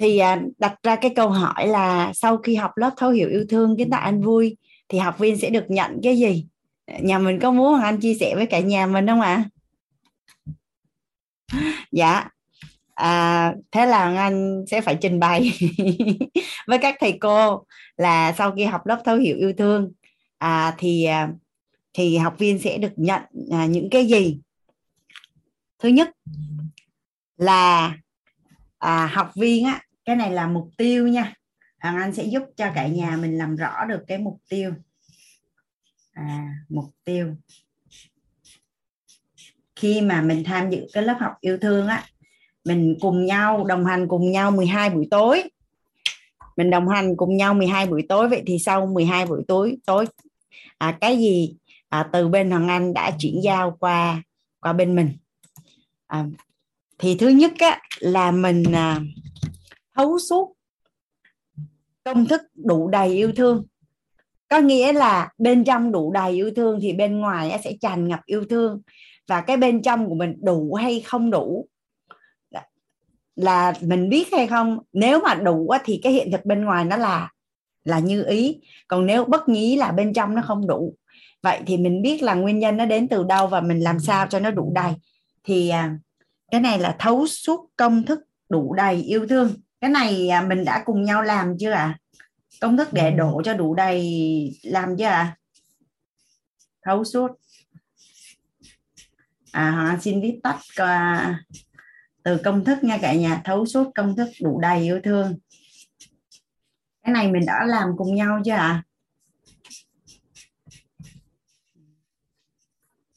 thì à, đặt ra cái câu hỏi là sau khi học lớp thấu hiểu yêu thương kiến tạo anh vui thì học viên sẽ được nhận cái gì? Nhà mình có muốn Anh chia sẻ với cả nhà mình không ạ? À? dạ. À, thế là Anh sẽ phải trình bày với các thầy cô là sau khi học lớp thấu hiểu yêu thương à, thì à, thì học viên sẽ được nhận à, những cái gì? Thứ nhất là à, học viên á cái này là mục tiêu nha. Hoàng Anh sẽ giúp cho cả nhà mình làm rõ được cái mục tiêu. À, mục tiêu. Khi mà mình tham dự cái lớp học yêu thương á mình cùng nhau đồng hành cùng nhau 12 buổi tối. Mình đồng hành cùng nhau 12 buổi tối vậy thì sau 12 buổi tối tối à, cái gì à, từ bên Hoàng Anh đã chuyển giao qua qua bên mình? À, thì thứ nhất á, là mình à, thấu suốt. Công thức đủ đầy yêu thương. Có nghĩa là bên trong đủ đầy yêu thương thì bên ngoài sẽ tràn ngập yêu thương. Và cái bên trong của mình đủ hay không đủ. Là mình biết hay không? Nếu mà đủ thì cái hiện thực bên ngoài nó là là như ý. Còn nếu bất nhí là bên trong nó không đủ. Vậy thì mình biết là nguyên nhân nó đến từ đâu và mình làm sao cho nó đủ đầy. Thì à, cái này là thấu suốt công thức đủ đầy yêu thương cái này à, mình đã cùng nhau làm chưa ạ à? công thức để đổ cho đủ đầy làm chưa ạ à? thấu suốt à xin viết tắt à, từ công thức nha cả nhà thấu suốt công thức đủ đầy yêu thương cái này mình đã làm cùng nhau chưa ạ à?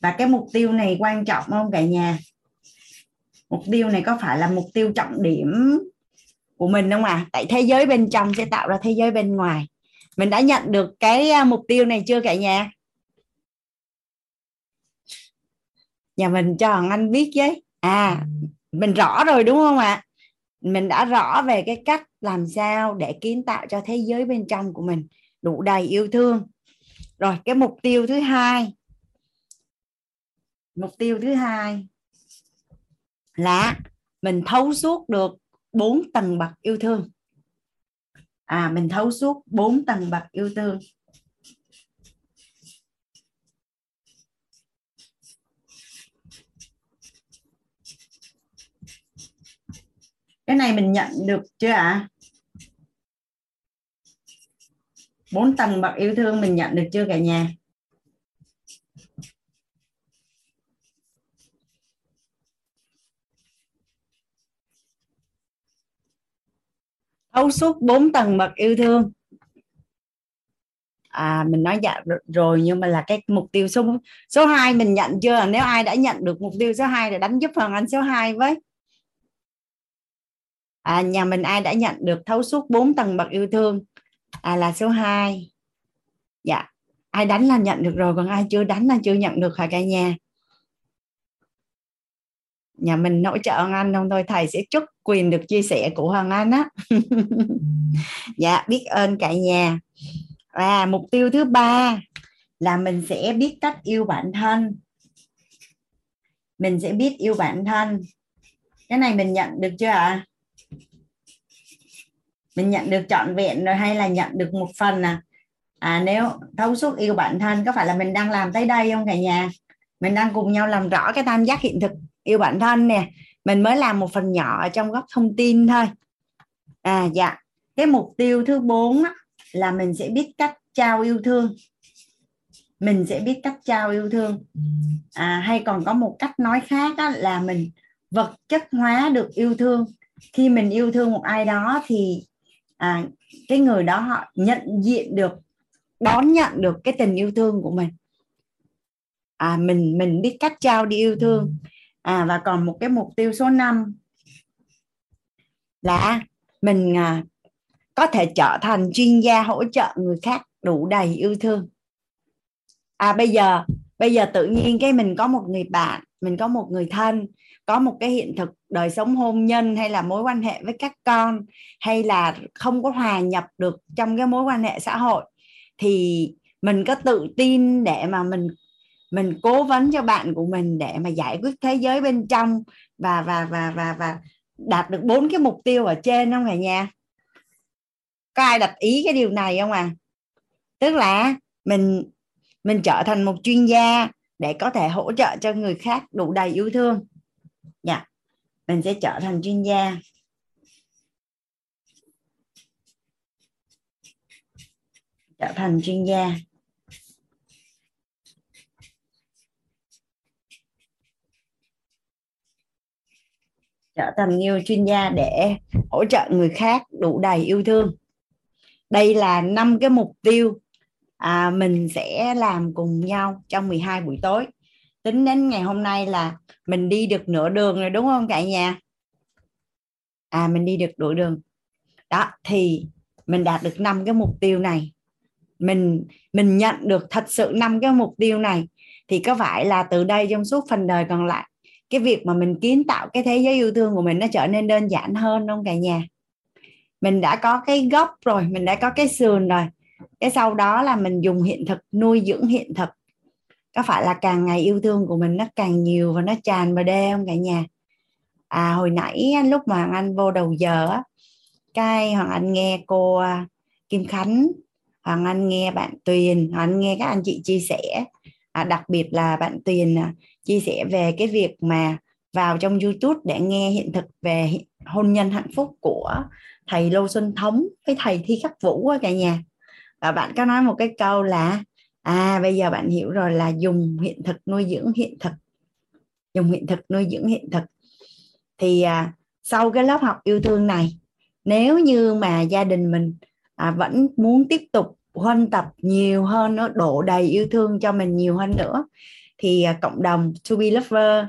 và cái mục tiêu này quan trọng không cả nhà mục tiêu này có phải là mục tiêu trọng điểm của mình không à tại thế giới bên trong sẽ tạo ra thế giới bên ngoài. Mình đã nhận được cái à, mục tiêu này chưa cả nhà? Nhà mình cho Hoàng Anh biết với. À mình rõ rồi đúng không ạ? Mình đã rõ về cái cách làm sao để kiến tạo cho thế giới bên trong của mình đủ đầy yêu thương. Rồi, cái mục tiêu thứ hai. Mục tiêu thứ hai là mình thấu suốt được bốn tầng bậc yêu thương. À mình thấu suốt bốn tầng bậc yêu thương. Cái này mình nhận được chưa ạ? À? bốn tầng bậc yêu thương mình nhận được chưa cả nhà? Thấu suốt bốn tầng bậc yêu thương. À mình nói dạ rồi nhưng mà là cái mục tiêu số số 2 mình nhận chưa? Nếu ai đã nhận được mục tiêu số 2 thì đánh giúp phần anh số 2 với. À, nhà mình ai đã nhận được thấu suốt bốn tầng bậc yêu thương? À, là số 2 dạ ai đánh là nhận được rồi còn ai chưa đánh là chưa nhận được hả cả nhà? Nhà mình hỗ trợ Hoàng Anh không thôi thầy sẽ chúc quyền được chia sẻ của Hoàng Anh á. Dạ biết ơn cả nhà. À mục tiêu thứ ba là mình sẽ biết cách yêu bản thân. Mình sẽ biết yêu bản thân. Cái này mình nhận được chưa ạ? À? mình nhận được trọn vẹn rồi hay là nhận được một phần à? À nếu thấu suốt yêu bản thân có phải là mình đang làm tới đây không cả nhà? Mình đang cùng nhau làm rõ cái tam giác hiện thực yêu bản thân nè mình mới làm một phần nhỏ ở trong góc thông tin thôi. À dạ. Cái mục tiêu thứ bốn là mình sẽ biết cách trao yêu thương. Mình sẽ biết cách trao yêu thương. À, hay còn có một cách nói khác á, là mình vật chất hóa được yêu thương. Khi mình yêu thương một ai đó thì à, cái người đó họ nhận diện được đón nhận được cái tình yêu thương của mình. À mình mình biết cách trao đi yêu thương à và còn một cái mục tiêu số 5 là mình à, có thể trở thành chuyên gia hỗ trợ người khác đủ đầy yêu thương. À bây giờ bây giờ tự nhiên cái mình có một người bạn mình có một người thân có một cái hiện thực đời sống hôn nhân hay là mối quan hệ với các con hay là không có hòa nhập được trong cái mối quan hệ xã hội thì mình có tự tin để mà mình mình cố vấn cho bạn của mình để mà giải quyết thế giới bên trong và và và và và đạt được bốn cái mục tiêu ở trên, không à cả nhà có ai đặt ý cái điều này không à? Tức là mình mình trở thành một chuyên gia để có thể hỗ trợ cho người khác đủ đầy yêu thương. Dạ. Mình sẽ trở thành chuyên gia. Trở thành chuyên gia. Trở thành nhiều chuyên gia để hỗ trợ người khác đủ đầy yêu thương. Đây là năm cái mục tiêu à, mình sẽ làm cùng nhau trong 12 buổi tối. Tính đến ngày hôm nay là mình đi được nửa đường rồi đúng không cả nhà? À mình đi được nửa đường. Đó thì mình đạt được năm cái mục tiêu này. Mình mình nhận được thật sự năm cái mục tiêu này. Thì có phải là từ đây trong suốt phần đời còn lại cái việc mà mình kiến tạo cái thế giới yêu thương của mình nó trở nên đơn giản hơn không cả nhà? Mình đã có cái gốc rồi mình đã có cái sườn rồi. Cái sau đó là mình dùng hiện thực nuôi dưỡng hiện thực. Có phải là càng ngày yêu thương của mình nó càng nhiều và nó tràn vào đê không cả nhà? À hồi nãy lúc mà hoàng anh vô đầu giờ á cái hoàng anh nghe cô à, kim khánh hoàng anh nghe bạn tuyền hoàng anh nghe các anh chị chia sẻ. À, đặc biệt là bạn tuyền à, chia sẻ về cái việc mà vào trong youtube để nghe hiện thực về hôn nhân hạnh phúc của thầy lô xuân thống với thầy thi khắc vũ cả nhà. Và bạn có nói một cái câu là à bây giờ bạn hiểu rồi là dùng hiện thực nuôi dưỡng hiện thực. Dùng hiện thực nuôi dưỡng hiện thực. Thì à, sau cái lớp học yêu thương này nếu như mà gia đình mình à, vẫn muốn tiếp tục huân tập nhiều hơn nữa đổ đầy yêu thương cho mình nhiều hơn nữa thì à, cộng đồng to be lover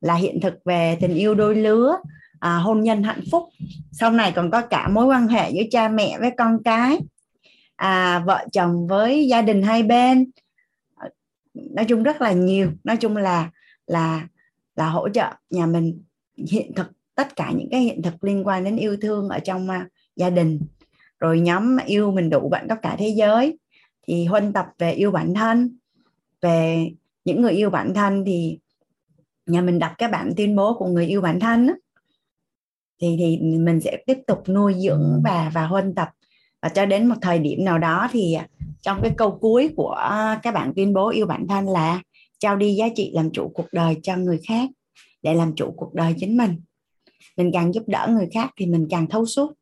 là hiện thực về tình yêu đôi lứa à, hôn nhân hạnh phúc. Sau này còn có cả mối quan hệ giữa cha mẹ với con cái à, vợ chồng với gia đình hai bên. Nói chung rất là nhiều nói chung là là là hỗ trợ nhà mình hiện thực tất cả những cái hiện thực liên quan đến yêu thương ở trong uh, gia đình. Rồi nhóm yêu mình đủ bạn có cả thế giới thì huân tập về yêu bản thân về những người yêu bản thân thì nhà mình đọc cái bản tuyên bố của người yêu bản thân đó, thì thì mình sẽ tiếp tục nuôi dưỡng và và huân tập. Và cho đến một thời điểm nào đó thì trong cái câu cuối của các bạn tuyên bố yêu bản thân là trao đi giá trị làm chủ cuộc đời cho người khác để làm chủ cuộc đời chính mình. Mình càng giúp đỡ người khác thì mình càng thấu suốt.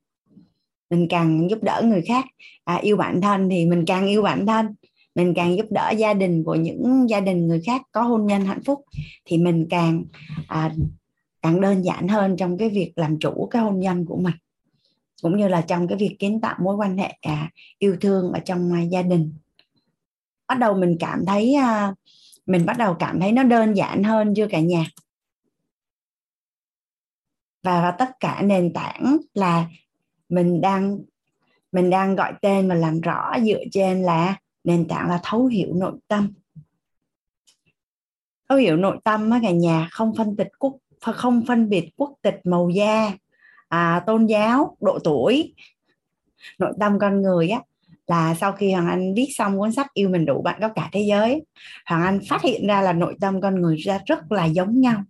Mình càng giúp đỡ người khác. À, yêu bản thân thì mình càng yêu bản thân mình càng giúp đỡ gia đình của những gia đình người khác có hôn nhân hạnh phúc thì mình càng à, càng đơn giản hơn trong cái việc làm chủ cái hôn nhân của mình. Cũng như là trong cái việc kiến tạo mối quan hệ à, yêu thương ở trong à, gia đình. Bắt đầu mình cảm thấy à, mình bắt đầu cảm thấy nó đơn giản hơn chưa cả nhà? Và, và tất cả nền tảng là mình đang mình đang gọi tên và làm rõ dựa trên là nền tảng là thấu hiểu nội tâm. Thấu hiểu nội tâm á cả nhà không phân biệt quốc không phân biệt quốc tịch màu da à, tôn giáo độ tuổi. Nội tâm con người á là sau khi hoàng anh viết xong cuốn sách yêu mình đủ bạn có cả thế giới hoàng anh phát hiện ra là nội tâm con người ra rất là giống nhau.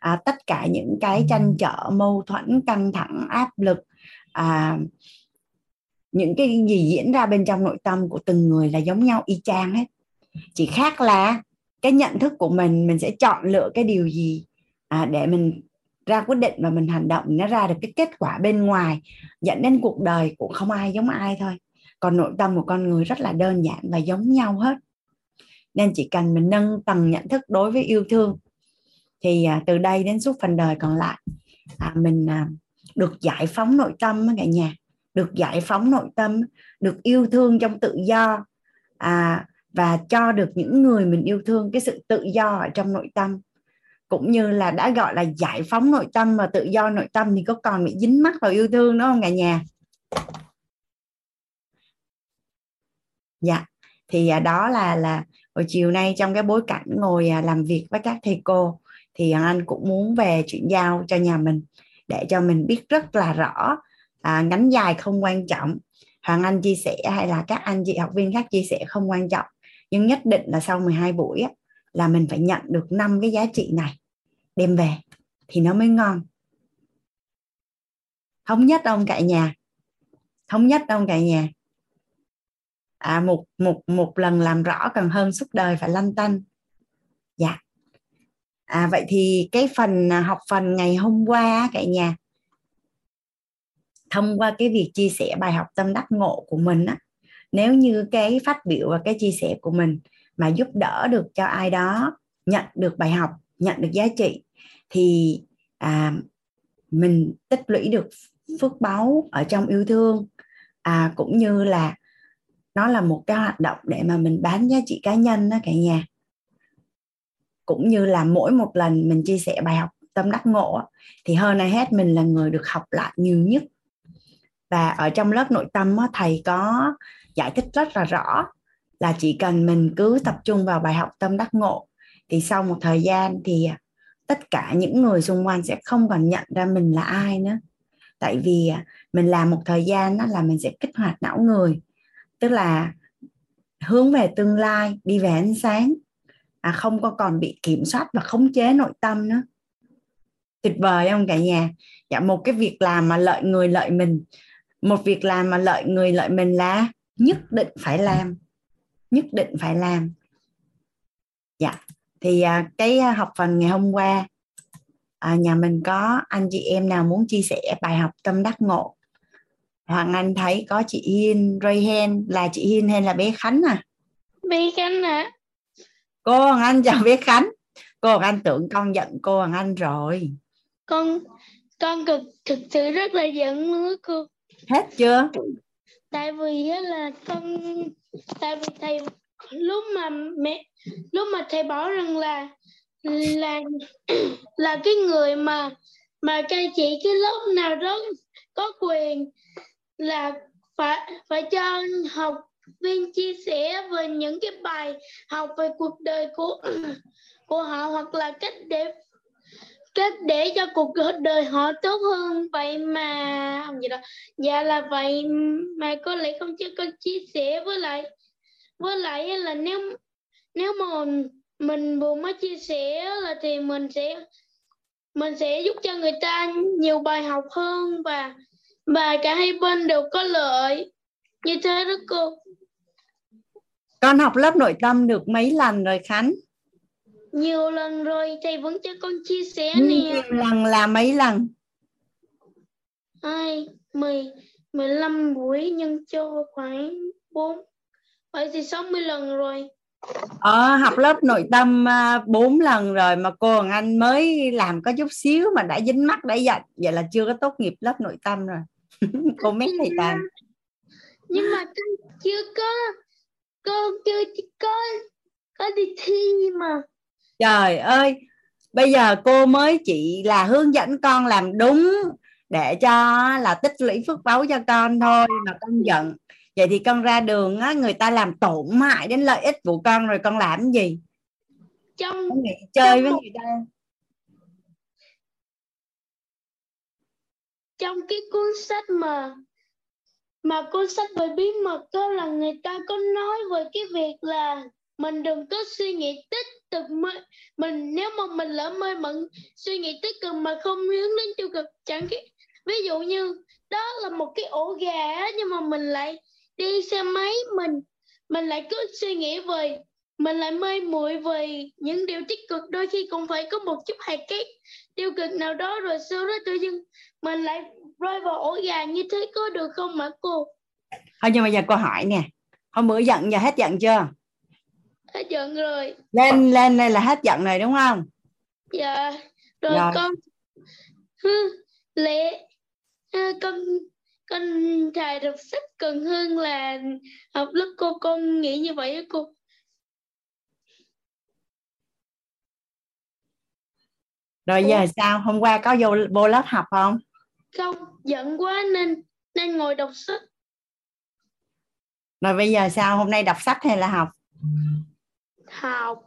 À, tất cả những cái tranh trở mâu thuẫn căng thẳng áp lực à, những cái gì diễn ra bên trong nội tâm của từng người là giống nhau y chang hết. Chỉ khác là cái nhận thức của mình mình sẽ chọn lựa cái điều gì à, để mình ra quyết định và mình hành động. Nó ra được cái kết quả bên ngoài dẫn đến cuộc đời cũng không ai giống ai thôi. Còn nội tâm của con người rất là đơn giản và giống nhau hết. Nên chỉ cần mình nâng tầng nhận thức đối với yêu thương thì à, từ đây đến suốt phần đời còn lại à, mình à, được giải phóng nội tâm cả nhà được giải phóng nội tâm được yêu thương trong tự do à, và cho được những người mình yêu thương cái sự tự do ở trong nội tâm. Cũng như là đã gọi là giải phóng nội tâm và tự do nội tâm thì có còn bị dính mắc vào yêu thương nữa không cả nhà? Dạ thì à, đó là là hồi chiều nay trong cái bối cảnh ngồi à, làm việc với các thầy cô thì anh cũng muốn về chuyển giao cho nhà mình để cho mình biết rất là rõ à, ngắn dài không quan trọng. Hoàng Anh chia sẻ hay là các anh chị học viên khác chia sẻ không quan trọng. Nhưng nhất định là sau 12 buổi á, là mình phải nhận được năm cái giá trị này đem về thì nó mới ngon. Thống nhất ông cả nhà. Thống nhất ông cả nhà. À, một một một lần làm rõ cần hơn suốt đời phải lanh tanh. Dạ. À, vậy thì cái phần học phần ngày hôm qua cả nhà thông qua cái việc chia sẻ bài học tâm đắc ngộ của mình á. Nếu như cái phát biểu và cái chia sẻ của mình mà giúp đỡ được cho ai đó nhận được bài học nhận được giá trị thì à, mình tích lũy được phước báu ở trong yêu thương à, cũng như là nó là một cái hoạt động để mà mình bán giá trị cá nhân đó cả nhà. Cũng như là mỗi một lần mình chia sẻ bài học tâm đắc ngộ thì hơn ai hết mình là người được học lại nhiều nhất và ở trong lớp nội tâm thầy có giải thích rất là rõ là chỉ cần mình cứ tập trung vào bài học tâm đắc ngộ, thì sau một thời gian thì tất cả những người xung quanh sẽ không còn nhận ra mình là ai nữa. Tại vì à, mình làm một thời gian đó là mình sẽ kích hoạt não người. Tức là hướng về tương lai, đi về ánh sáng à không có còn bị kiểm soát và khống chế nội tâm nữa. Tuyệt vời không cả nhà? Dạ một cái việc làm mà lợi người, lợi mình một việc làm mà lợi người lợi mình là nhất định phải làm nhất định phải làm. Dạ thì à, cái à, học phần ngày hôm qua à, nhà mình có anh chị em nào muốn chia sẻ bài học tâm đắc ngộ? Hoàng Anh thấy có chị Hiên Rayhen là chị Hiên hay là bé Khánh à? Bé Khánh à cô Hoàng Anh chào bé Khánh. Cô Hoàng Anh tưởng con giận cô Hoàng Anh rồi. Con con cực thực sự rất là giận nữa cô hết chưa? Tại vì là con, tại vì thầy, lúc mà mẹ, lúc mà thầy bảo rằng là là là cái người mà mà cai trị cái lớp nào đó có quyền là phải phải cho học viên chia sẻ về những cái bài học về cuộc đời của của họ hoặc là cách để cách để cho cuộc đời họ tốt hơn. Vậy mà không gì đó dạ là vậy mà có lẽ không cho con chia sẻ với lại với lại là nếu nếu mà mình vừa mới chia sẻ là thì mình sẽ mình sẽ giúp cho người ta nhiều bài học hơn và và cả hai bên đều có lợi. Như thế đó cô. Con học lớp nội tâm được mấy lần rồi khánh? Nhiều lần rồi thầy vẫn cho con chia sẻ nè. nhiều lần là mấy lần? Hai mười mười lăm buổi nhân cho khoảng bốn vậy thì 60 lần rồi. Ờ, học lớp nội tâm à, bốn lần rồi mà cô Hoàng Anh mới làm có chút xíu mà đã dính mắt đã giận vậy là chưa có tốt nghiệp lớp nội tâm rồi. Cô mấy thầy toàn. Nhưng mà con chưa có con chưa có có đi thi mà trời ơi bây giờ cô mới chỉ là hướng dẫn con làm đúng để cho là tích lũy phước báu cho con thôi mà con giận. Vậy thì con ra đường á người ta làm tổn hại đến lợi ích của con rồi con làm gì? Trong con nghĩ chơi trong với người ta. Trong cái cuốn sách mà mà cuốn sách về bí mật đó là người ta có nói về cái việc là mình đừng có suy nghĩ tích cực mê mình, nếu mà mình lỡ mê mẩn suy nghĩ tích cực mà không hướng đến tiêu cực, chẳng cái ví dụ như, đó là một cái ổ gà nhưng mà mình lại đi xe máy mình. Mình lại cứ suy nghĩ về, mình lại mê muội về những điều tích cực. Đôi khi cũng phải có một chút hạt cái tiêu cực nào đó rồi sau đó tự dưng mình lại rơi vào ổ gà như thế có được không mà cô? Thôi, nhưng mà giờ cô hỏi nè. Hôm bữa giận giờ hết giận chưa? Hết giận rồi. Lên lên đây là hết giận rồi đúng không? Dạ. Rồi, rồi. con lệ con con thầy đọc sách cần hơn là học lớp cô con nghĩ như vậy á cô. Rồi giờ sao? Hôm qua có vô vô lớp học không? Không giận quá nên nên ngồi đọc sách. Rồi bây giờ sao? Hôm nay đọc sách hay là học học.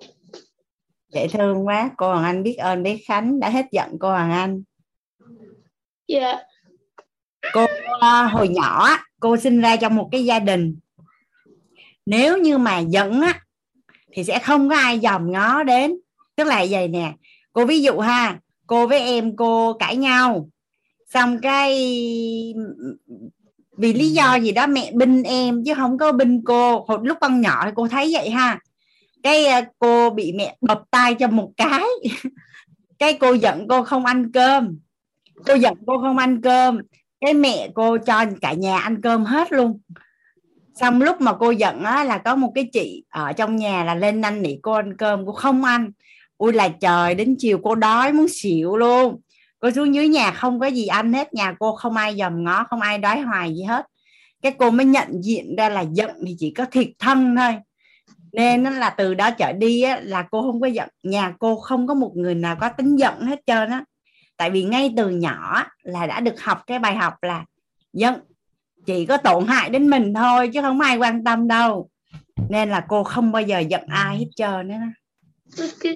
Dễ thương quá. Cô Hoàng Anh biết ơn bé Khánh. Đã hết giận cô Hoàng Anh. Dạ. Yeah. cô uh, hồi nhỏ cô sinh ra trong một cái gia đình. Nếu như mà giận á thì sẽ không có ai dòm ngó đến. Tức là vậy nè. Cô ví dụ ha cô với em cô cãi nhau. Xong cái vì lý do gì đó mẹ binh em chứ không có binh cô. Hồi lúc con nhỏ thì cô thấy vậy ha cái ờ, cô bị mẹ bập tay cho một cái. Cái cô giận cô không ăn cơm. Cô giận cô không ăn cơm. Cái mẹ cô cho cả nhà ăn cơm hết luôn. Xong lúc mà cô giận á là có một cái chị ở trong nhà là lên năn nỉ cô ăn cơm, cô không ăn. Ui là trời, đến chiều cô đói muốn xỉu luôn. Cô xuống dưới nhà không có gì ăn hết, nhà cô không ai dòm ngó, không ai đói hoài gì hết. Cái cô mới nhận diện ra là giận thì chỉ có thiệt thân thôi nên nó là từ đó trở đi á, là cô không có giận nhà cô không có một người nào có tính giận hết trơn á tại vì ngay từ nhỏ là đã được học cái bài học là giận chỉ có tổn hại đến mình thôi chứ không ai quan tâm đâu nên là cô không bao giờ giận ai hết trơn nữa okay.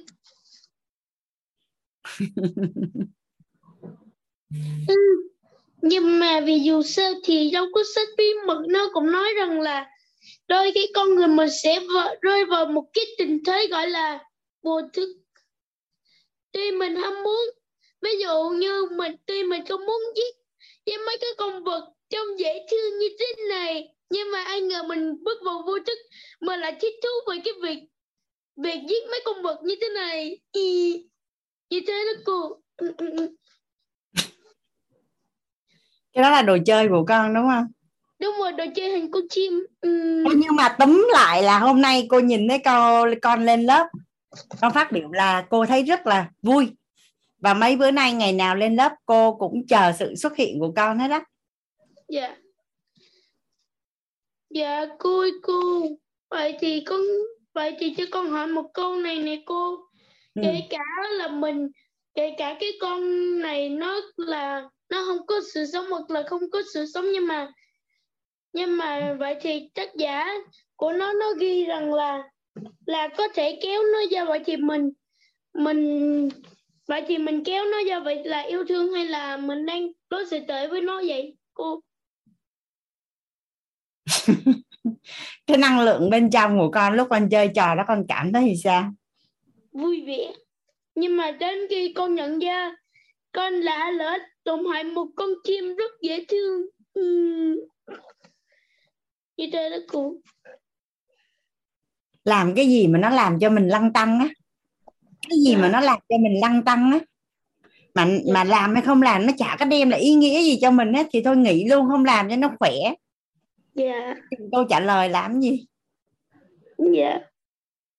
ừ. nhưng mà vì dù sao thì trong cuốn sách bí mật nó cũng nói rằng là đôi khi con người mình sẽ rơi vào một cái tình thế gọi là vô thức. Tuy mình ham muốn, ví dụ như mình, tuy mình không muốn giết với mấy cái con vật trông dễ thương như thế này, nhưng mà ai ngờ mình bước vào vô thức mà lại thích thú về cái việc việc giết mấy con vật như thế này. Y, như thế đó cô. Ừ, ừ, ừ. Cái đó là đồ chơi của con, đúng không? Đúng rồi đồ chơi hình con chim. Ừ. nhưng mà túm lại là hôm nay cô nhìn thấy con con lên lớp con phát biểu là cô thấy rất là vui. Và mấy bữa nay ngày nào lên lớp cô cũng chờ sự xuất hiện của con hết á. Dạ. Dạ cô cô vậy thì con vậy thì cho con hỏi một câu này nè cô. Ừ. kể cả là mình kể cả cái con này nó là nó không có sự sống hoặc là không có sự sống nhưng mà nhưng mà vậy thì tác giả của nó nó ghi rằng là là có thể kéo nó ra vậy thì mình mình vậy thì mình kéo nó ra vậy là yêu thương hay là mình đang đối xử tệ với nó vậy cô? Cái năng lượng bên trong của con lúc con chơi trò đó con cảm thấy thì sao? Vui vẻ. Nhưng mà đến khi con nhận ra con lạ lỡ tổn hại một con chim rất dễ thương. Uhm. Như thế đó cô. Làm cái gì mà nó làm cho mình lăng tăng á? Cái gì mà nó làm cho mình lăng tăng á? Mà mà làm hay không làm nó chả có đem lại ý nghĩa gì cho mình hết thì thôi nghỉ luôn không làm cho nó khỏe. Dạ. Câu trả lời làm gì? Dạ.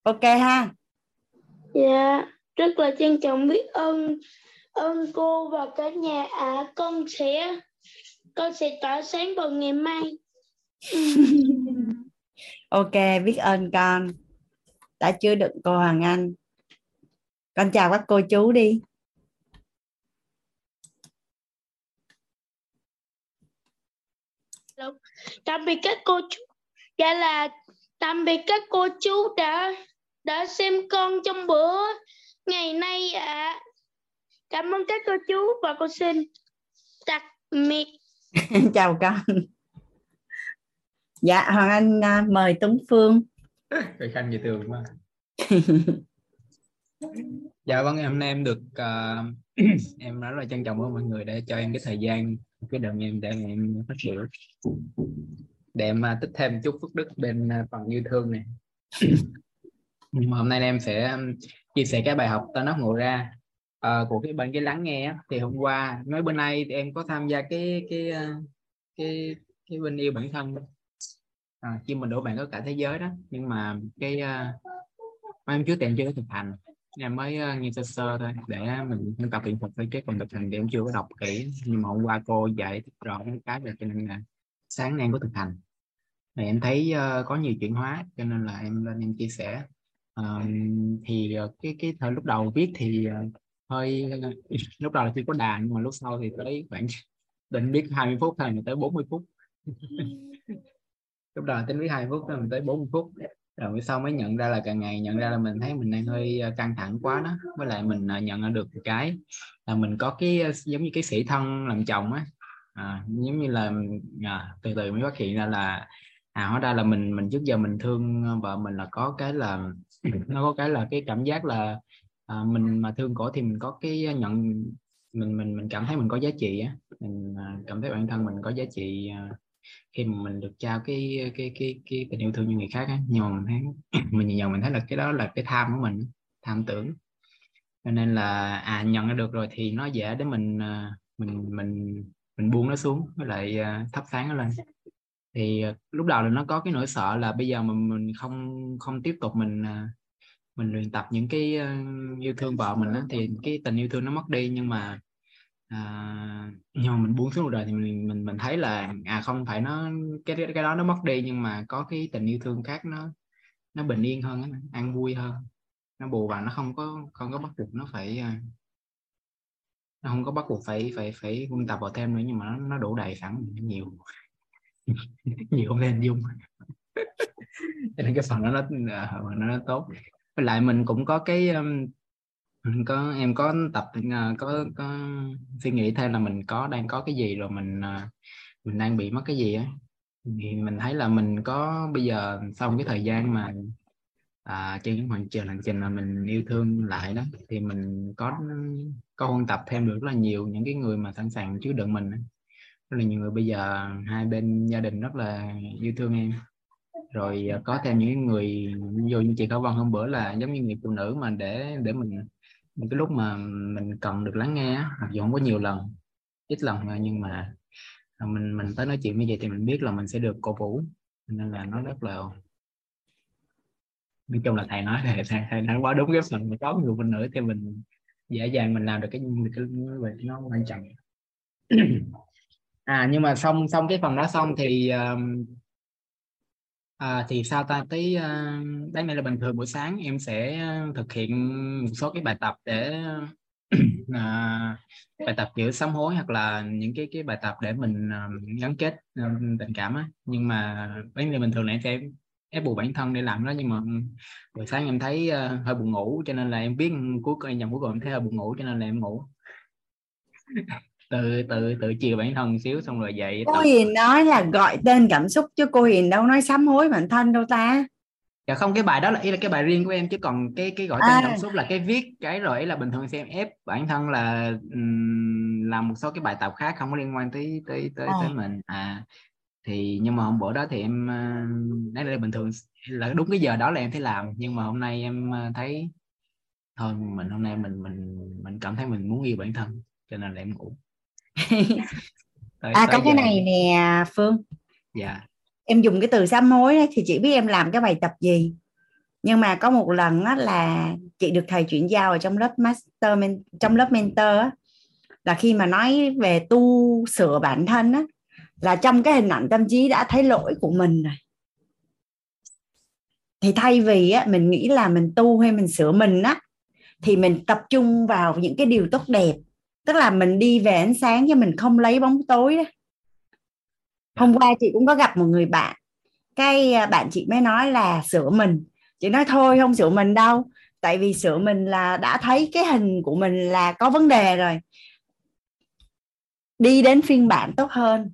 Ok ha. Dạ. Rất là trân trọng biết ơn ơn cô và cả nhà. Ạ à, con sẽ con sẽ tỏa sáng vào ngày mai ok biết ơn con. Đã chứa đựng cô Hoàng Anh. Con chào các cô chú đi. Tạm biệt các cô chú. Dạ là tạm biệt các cô chú đã đã xem con trong bữa ngày nay ạ. À. cảm ơn các cô chú và cô xin tạm biệt. Chào con dạ hoàng anh uh, mời tuấn phương. Cái khanh như thường mà. Dạ vâng hôm nay em được uh, em rất là trân trọng với mọi người để cho em cái thời gian cái đợt em để em phát biểu. Để em uh, tích thêm chút phước đức bên uh, phần yêu thương này. Mà hôm nay em sẽ chia sẻ cái bài học ta nó ngộ ra uh, của cái bên cái lắng nghe thì hôm qua nói bữa nay thì em có tham gia cái cái cái cái cái bên yêu bản thân à, chim mình đổ bạn có cả thế giới đó nhưng mà cái uh, em trước thì em chưa có thực hành. Em mới uh, nghe sơ sơ thôi để mình nâng tập luyện thuật với cái còn thực hành thì em chưa có đọc kỹ. Nhưng mà hôm qua cô dạy rõ cái về cho nên là sáng nay em có thực hành. Thì em thấy uh, có nhiều chuyển hóa cho nên là em lên em chia sẻ. Uh, thì uh, cái cái thời lúc đầu viết thì uh, hơi lúc đầu là chưa có đà nhưng mà lúc sau thì tới khoảng định biết 20 phút thôi mà tới 40 phút. lúc đầu tính với hai phút rồi mình tới 40 phút. Rồi sau mới nhận ra là càng ngày nhận ra là mình thấy mình đang hơi ờ, căng thẳng quá đó. Với lại mình ờ, nhận được cái là mình có cái ờ, giống như cái sĩ thân làm chồng á. À, giống như là à, từ từ mới phát hiện ra là à hóa ra là mình mình trước giờ mình thương vợ mình là có cái là nó có cái là cái cảm giác là à, mình mà thương cổ thì mình có cái nhận mình mình mình cảm thấy mình có giá trị á. Mình à, cảm thấy bản thân mình có giá trị à, khi mà mình được trao cái cái cái cái tình yêu thương như người khác á nhưng mà mình thấy mình nhìn nhận mình thấy là cái đó là cái tham của mình tham tưởng. Cho nên là à nhận ra được rồi thì nó dễ để mình à, mình mình mình buông nó xuống với lại à, thắp sáng nó lên. Thì à, lúc đầu là nó có cái nỗi sợ là bây giờ mà mình không không tiếp tục mình mình luyện tập những cái yêu thương vợ mình đó, thì cái tình yêu thương nó mất đi nhưng mà à, nhưng mà mình buông xuống rồi thì mình mình mình thấy là à không phải nó cái cái đó nó mất đi nhưng mà có cái tình yêu thương khác nó nó bình yên hơn ăn vui hơn. Nó bù vào nó không có không có bắt buộc nó phải à, nó không có bắt buộc phải phải phải quân tập vào thêm nữa nhưng mà nó, nó đủ đầy sẵn nhiều. Nhiều không nên dung. Cho nên cái phần đó nó à, nó, nó tốt. Với lại mình cũng có cái um, có em có tập à, có có suy nghĩ thêm là mình có đang có cái gì rồi mình à, mình đang bị mất cái gì á. Thì mình thấy là mình có bây giờ sau cái thời gian mà à, trên những hành trình hành trình mà mình yêu thương lại đó thì mình có có huân tập thêm được rất là nhiều những cái người mà sẵn sàng chứa đựng mình rất là nhiều người bây giờ hai bên gia đình rất là yêu thương em. Rồi à, có thêm những người vô như chị Cao văn hôm bữa là giống như người phụ nữ mà để để mình những cái lúc mà mình cần được lắng nghe mặc dù không có nhiều lần ít lần nhưng mà à, mình mình tới nói chuyện như vậy thì mình biết là mình sẽ được cổ vũ nên là nó rất là nói chung là thầy nói thầy, thầy, thầy nói quá đúng cái phần mà có người phụ nữ thì mình dễ dàng mình làm được cái cái cái nó quan trọng. À nhưng mà xong xong cái phần đó xong thì uh, à, thì sao ta? Tí, uh, đáng lẽ là bình thường buổi sáng em sẽ ờ, thực hiện một số cái bài tập để à, bài tập kiểu sám hối hoặc là những cái cái bài tập để mình ờ, gắn kết ờ, tình cảm á. Nhưng mà vấn đề bình thường là em sẽ ép buộc bản thân để làm đó nhưng mà buổi sáng em thấy uh, hơi buồn ngủ cho nên là em biết cuối cùng nhầm cuối cùng em thấy hơi buồn ngủ cho nên là em ngủ tự tự tự chiều bản thân xíu xong rồi dậy cô tập. Hiền nói là gọi tên cảm xúc chứ cô Hiền đâu nói sám hối bản thân đâu ta dạ không cái bài đó là ý là cái bài riêng của em chứ còn cái cái gọi tên à. cảm xúc là cái viết cái rồi ấy là bình thường xem ép bản thân là um, làm một số cái bài tập khác không có liên quan tới tới tới à. tới mình à thì nhưng mà hôm bữa đó thì em nói là bình thường là đúng cái giờ đó là em thấy làm nhưng mà hôm nay em thấy thôi mình hôm nay mình mình mình cảm thấy mình muốn yêu bản thân cho nên là em ngủ tới, à có cái này nè phương. Dạ. Em dùng cái từ sám hối ấy, thì chị biết em làm cái bài tập gì. Nhưng mà có một lần á, là chị được thầy chuyển giao ở trong lớp master trong lớp mentor á, là khi mà nói về tu sửa bản thân á, là trong cái hình ảnh tâm trí đã thấy lỗi của mình rồi. Thì thay vì á, mình nghĩ là mình tu hay mình sửa mình á thì mình tập trung vào những cái điều tốt đẹp tức là mình đi về ánh sáng chứ mình không lấy bóng tối đó. Hôm qua chị cũng có gặp một người bạn. Cái à, bạn chị mới nói là sửa mình. Chị nói thôi, không sửa mình đâu. Tại vì sửa mình là đã thấy cái hình của mình là có vấn đề rồi. Đi đến phiên bản tốt hơn.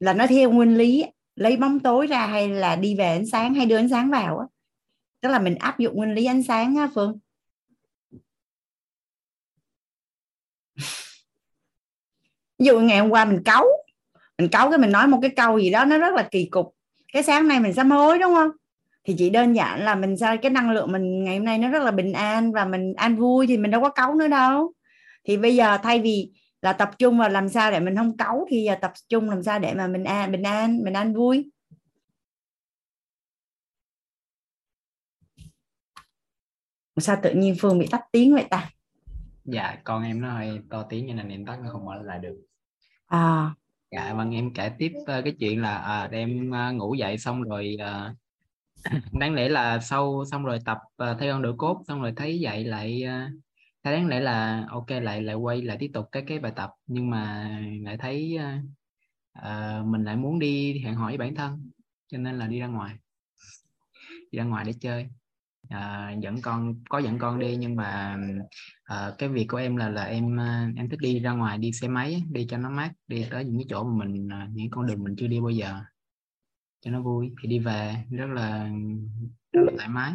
Là nó theo nguyên lý, lấy bóng tối ra hay là đi về ánh sáng hay đưa ánh sáng vào á. Tức là mình áp dụng nguyên lý ánh sáng á, phương. Ví dụ ngày hôm qua mình cấu mình cấu cái mình nói một cái câu gì đó nó rất là kỳ cục. Cái sáng nay mình sám hối đúng không? Thì chỉ đơn giản là mình sao, cái năng lượng mình ngày hôm nay nó rất là bình an và mình an vui thì mình đâu có cấu nữa đâu. Thì bây giờ thay vì là tập trung vào làm sao để mình không cấu thì giờ tập trung làm sao để mà mình an bình an, mình an vui. Sao tự nhiên phương bị tắt tiếng vậy ta? Dạ con em nó hơi to tiếng cho nên em tắt nó không mở lại được. À. Dạ vâng em kể tiếp uh, cái chuyện là à, em uh, ngủ dậy xong rồi uh, đáng lẽ là sau xong rồi tập uh, theo con đội cốt xong rồi thấy dậy lại uh, thế đáng lẽ là ok lại lại quay lại tiếp tục cái cái bài tập. Nhưng mà lại thấy uh, mình lại muốn đi hẹn hò với bản thân cho nên là đi ra ngoài. Đi ra ngoài để chơi. À, dẫn con có dẫn con đi nhưng mà à, cái việc của em là là em ờ, em thích đi ra ngoài đi xe máy đi cho nó mát đi tới những cái chỗ mà mình ờ, những con đường mình chưa đi bao giờ cho nó vui. Thì đi về rất là rất là thoải mái.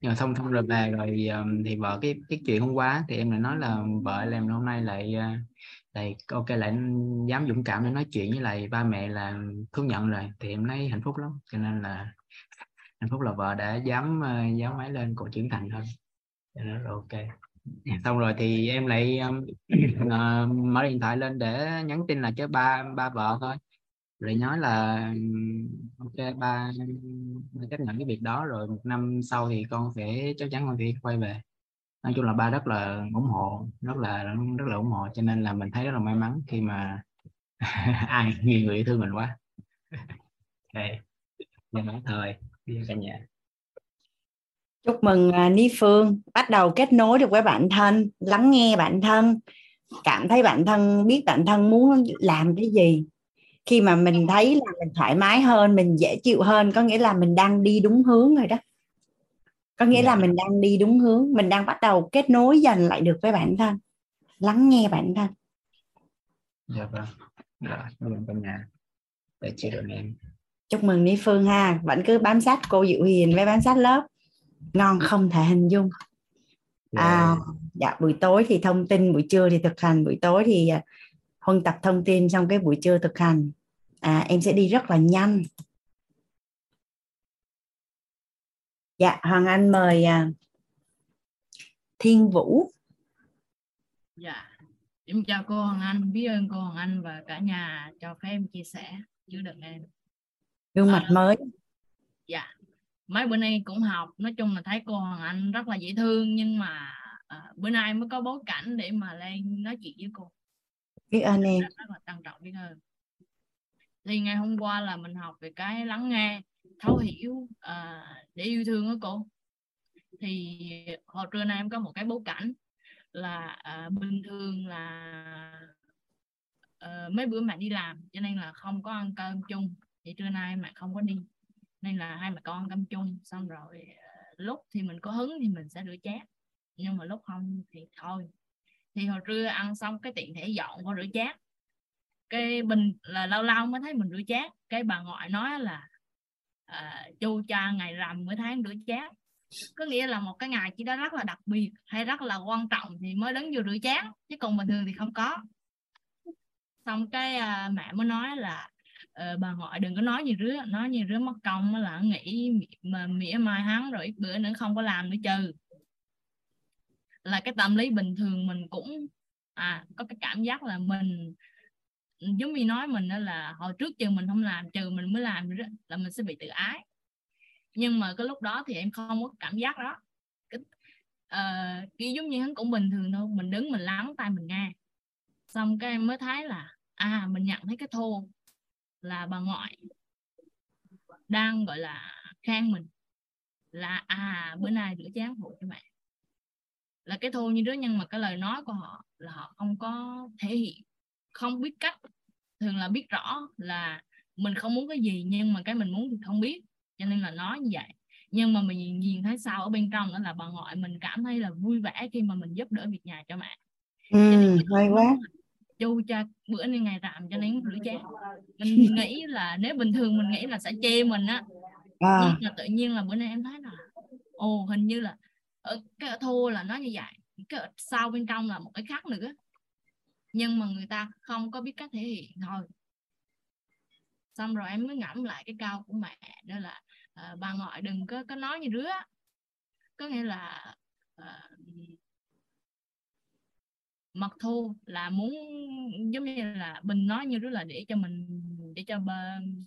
Rồi xong xong rồi về rồi thì vợ cái cái chuyện hôm qua thì em lại nói là vợ em hôm nay lại uh, lại ok lại dám dũng cảm để nói chuyện với lại ba mẹ là thú nhận rồi. Thì em thấy hạnh phúc lắm cho nên là hạnh phúc là vợ đã dám uh, dám máy lên cổ trưởng thành hơn cho nên là ok xong rồi thì em lại um, uh, mở điện thoại lên để nhắn tin là cho ba ba vợ thôi. Rồi nói là ok ba chấp nhận cái việc đó rồi một năm sau thì con sẽ chắc chắn con sẽ quay về. Nói chung là ba rất là ủng hộ rất là rất là ủng hộ cho nên là mình thấy rất là may mắn khi mà ai nhiều người yêu thương mình quá. Đây giờ nói thời đi cả nhà chúc mừng uh, Ní Phương. Bắt đầu kết nối được với bản thân lắng nghe bản thân cảm thấy bản thân biết bản thân muốn làm cái gì. Khi mà mình thấy là mình thoải mái hơn mình dễ chịu hơn có nghĩa là mình đang đi đúng hướng rồi đó. Có nghĩa là dạ. mình đang đi đúng hướng mình đang bắt đầu kết nối dần lại được với bản thân lắng nghe bản thân. Dạ vâng. Rồi mừng cả nhà. Để chị được em chúc mừng Ní Phương ha. Vẫn cứ bám sát cô Diệu Hiền với bám sát lớp ngon không thể hình dung. Yeah. à, dạ. buổi tối thì thông tin buổi trưa thì thực hành. Buổi tối thì à, huân tập thông tin trong cái buổi trưa thực hành. À, em sẽ đi rất là nhanh. Dạ hoàng anh mời à, thiên vũ. Dạ em chào cô hoàng anh biết ơn cô hoàng anh và cả nhà cho phép em chia sẻ. Chứa được em. Gương mặt à, mới. dạ mấy bữa nay cũng học nói chung là thấy cô hoàng anh rất là dễ thương nhưng mà à, bữa nay mới có bối cảnh để mà lên nói chuyện với cô. Biết ơn em. rất là trân trọng biết ơn. Thì ngày hôm qua là mình học về cái lắng nghe thấu hiểu à, để yêu thương đó cô. Thì hồi trưa nay em có một cái bối cảnh là à, bình thường là à, mấy bữa mẹ đi làm cho nên là không có ăn cơm chung. Thì trưa nay mẹ không có đi nên là hai mẹ con cầm chung xong rồi ờ, lúc thì mình có hứng thì mình sẽ rửa chén. Nhưng mà lúc không thì thôi. Thì hồi trưa ăn xong cái tiện thể dọn qua rửa chén. Cái bình là lâu lâu mới thấy mình rửa chén. Cái bà ngoại nói là uh, chu cha ngày rằm mới tháng rửa chén. Có nghĩa là một cái ngày chỉ đó rất là đặc biệt hay rất là quan trọng thì mới đứng vô rửa chén chứ còn bình thường thì không có. Xong cái uh, mẹ mới nói là Ờ, bà ngoại đừng có nói gì rứa nói gì rứa mất công là nghĩ mà mỉa mai hắn rồi ít bữa nữa không có làm nữa trừ là cái tâm lý bình thường mình cũng à có cái cảm giác là mình giống như nói mình đó là hồi trước chừng mình không làm trừ mình mới làm nữa là mình sẽ bị tự ái. Nhưng mà cái lúc đó thì em không có cảm giác đó. Cái, ờ, uh, cái giống như hắn cũng bình thường thôi mình đứng mình lắng tay mình nghe. Xong cái em mới thấy là à mình nhận thấy cái thô là bà ngoại đang gọi là khen mình là à bữa nay rửa chén phụ cho mẹ. Là cái thô như đó nhưng mà cái lời nói của họ là họ không có thể hiện không biết cách thường là biết rõ là mình không muốn cái gì nhưng mà cái mình muốn thì không biết cho nên là nói như vậy. Nhưng mà mình nhìn thấy sao ở bên trong đó là bà ngoại mình cảm thấy là vui vẻ khi mà mình giúp đỡ việc nhà cho mẹ. Ừ, hay quá chu cha bữa nay ngày rằm cho nên rửa chén. Mình nghĩ là nếu bình thường mình nghĩ là sẽ chê mình á à. nhưng mà tự nhiên là bữa nay em thấy là ồ hình như là ở cái ở thua là nó như vậy cái ở sau bên trong là một cái khác nữa. Nhưng mà người ta không có biết cách thể hiện thôi. Xong rồi em mới ngẫm lại cái câu của mẹ đó là uh, bà ngoại đừng có có nói như rứa có nghĩa là uh, mặc thu là muốn giống như là bình nói như rứa là để cho mình để cho bên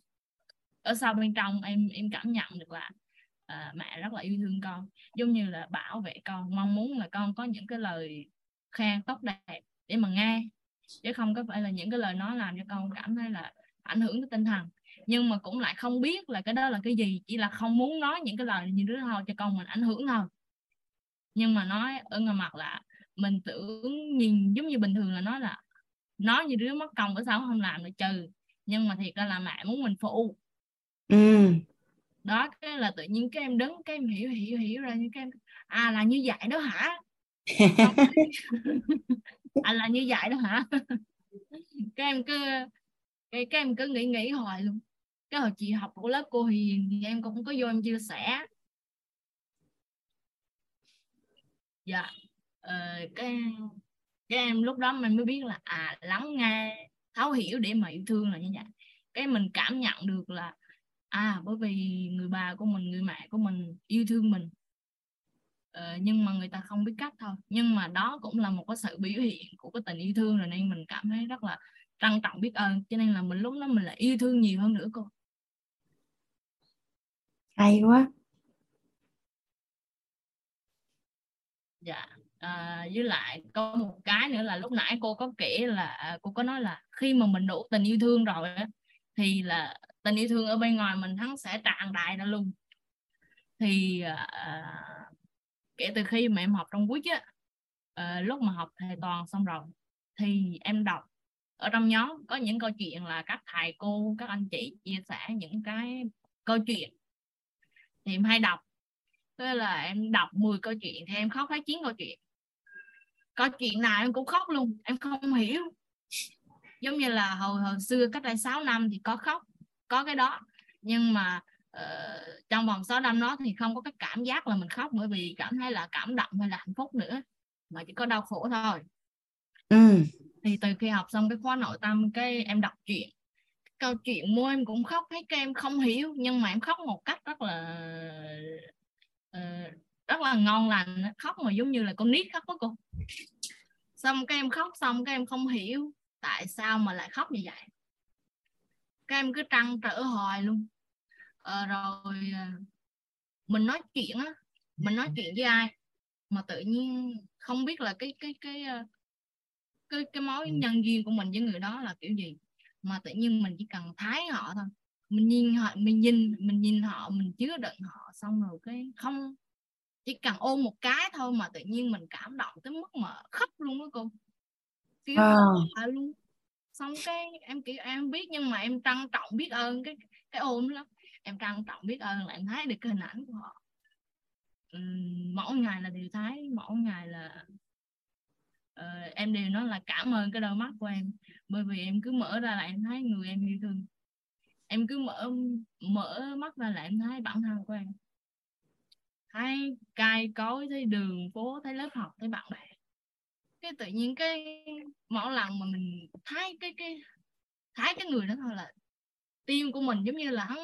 ở sau bên trong em em cảm nhận được là uh, mẹ rất là yêu thương con. Giống như là bảo vệ con mong muốn là con có những cái lời khen tốt đẹp để mà nghe chứ không có phải là những cái lời nói làm cho con cảm thấy là ảnh hưởng tới tinh thần. Nhưng mà cũng lại không biết là cái đó là cái gì chỉ là không muốn nói những cái lời như đứa thôi cho con mình ảnh hưởng thôi. Nhưng mà nói ở ngoài mặt là mình tưởng nhìn giống như bình thường là nói là nói như đứa mất công ở sao không làm được trừ. Nhưng mà thiệt ra là mẹ muốn mình phụ ừ. đó cái là tự nhiên cái em đứng cái em hiểu hiểu hiểu ra những cái em à là như vậy đó hả? À là như vậy đó hả? Các em cứ cái các em cứ nghĩ nghĩ hoài luôn. Cái hồi chị học của lớp cô hiền thì em cũng có vô em chia sẻ. Dạ Ờ, cái cái em lúc đó mình mới biết là à lắng nghe thấu hiểu để mà yêu thương là như vậy. Cái mình cảm nhận được là à bởi vì người bà của mình người mẹ của mình yêu thương mình. Ờ, nhưng mà người ta không biết cách thôi. Nhưng mà đó cũng là một cái sự biểu hiện của cái tình yêu thương rồi nên mình cảm thấy rất là trân trọng biết ơn. Cho nên là mình lúc đó mình lại yêu thương nhiều hơn nữa cô. Hay quá. Dạ. À, với lại có một cái nữa là lúc nãy cô có kể là à, cô có nói là khi mà mình đủ tình yêu thương rồi á, thì là tình yêu thương ở bên ngoài mình hắn sẽ tràn đại ra luôn. Thì à, à, kể từ khi mà em học trong quýt á à, lúc mà học thầy toàn xong rồi thì em đọc ở trong nhóm có những câu chuyện là các thầy cô các anh chị chia sẻ những cái câu chuyện. Thì em hay đọc thế là em đọc 10 câu chuyện thì em khóc hết 9 câu chuyện. Câu chuyện nào em cũng khóc luôn em không hiểu. Giống như là hồi hồi xưa cách đây 6 năm thì có khóc có cái đó. Nhưng mà uh, trong vòng 6 năm đó thì không có cái cảm giác là mình khóc bởi vì cảm thấy là cảm động hay là hạnh phúc nữa mà chỉ có đau khổ thôi. Ừ. thì từ khi học xong cái khóa nội tâm cái em đọc chuyện câu chuyện mua em cũng khóc thấy các em không hiểu nhưng mà em khóc một cách rất là uh, rất là ngon lành khóc mà giống như là con nít khóc đó cô. Xong các em khóc xong các em không hiểu tại sao mà lại khóc như vậy. Các em cứ trăn trở hoài luôn. Ờ, rồi ờ, mình nói chuyện á. Mình nói chuyện với ai mà tự nhiên không biết là cái cái cái ờ, cái cái mối ừ. nhân duyên của mình với người đó là kiểu gì. Mà tự nhiên mình chỉ cần thái họ thôi mình nhìn họ mình nhìn mình nhìn họ mình chứa đựng họ xong rồi cái không chỉ cần ôm một cái thôi mà tự nhiên mình cảm động tới mức mà khóc luôn đó cô. Kiểu à. luôn. Xong cái em kiểu em biết nhưng mà em trân trọng biết ơn cái cái ôm lắm. Em trân trọng biết ơn là em thấy được cái hình ảnh của họ. Uhm, mỗi ngày là đều thấy mỗi ngày là uh, em đều nói là cảm ơn cái đôi mắt của em. Bởi vì em cứ mở ra là em thấy người em yêu thương em cứ mở mở mắt ra là em thấy bản thân của em thấy cai cối thấy đường phố thấy lớp học thấy bạn bè cái tự nhiên cái mỗi lần mà mình thấy cái cái thấy cái người đó thôi là tim của mình giống như là hắn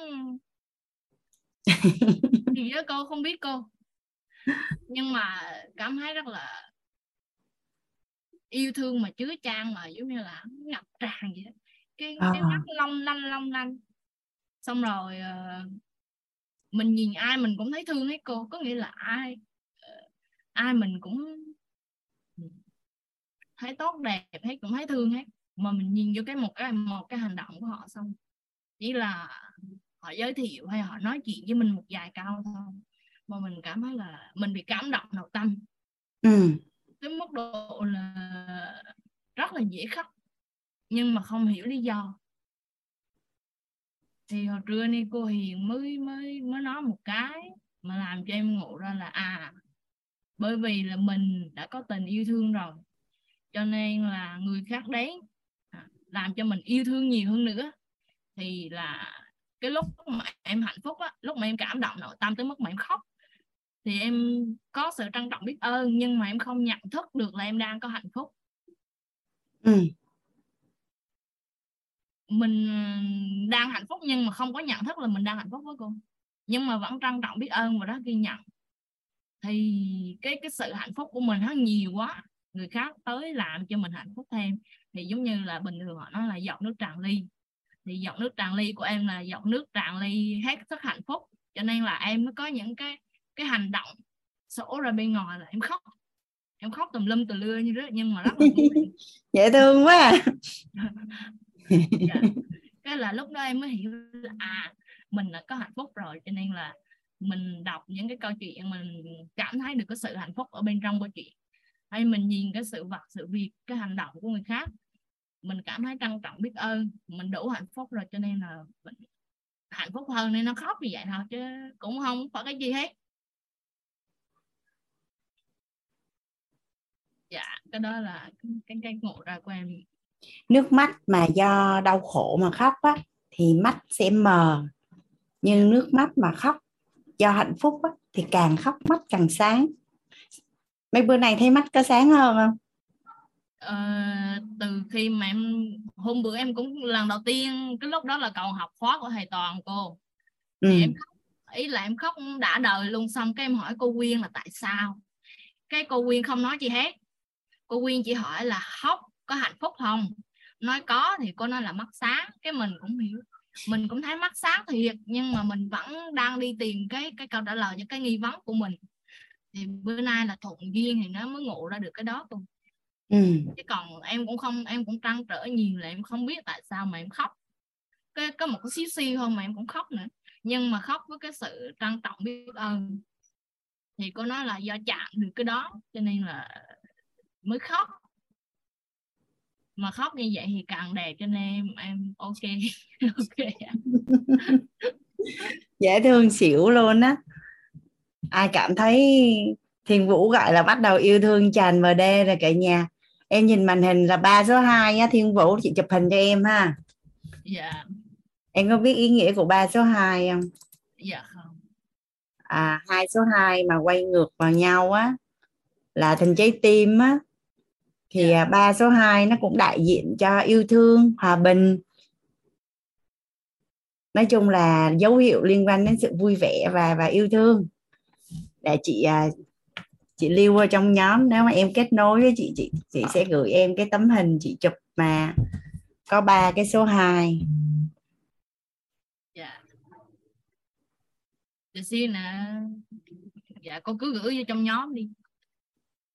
gì đó cô không biết cô nhưng mà cảm thấy rất là yêu thương mà chứa chan mà giống như là ngập tràn vậy đó. cái à. cái mắt long lanh long lanh xong rồi uh, mình nhìn ai mình cũng thấy thương hết cô. Có nghĩa là ai uh, ai mình cũng thấy tốt đẹp thấy cũng thấy thương hết. Mà mình nhìn vô cái một cái một cái hành động của họ xong chỉ là họ giới thiệu hay họ nói chuyện với mình một vài câu thôi. Mà mình cảm thấy là mình bị cảm động nội tâm. Ừ. cái mức độ là rất là dễ khóc. Nhưng mà không hiểu lý do thì hồi trưa ni cô Hiền mới mới mới nói một cái mà làm cho em ngộ ra là à bởi vì là mình đã có tình yêu thương rồi, cho nên là người khác đến à, làm cho mình yêu thương nhiều hơn nữa. Thì là cái lúc mà em hạnh phúc á, lúc mà em cảm động nội tâm tới mức mà em khóc. Thì em có sự trân trọng biết ơn, nhưng mà em không nhận thức được là em đang có hạnh phúc. Ừ mình đang hạnh phúc nhưng mà không có nhận thức là mình đang hạnh phúc với cô. Nhưng mà vẫn trân trọng biết ơn và đó ghi nhận. Thì cái cái sự hạnh phúc của mình nó nhiều quá. Người khác tới làm cho mình hạnh phúc thêm. Thì giống như là bình thường họ nói là giọt nước tràn ly. Thì giọt nước tràn ly của em là giọt nước tràn ly hết sức hạnh phúc. Cho nên là em mới có những cái cái hành động sổ ra bên ngoài là em khóc. Em khóc tùm lum tùm lưa như đó nhưng mà rất là dễ thương quá à. dạ. cái là lúc đó em mới hiểu là à mình là có hạnh phúc rồi cho nên là mình đọc những cái câu chuyện mình cảm thấy được cái sự hạnh phúc ở bên trong câu chuyện. Hay mình nhìn cái sự vật sự việc cái hành động của người khác mình cảm thấy trân trọng biết ơn mình đủ hạnh phúc rồi cho nên là mình hạnh phúc hơn nên nó khóc như vậy thôi chứ cũng không phải cái gì hết. Dạ cái đó là cái cái ngộ ra của em nước mắt mà do đau khổ mà khóc á thì mắt sẽ mờ. Nhưng nước mắt mà khóc do hạnh phúc á, thì càng khóc mắt càng sáng. Mấy bữa này thấy mắt có sáng hơn không? Ờ, từ khi mà em hôm bữa em cũng lần đầu tiên cái lúc đó là còn học khóa của thầy toàn cô. Ừ. thì em khóc ý là em khóc đã đời luôn xong cái em hỏi cô Quyên là tại sao? Cái cô Quyên không nói gì hết. Cô Quyên chỉ hỏi là khóc có hạnh phúc không? Nói có thì cô nói là mắt sáng. Cái mình cũng hiểu. Mình cũng thấy mắt sáng thiệt nhưng mà mình vẫn đang đi tìm cái cái câu trả lời cho cái nghi vấn của mình. Thì bữa nay là thuận duyên thì nó mới ngộ ra được cái đó luôn ừ. chứ còn em cũng không em cũng trăn trở nhiều là em không biết tại sao mà em khóc. Cái có một cái xíu xíu thôi mà em cũng khóc nữa. Nhưng mà khóc với cái sự trân trọng biết ơn. Thì cô nói là do chạm được cái đó cho nên là mới khóc mà khóc như vậy thì càng đẹp cho nên em em ok ok dễ thương xỉu luôn á. Ai cảm thấy Thiền Vũ gọi là bắt đầu yêu thương Trần MD rồi cả nhà. Em nhìn màn hình là ba số 2 á Thiên Vũ chị chụp hình cho em ha. Dạ. Em có biết ý nghĩa của ba số 2 không? Dạ không. À hai số 2 mà quay ngược vào nhau á là thành trái tim á thì Dạ. ba số 2 nó cũng đại diện cho yêu thương hòa bình. Nói chung là dấu hiệu liên quan đến sự vui vẻ và và yêu thương. Để chị à, chị lưu vào trong nhóm nếu mà em kết nối với chị chị chị sẽ gửi em cái tấm hình chị chụp mà có ba cái số 2 dạ. Để xin nè dạ cô cứ gửi vô trong nhóm đi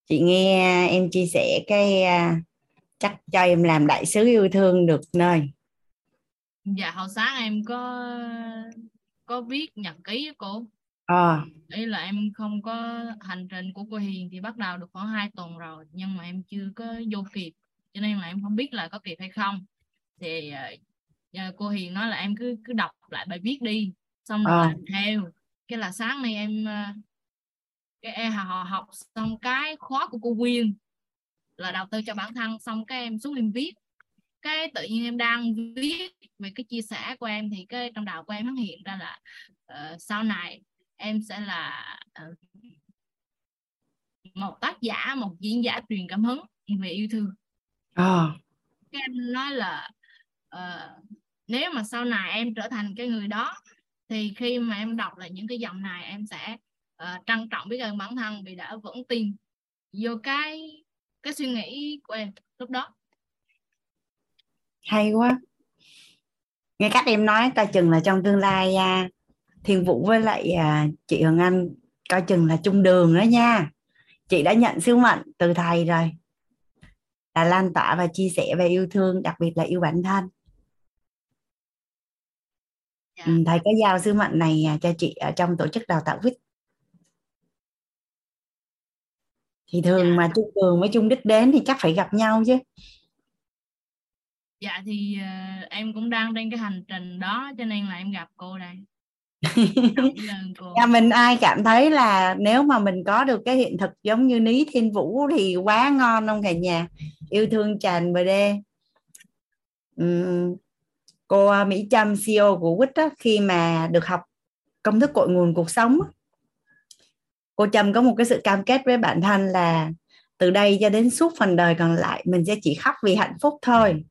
chị nghe em chia sẻ cái à, chắc cho em làm đại sứ yêu thương được nơi. Dạ hồi sáng em có có viết nhật ký với cô. Ờ. Ý là em không có hành trình của cô Hiền thì bắt đầu được khoảng 2 tuần rồi nhưng mà em chưa có vô kịp cho nên là em không biết là có kịp hay không. Thì ờ, cô Hiền nói là em cứ cứ đọc lại bài viết đi xong rồi Ờ. làm theo. Cái là sáng nay em ờ, cái em họ học xong cái khóa của cô Quyên là đầu tư cho bản thân xong cái em xuống em viết cái tự nhiên em đang viết về cái chia sẻ của em thì cái trong đầu của em nó hiện ra là ờ, sau này em sẽ là ờ, một tác giả một diễn giả truyền cảm hứng về yêu thương. Ờ cái em nói là ờ, nếu mà sau này em trở thành cái người đó thì khi mà em đọc lại những cái dòng này em sẽ ờ, trân trọng biết ơn bản thân vì đã vững tin vô cái cái suy nghĩ của em lúc đó. Hay quá. Nghe cách em nói coi chừng là trong tương lai à, Thiên Vũ với lại à, chị Hồng Anh coi chừng là chung đường đó nha. Chị đã nhận sứ mệnh từ thầy rồi. Là lan tỏa và chia sẻ về yêu thương đặc biệt là yêu bản thân. Dạ. ừ, thầy có giao sứ mệnh này à, cho chị ở trong tổ chức đào tạo vít thì thường Dạ. mà chung đường với chung đích đến thì chắc phải gặp nhau chứ. Dạ thì ờ, em cũng đang trên cái hành trình đó cho nên là em gặp cô đây. Cô. Nhà mình ai cảm thấy là nếu mà mình có được cái hiện thực giống như Ní Thiên Vũ thì quá ngon không cả nhà. Yêu thương tràn bờ đê. Ừm, cô Mỹ Trâm CEO của Quýt khi mà được học công thức cội nguồn cuộc sống cô Trâm có một cái sự cam kết với bản thân là từ đây cho đến suốt phần đời còn lại mình sẽ chỉ khóc vì hạnh phúc thôi.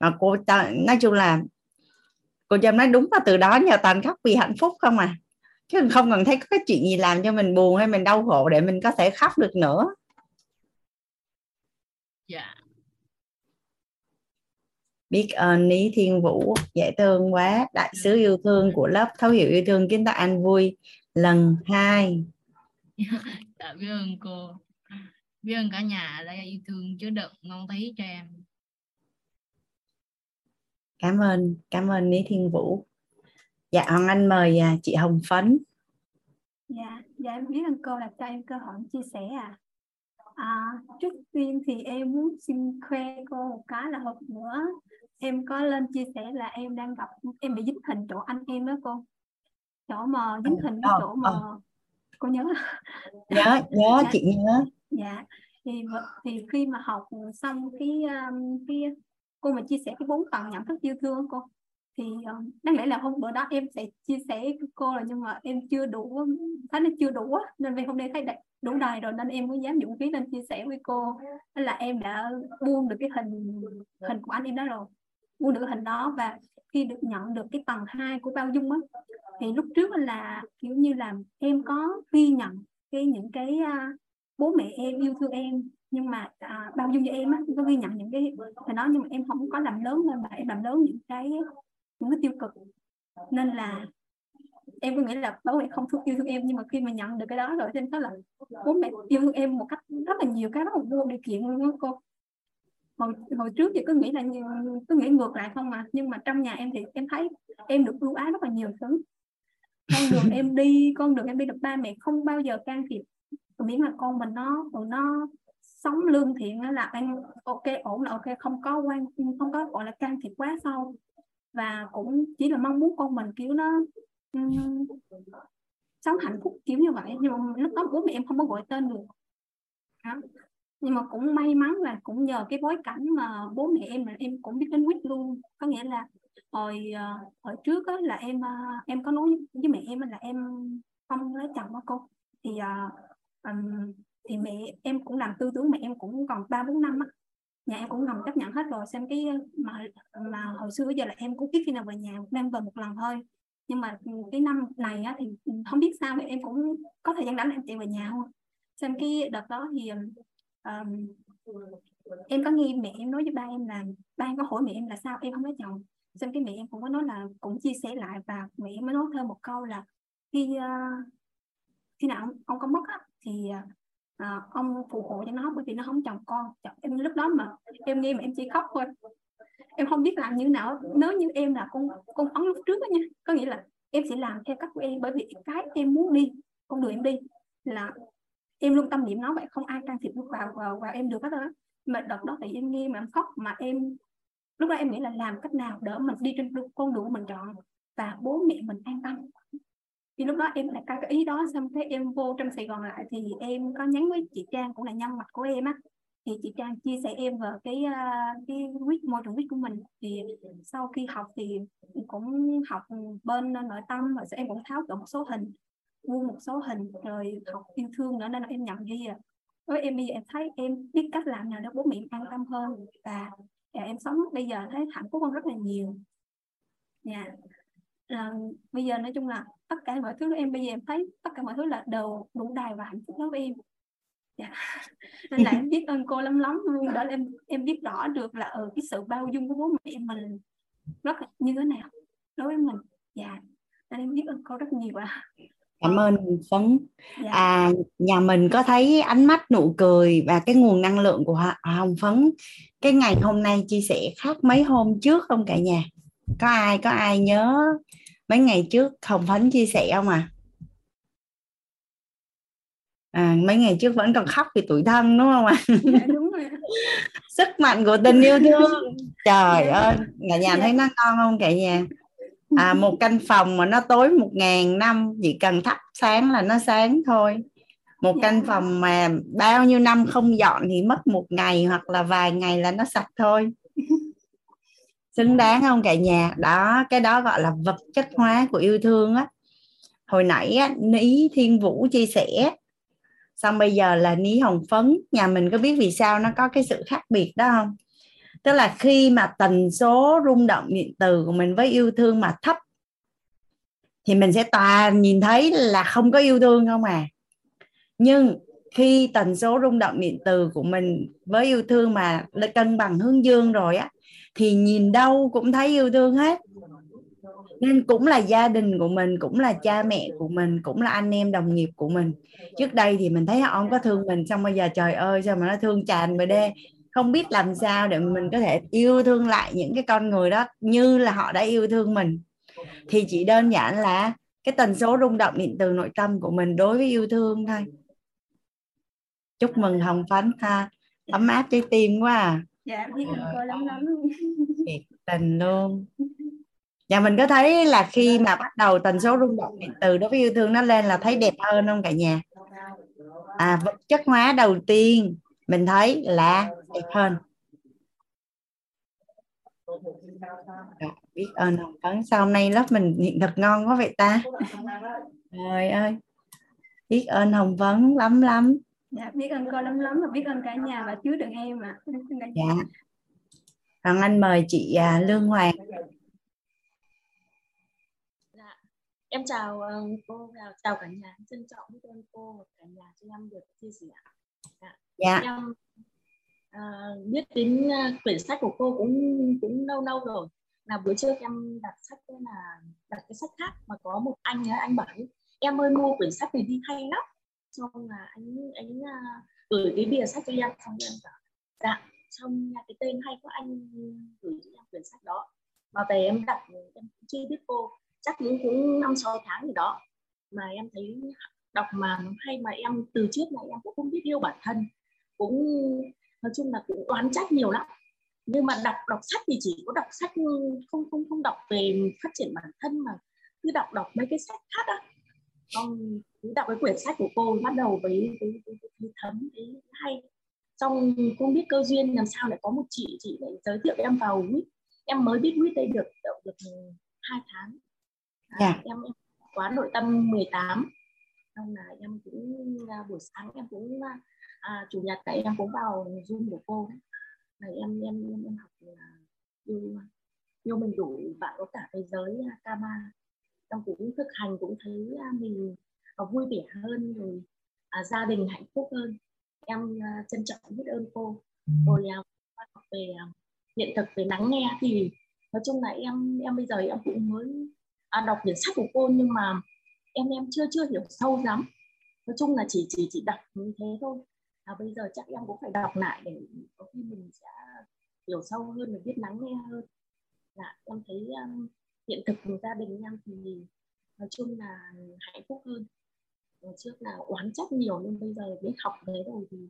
Mà cô ta, nói chung là cô Trâm nói đúng là từ đó nhờ toàn khóc vì hạnh phúc không à. Chứ không cần thấy có cái chuyện gì làm cho mình buồn hay mình đau khổ để mình có thể khóc được nữa. Dạ. Biết ơn Lý Thiên Vũ dễ thương quá. Đại sứ yêu thương của lớp thấu hiểu yêu thương kiến tạo an vui lần 2 dạ biết ơn cô. Biết ơn cả nhà đây yêu thương chứa đựng ngon thấy cho em. Cảm ơn cảm ơn Lý Thiên Vũ. Dạ Hoàng Anh mời à, chị Hồng Phấn. Dạ, dạ em biết ơn cô là cho em cơ hội chia sẻ à. à trước tiên thì em muốn xin khoe cô một cái là hôm nữa em có lên chia sẻ là em đang gặp em bị dính hình chỗ anh em đó cô. Chỗ mà dính hình cái chỗ mà. Cô nhớ nhớ nhớ Dạ. chị nhớ. Dạ. Thì thì khi mà học xong cái um, cái cô mà chia sẻ cái bốn tầng nhận thức yêu thương cô thì uh, đáng lẽ là hôm bữa đó em sẽ chia sẻ với cô rồi nhưng mà em chưa đủ thấy nó chưa đủ nên vì hôm nay thấy đủ đầy rồi nên em mới dám dũng khí lên chia sẻ với cô. Nên là em đã buông được cái hình hình của anh em đó rồi u được hình đó và khi được nhận được cái tầng 2 của bao dung á thì lúc trước là kiểu như là em có ghi nhận cái những cái uh, bố mẹ em yêu thương em nhưng mà à, bao dung cho em á có ghi nhận những cái thì đó nhưng mà em không có làm lớn lên mà em làm lớn những cái những cái tiêu cực. Nên là em có nghĩ là bố mẹ không thương yêu thương em nhưng mà khi mà nhận được cái đó rồi em thấy là bố mẹ yêu thương em một cách rất là nhiều cái rất là vô điều kiện luôn đó cô hồi hồi trước thì cứ nghĩ là cứ nghĩ ngược lại không mà nhưng mà trong nhà em thì em thấy em được ưu ái rất là nhiều thứ. Con đường em đi con đường em đi được ba mẹ không bao giờ can thiệp. Miễn là con mình nó nó sống lương thiện là em ok ổn là ok không có quan không có gọi là can thiệp quá sâu. Và cũng chỉ là mong muốn con mình kiểu nó um, sống hạnh phúc kiểu như vậy. Nhưng mà lúc đó bố mẹ em không có gọi tên được. Đó nhưng mà cũng may mắn là cũng nhờ cái bối cảnh mà bố mẹ em là em cũng biết đến quýt luôn. Có nghĩa là hồi ờ, hồi trước đó là em ờ, em có nói với mẹ em là em không lấy chồng đó cô. Thì uh, um, thì mẹ em cũng làm tư tưởng mẹ em cũng còn ba bốn năm á. Nhà em cũng ngầm chấp nhận hết rồi xem cái mà mà hồi xưa giờ là em cũng ít khi nào về nhà năm về một lần thôi. Nhưng mà cái năm này á, thì không biết sao em cũng có thời gian đánh em chạy về nhà không xem cái đợt đó thì um, em có nghe mẹ em nói với ba em là ba em có hỏi mẹ em là sao? Em không lấy chồng. Xem cái mẹ em cũng có nói là cũng chia sẻ lại và mẹ em mới nói thêm một câu là khi uh, khi nào ông, ông có mất á, thì uh, ông phù hộ cho nó bởi vì nó không chồng con. Em lúc đó mà em nghe mà em chỉ khóc thôi. Em không biết làm như nào nếu như em là con con phấn lúc trước đó nha có nghĩa là em sẽ làm theo cách của em bởi vì cái em muốn đi con đường em đi là em luôn tâm niệm nó vậy không ai can thiệp vào vào, vào em được hết á mà đợt đó thì em nghe mà em khóc mà em lúc đó em nghĩ là làm cách nào đỡ mình đi trên con đường mình chọn và bố mẹ mình an tâm. Thì lúc đó em lại cái ý đó xong thế em vô trong Sài Gòn lại thì em có nhắn với chị Trang cũng là nhân mặt của em á. Thì chị Trang chia sẻ em về cái ờ, cái quyết môi trường quyết của mình. Thì sau khi học thì cũng học bên nội tâm và em cũng tháo gỡ một số hình mua một số hình rồi học yêu thương nữa nên là em nhận ghi à với em bây giờ em thấy em biết cách làm nào để bố mẹ em an tâm hơn và, dạ, em sống bây giờ thấy hạnh phúc hơn rất là nhiều. Dạ. Là bây giờ nói chung là tất cả mọi thứ em bây giờ em thấy tất cả mọi thứ là đều đủ đầy và hạnh phúc đối với em. Dạ. nên là em biết ơn cô lắm lắm luôn đó em em biết rõ được là ở ừ, cái sự bao dung của bố mẹ mình rất là như thế nào đối với mình. Dạ. Nên em biết ơn cô rất nhiều ạ. à cảm ơn phấn. Dạ. à nhà mình có thấy ánh mắt nụ cười và cái nguồn năng lượng của hồng phấn. Cái ngày hôm nay chia sẻ khác mấy hôm trước không cả nhà? Có ai có ai nhớ mấy ngày trước hồng phấn chia sẻ không à à mấy ngày trước vẫn còn khóc vì tuổi thân đúng không ạ? Dạ, đúng rồi. sức mạnh của tình yêu thương. Trời dạ. ơi cả nhà thấy nó ngon không cả nhà à một căn phòng mà nó tối một ngàn năm chỉ cần thắp sáng là nó sáng thôi. Một dạ. căn phòng mà bao nhiêu năm không dọn thì mất một ngày hoặc là vài ngày là nó sạch thôi. Xứng đáng không cả nhà? Đó cái đó gọi là vật chất hóa của yêu thương á. Hồi nãy á, ní thiên vũ chia sẻ xong bây giờ là ní hồng phấn. Nhà mình có biết vì sao nó có cái sự khác biệt đó không tức là khi mà tần số rung động điện từ của mình với yêu thương mà thấp, thì mình sẽ toàn nhìn thấy là không có yêu thương không à. Nhưng khi tần số rung động điện từ của mình với yêu thương mà cân bằng hướng dương rồi á, thì nhìn đâu cũng thấy yêu thương hết. Nên cũng là gia đình của mình, cũng là cha mẹ của mình, cũng là anh em đồng nghiệp của mình. Trước đây thì mình thấy họ không có thương mình, xong bây giờ trời ơi, sao mà nó thương tràn về đây không biết làm sao để mình có thể yêu thương lại những cái con người đó như là họ đã yêu thương mình. Thì chỉ đơn giản là cái tần số rung động điện từ nội tâm của mình đối với yêu thương thôi. Chúc mừng hồng phấn ha. Ấm áp trái tim quá à. Dạ biết cô lắm lắm. Thiệt tình luôn. Nhà mình có thấy là khi mà bắt đầu tần số rung động điện từ đối với yêu thương nó lên là thấy đẹp hơn không cả nhà? À vật chất hóa đầu tiên mình thấy là đẹp hơn. Biết ơn hồng phấn sao hôm nay lớp mình hiện thật ngon quá vậy ta? Trời ơi. Biết ơn hồng phấn lắm lắm. Dạ biết ơn cô lắm lắm và biết ơn cả nhà và chứa đựng em ạ. À. dạ. Hoàng Anh mời chị à, Lương Hoàng. Dạ. em chào uh, cô chào, chào cả nhà. Trân trọng biết ơn cô và cả nhà cho em được chia sẻ dạ. dạ. em à, biết đến à, quyển sách của cô cũng cũng lâu lâu rồi. Là bữa trước em đặt sách là đặt cái sách khác mà có một anh ấy, anh bảo em ơi mua quyển sách này đi hay lắm. Xong là anh anh à, gửi cái bìa sách cho em xong em bảo dạ xong cái tên hay của anh gửi cho em quyển sách đó. Mà về em đặt em chưa biết cô. Chắc cũng cũng năm sáu tháng gì đó mà em thấy đọc mà hay mà em từ trước này em cũng không biết yêu bản thân. Cũng nói chung là cũng đoán trách nhiều lắm. Nhưng mà đọc đọc sách thì chỉ có đọc sách không không không đọc về phát triển bản thân mà cứ đọc đọc mấy cái sách khác á. Xong đọc cái quyển sách của cô bắt đầu với với, với, với, với thấm thấy hay. Xong không biết cơ duyên làm sao lại có một chị chị lại giới thiệu em vào quýt em mới biết quýt đây được được, được hai tháng. À, yeah. Dạ. em, em quá nội tâm 18 xong là em cũng à, buổi sáng em cũng à, chủ nhật tại em cũng vào zoom của cô này là em em em, em học là yêu yêu mình đủ bạn có cả thế giới à, kama em cũng thực hành cũng thấy à, mình vui vẻ hơn rồi à, gia đình hạnh phúc hơn. Em uh, trân trọng biết ơn cô. Rồi uh, học về uh, hiện thực về lắng nghe thì nói chung là em em bây giờ em cũng mới à, đọc quyển sách của cô nhưng mà em em chưa chưa hiểu sâu lắm. Nói chung là chỉ chỉ chỉ đọc như thế thôi à, bây giờ chắc em cũng phải đọc lại để có khi mình sẽ hiểu sâu hơn và biết lắng nghe hơn. Dạ em thấy um, hiện thực của gia đình em thì nói chung là hạnh phúc hơn. Ngày trước là oán trách nhiều nhưng bây giờ biết học thế rồi thì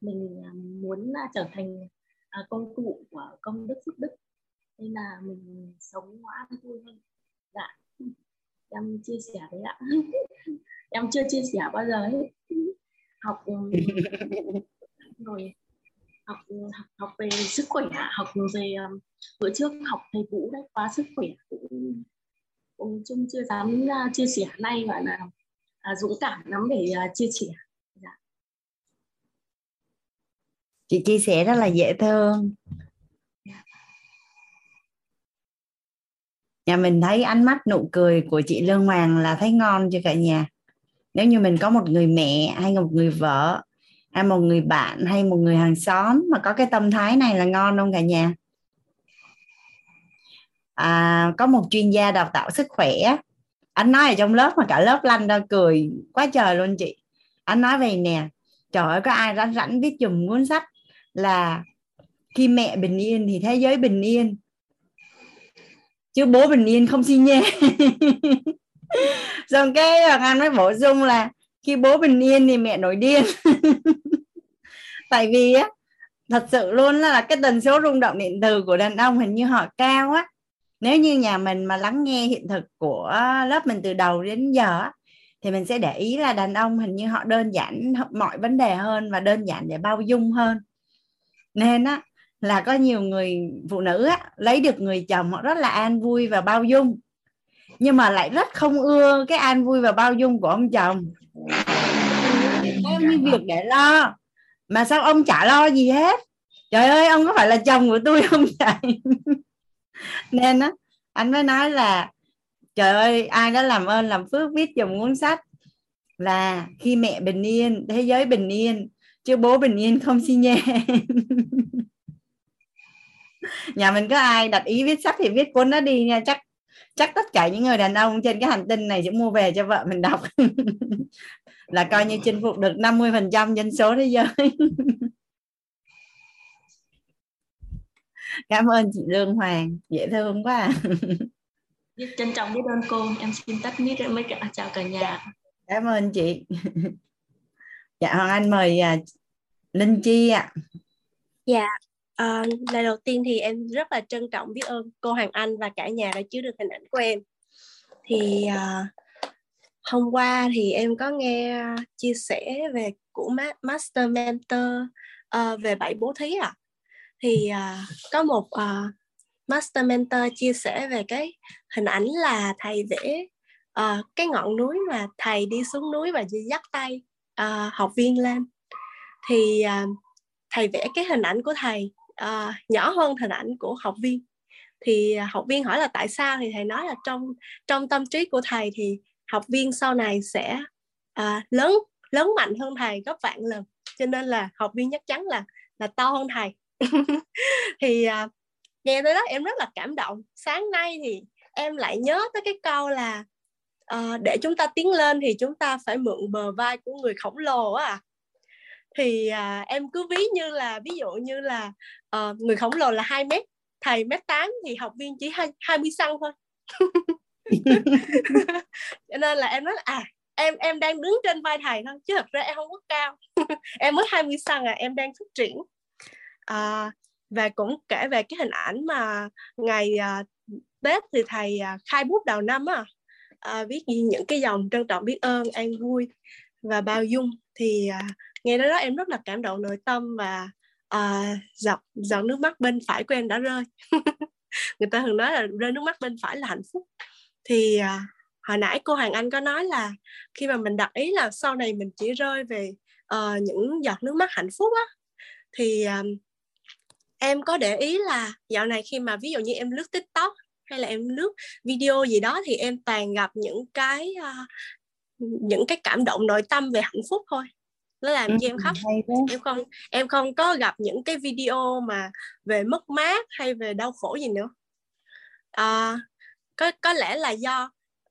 mình um, muốn là trở thành à, công cụ của công đức phước đức nên là mình sống ngoan vui hơn. Dạ em chia sẻ đấy ạ. Em chưa chia sẻ bao giờ hết học rồi học học, học về sức khỏe học về um, bữa trước học thầy vũ đấy quá sức khỏe cũng cũng chung chưa dám uh, chia sẻ nay gọi là à, dũng cảm lắm để à, chia sẻ dạ. chị chia sẻ rất là dễ thương dạ. nhà mình thấy ánh mắt nụ cười của chị Lương Hoàng là thấy ngon cho cả nhà nếu như mình có một người mẹ hay một người vợ hay một người bạn hay một người hàng xóm mà có cái tâm thái này là ngon không cả nhà? À, có một chuyên gia đào tạo sức khỏe. Anh nói ở trong lớp mà cả lớp lanh ra cười quá trời luôn chị. Anh nói về nè trời ơi có ai rảnh rảnh viết chùm cuốn sách là khi mẹ bình yên thì thế giới bình yên. Chứ bố bình yên không xin nhé. xong cái à, anh mới bổ sung là khi bố bình yên thì mẹ nổi điên. Tại vì á thật sự luôn là cái tần số rung động điện từ của đàn ông hình như họ cao á. Nếu như nhà mình mà lắng nghe hiện thực của lớp mình từ đầu đến giờ thì mình sẽ để ý là đàn ông hình như họ đơn giản mọi vấn đề hơn và đơn giản để bao dung hơn. Nên á là có nhiều người phụ nữ á, lấy được người chồng họ rất là an vui và bao dung nhưng mà lại rất không ưa cái an vui và bao dung của ông chồng. Bao nhiêu việc để lo. Mà sao ông chả lo gì hết? Trời ơi, ông có phải là chồng của tôi không vậy? Nên á, anh mới nói là, trời ơi, ai đã làm ơn, làm phước viết dòng cuốn sách là khi mẹ bình yên, thế giới bình yên, chứ bố bình yên không xin nhé. Nhà mình có ai đặt ý viết sách thì viết cuốn đó đi nha, chắc chắc tất cả những người đàn ông trên cái hành tinh này sẽ mua về cho vợ mình đọc. Là coi như chinh phục được 50% dân số thế giới. Cảm ơn chị Lương Hoàng. Dễ thương quá à. trân trọng biết ơn cô. Em xin tắt mic mới cả chào cả nhà. Cảm ơn chị. Dạ Hoàng Anh mời uh, Linh Chi ạ. À. dạ À, lời đầu tiên thì em rất là trân trọng biết ơn cô Hoàng Anh và cả nhà đã chứa được hình ảnh của em. Thì à, hôm qua thì em có nghe chia sẻ về của Master Mentor à, về bảy bố thí à thì à, có một à, master mentor chia sẻ về cái hình ảnh là thầy vẽ à, cái ngọn núi mà thầy đi xuống núi và dắt tay à, học viên lên. Thì à, thầy vẽ cái hình ảnh của thầy uh, nhỏ hơn hình ảnh của học viên. Thì à, học viên hỏi là tại sao? Thì thầy nói là trong trong tâm trí của thầy thì học viên sau này sẽ uh, lớn lớn mạnh hơn thầy gấp vạn lần. Cho nên là học viên chắc chắn là là to hơn thầy. Thì uh, nghe tới đó em rất là cảm động. Sáng nay thì em lại nhớ tới cái câu là uh, để chúng ta tiến lên thì chúng ta phải mượn bờ vai của người khổng lồ á. À. thì à, em cứ ví như là ví dụ như là Ờ, người khổng lồ là 2 mét thầy mét tám thì học viên chỉ hai 20 cm thôi. Cho nên là em nói là à em em đang đứng trên vai thầy thôi chứ thật ra em không có cao. Em mới 20 cm à em đang phát triển. À, và cũng kể về cái hình ảnh mà ngày à, Tết thì thầy à, khai bút đầu năm à, à viết những cái dòng trân trọng biết ơn an vui và bao dung. Thì à, nghe đó, đó em rất là cảm động nội tâm và à, giọt giọt nước mắt bên phải của em đã rơi. Người ta thường nói là rơi nước mắt bên phải là hạnh phúc. Thì à, hồi nãy cô Hoàng Anh có nói là khi mà mình đặt ý là sau này mình chỉ rơi về uh, những giọt nước mắt hạnh phúc á thì um, em có để ý là dạo này khi mà ví dụ như em lướt tiktok hay là em lướt video gì đó thì em toàn gặp những cái uh, những cái cảm động nội tâm về hạnh phúc thôi nó làm cho em khóc em không em không có gặp những cái video mà về mất mát hay về đau khổ gì nữa. À, có có lẽ là do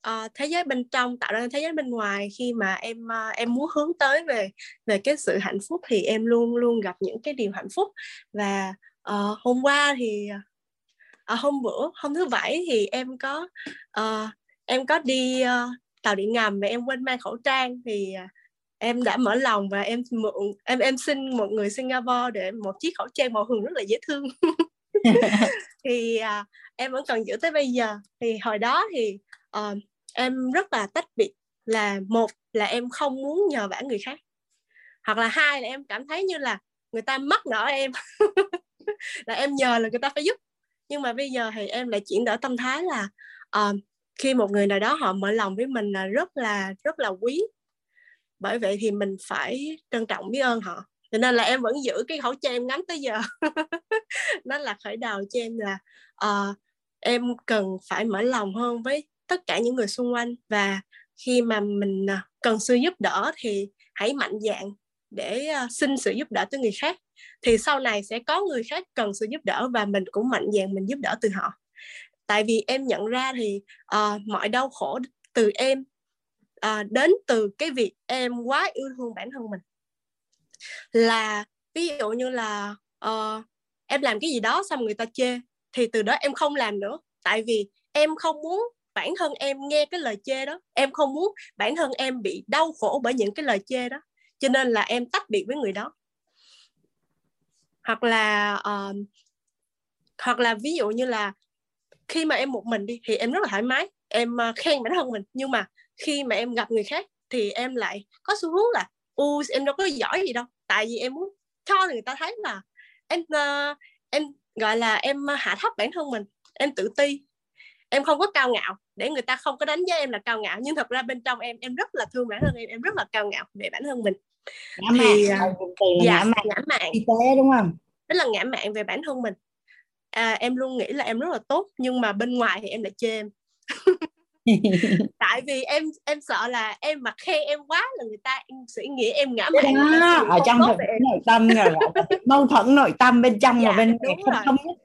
uh, thế giới bên trong tạo ra thế giới bên ngoài khi mà em uh, em muốn hướng tới về về cái sự hạnh phúc thì em luôn luôn gặp những cái điều hạnh phúc. Và uh, hôm qua thì uh, hôm bữa hôm thứ bảy thì em có uh, em có đi uh, tàu điện ngầm và em quên mang khẩu trang thì uh, em đã mở lòng và em mượn em em xin một người Singapore để một chiếc khẩu trang màu hường rất là dễ thương. Thì uh, em vẫn còn giữ tới bây giờ. Thì hồi đó thì uh, em rất là tách biệt là một là em không muốn nhờ vả người khác hoặc là hai là em cảm thấy như là người ta mắc nợ em. Là em nhờ là người ta phải giúp. Nhưng mà bây giờ thì em lại chuyển đổi tâm thái là uh, khi một người nào đó họ mở lòng với mình là rất là rất là quý bởi vậy thì mình phải trân trọng biết ơn họ. Cho nên là em vẫn giữ cái khẩu trang em ngắm tới giờ. Nó là khởi đầu cho em là uh, em cần phải mở lòng hơn với tất cả những người xung quanh. Và khi mà mình à, cần sự giúp đỡ thì hãy mạnh dạn để à, xin sự giúp đỡ từ người khác. Thì sau này sẽ có người khác cần sự giúp đỡ và mình cũng mạnh dạn mình giúp đỡ từ họ. Tại vì em nhận ra thì uh, mọi đau khổ từ em à, đến từ cái việc em quá yêu thương bản thân mình. Là ví dụ như là uh, em làm cái gì đó xong người ta chê thì từ đó em không làm nữa. Tại vì em không muốn bản thân em nghe cái lời chê đó. Em không muốn bản thân em bị đau khổ bởi những cái lời chê đó. Cho nên là em tách biệt với người đó. Hoặc là uh, hoặc là ví dụ như là khi mà em một mình đi thì em rất là thoải mái. Em uh, khen bản thân mình. Nhưng mà khi mà em gặp người khác thì em lại có xu hướng là u em đâu có giỏi gì đâu. Tại vì em muốn cho người ta thấy là em uh, em gọi là em hạ thấp bản thân mình em tự ti. Em không có cao ngạo để người ta không có đánh giá em là cao ngạo nhưng thật ra bên trong em em rất là thương bản thân em em rất là cao ngạo về bản thân mình. Ngã thì mạng, dạ, ngã mạng ngã mạng y tế đúng không? Đó là ngã mạng về bản thân mình. À, em luôn nghĩ là em rất là tốt nhưng mà bên ngoài thì em lại chê em tại vì em em sợ là em mà khen em quá là người ta sẽ nghĩ em ngã mạng đó, ở trong thực nội tâm rồi mâu thuẫn nội tâm bên trong dạ, và bên ngoài không thống nhất.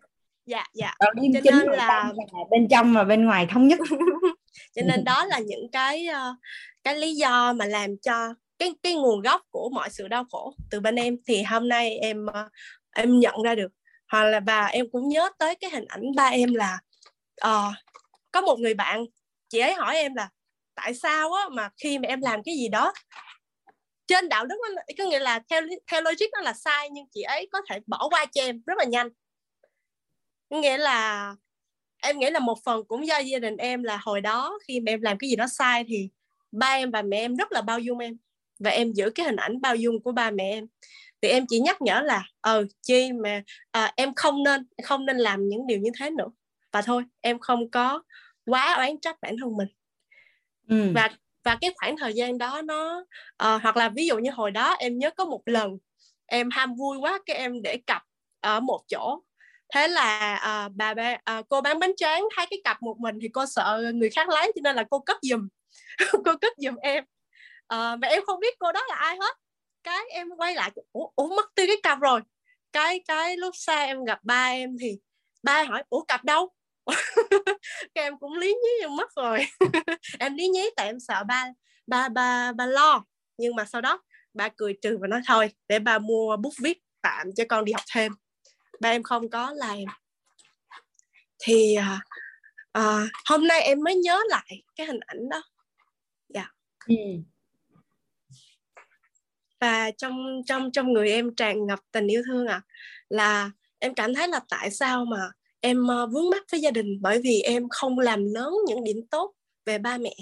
Dạ dạ. Đầu tiên cho nên là bên trong và bên ngoài thống nhất. Cho nên đó là những cái uh, cái lý do mà làm cho cái cái nguồn gốc của mọi sự đau khổ từ bên em. Thì hôm nay em uh, em nhận ra được. Hoặc là và em cũng nhớ tới cái hình ảnh ba em là uh, có một người bạn chị ấy hỏi em là tại sao á mà khi mà em làm cái gì đó trên đạo đức nó có nghĩa là theo theo logic nó là sai nhưng chị ấy có thể bỏ qua cho em rất là nhanh. Nghĩa là em nghĩ là một phần cũng do gia đình em là hồi đó khi mà em làm cái gì đó sai thì ba em và mẹ em rất là bao dung em và em giữ cái hình ảnh bao dung của ba mẹ em. Thì em chỉ nhắc nhở là ờ chi mà à, em không nên không nên làm những điều như thế nữa. Và thôi em không có quá oán trách bản thân mình. Ừ. và và cái khoảng thời gian đó nó uh, hoặc là ví dụ như hồi đó em nhớ có một lần em ham vui quá cái em để cặp ở một chỗ. Thế là uh, bà, bà uh, cô bán bánh tráng thấy cái cặp một mình thì cô sợ người khác lấy cho nên là cô cất giùm. Cô cất giùm em. Uh, mà em không biết cô đó là ai hết. Cái em quay lại ủa, ủa mất tiêu cái cặp rồi. Cái cái lúc xa em gặp ba em thì ba hỏi ủa cặp đâu cái em cũng lý nhí mất rồi. Em lý nhí tại em sợ ba ba ba ba lo. Nhưng mà sau đó ba cười trừ và nói thôi để ba mua bút viết tạm cho con đi học thêm. Ba em không có làm. Thì à, à, hôm nay em mới nhớ lại cái hình ảnh đó. Dạ. Ừ. và trong trong trong người em tràn ngập tình yêu thương à là em cảm thấy là tại sao mà em ờ, vướng mắc với gia đình bởi vì em không làm lớn những điểm tốt về ba mẹ.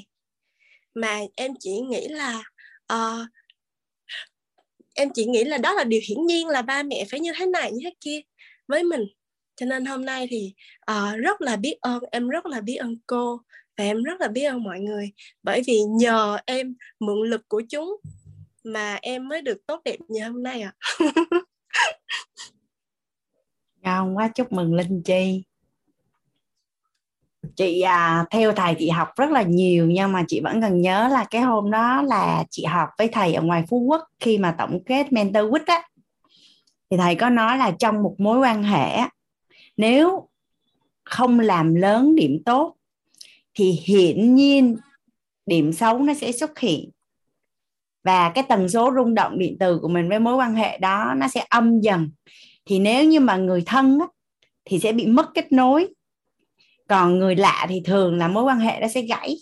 Mà em chỉ nghĩ là uh, em chỉ nghĩ là đó là điều hiển nhiên là ba mẹ phải như thế này như thế kia với mình. Cho nên hôm nay thì uh, rất là biết ơn em rất là biết ơn cô và em rất là biết ơn mọi người. Bởi vì nhờ em mượn lực của chúng mà em mới được tốt đẹp như hôm nay ạ. à. Cao quá chúc mừng linh chi. Chị à, theo thầy chị học rất là nhiều nhưng mà chị vẫn cần nhớ là cái hôm đó là chị học với thầy ở ngoài phú quốc khi mà tổng kết mentor week á. Thì thầy có nói là trong một mối quan hệ nếu không làm lớn điểm tốt thì hiển nhiên điểm xấu nó sẽ xuất hiện. Và cái tần số rung động điện từ của mình với mối quan hệ đó nó sẽ âm dần thì nếu như mà người thân á, thì sẽ bị mất kết nối. Còn người lạ thì thường là mối quan hệ nó sẽ gãy.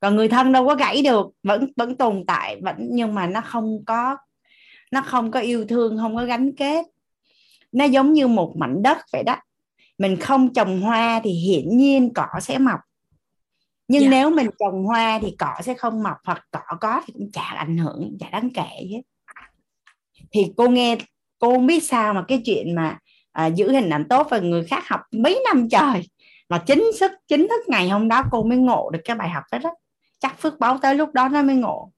Còn người thân đâu có gãy được vẫn vẫn tồn tại vẫn nhưng mà nó không có nó không có yêu thương không có gắn kết. Nó giống như một mảnh đất vậy đó. Mình không trồng hoa thì hiển nhiên cỏ sẽ mọc. Nhưng yeah. Dạ. nếu mình trồng hoa thì cỏ sẽ không mọc hoặc cỏ có thì cũng chả ảnh hưởng chả đáng kể hết. Thì cô nghe cô không biết sao mà cái chuyện mà à, giữ hình ảnh tốt và người khác học mấy năm trời mà chính thức chính thức ngày hôm đó cô mới ngộ được cái bài học đó, đó. chắc phước báo tới lúc đó nó mới ngộ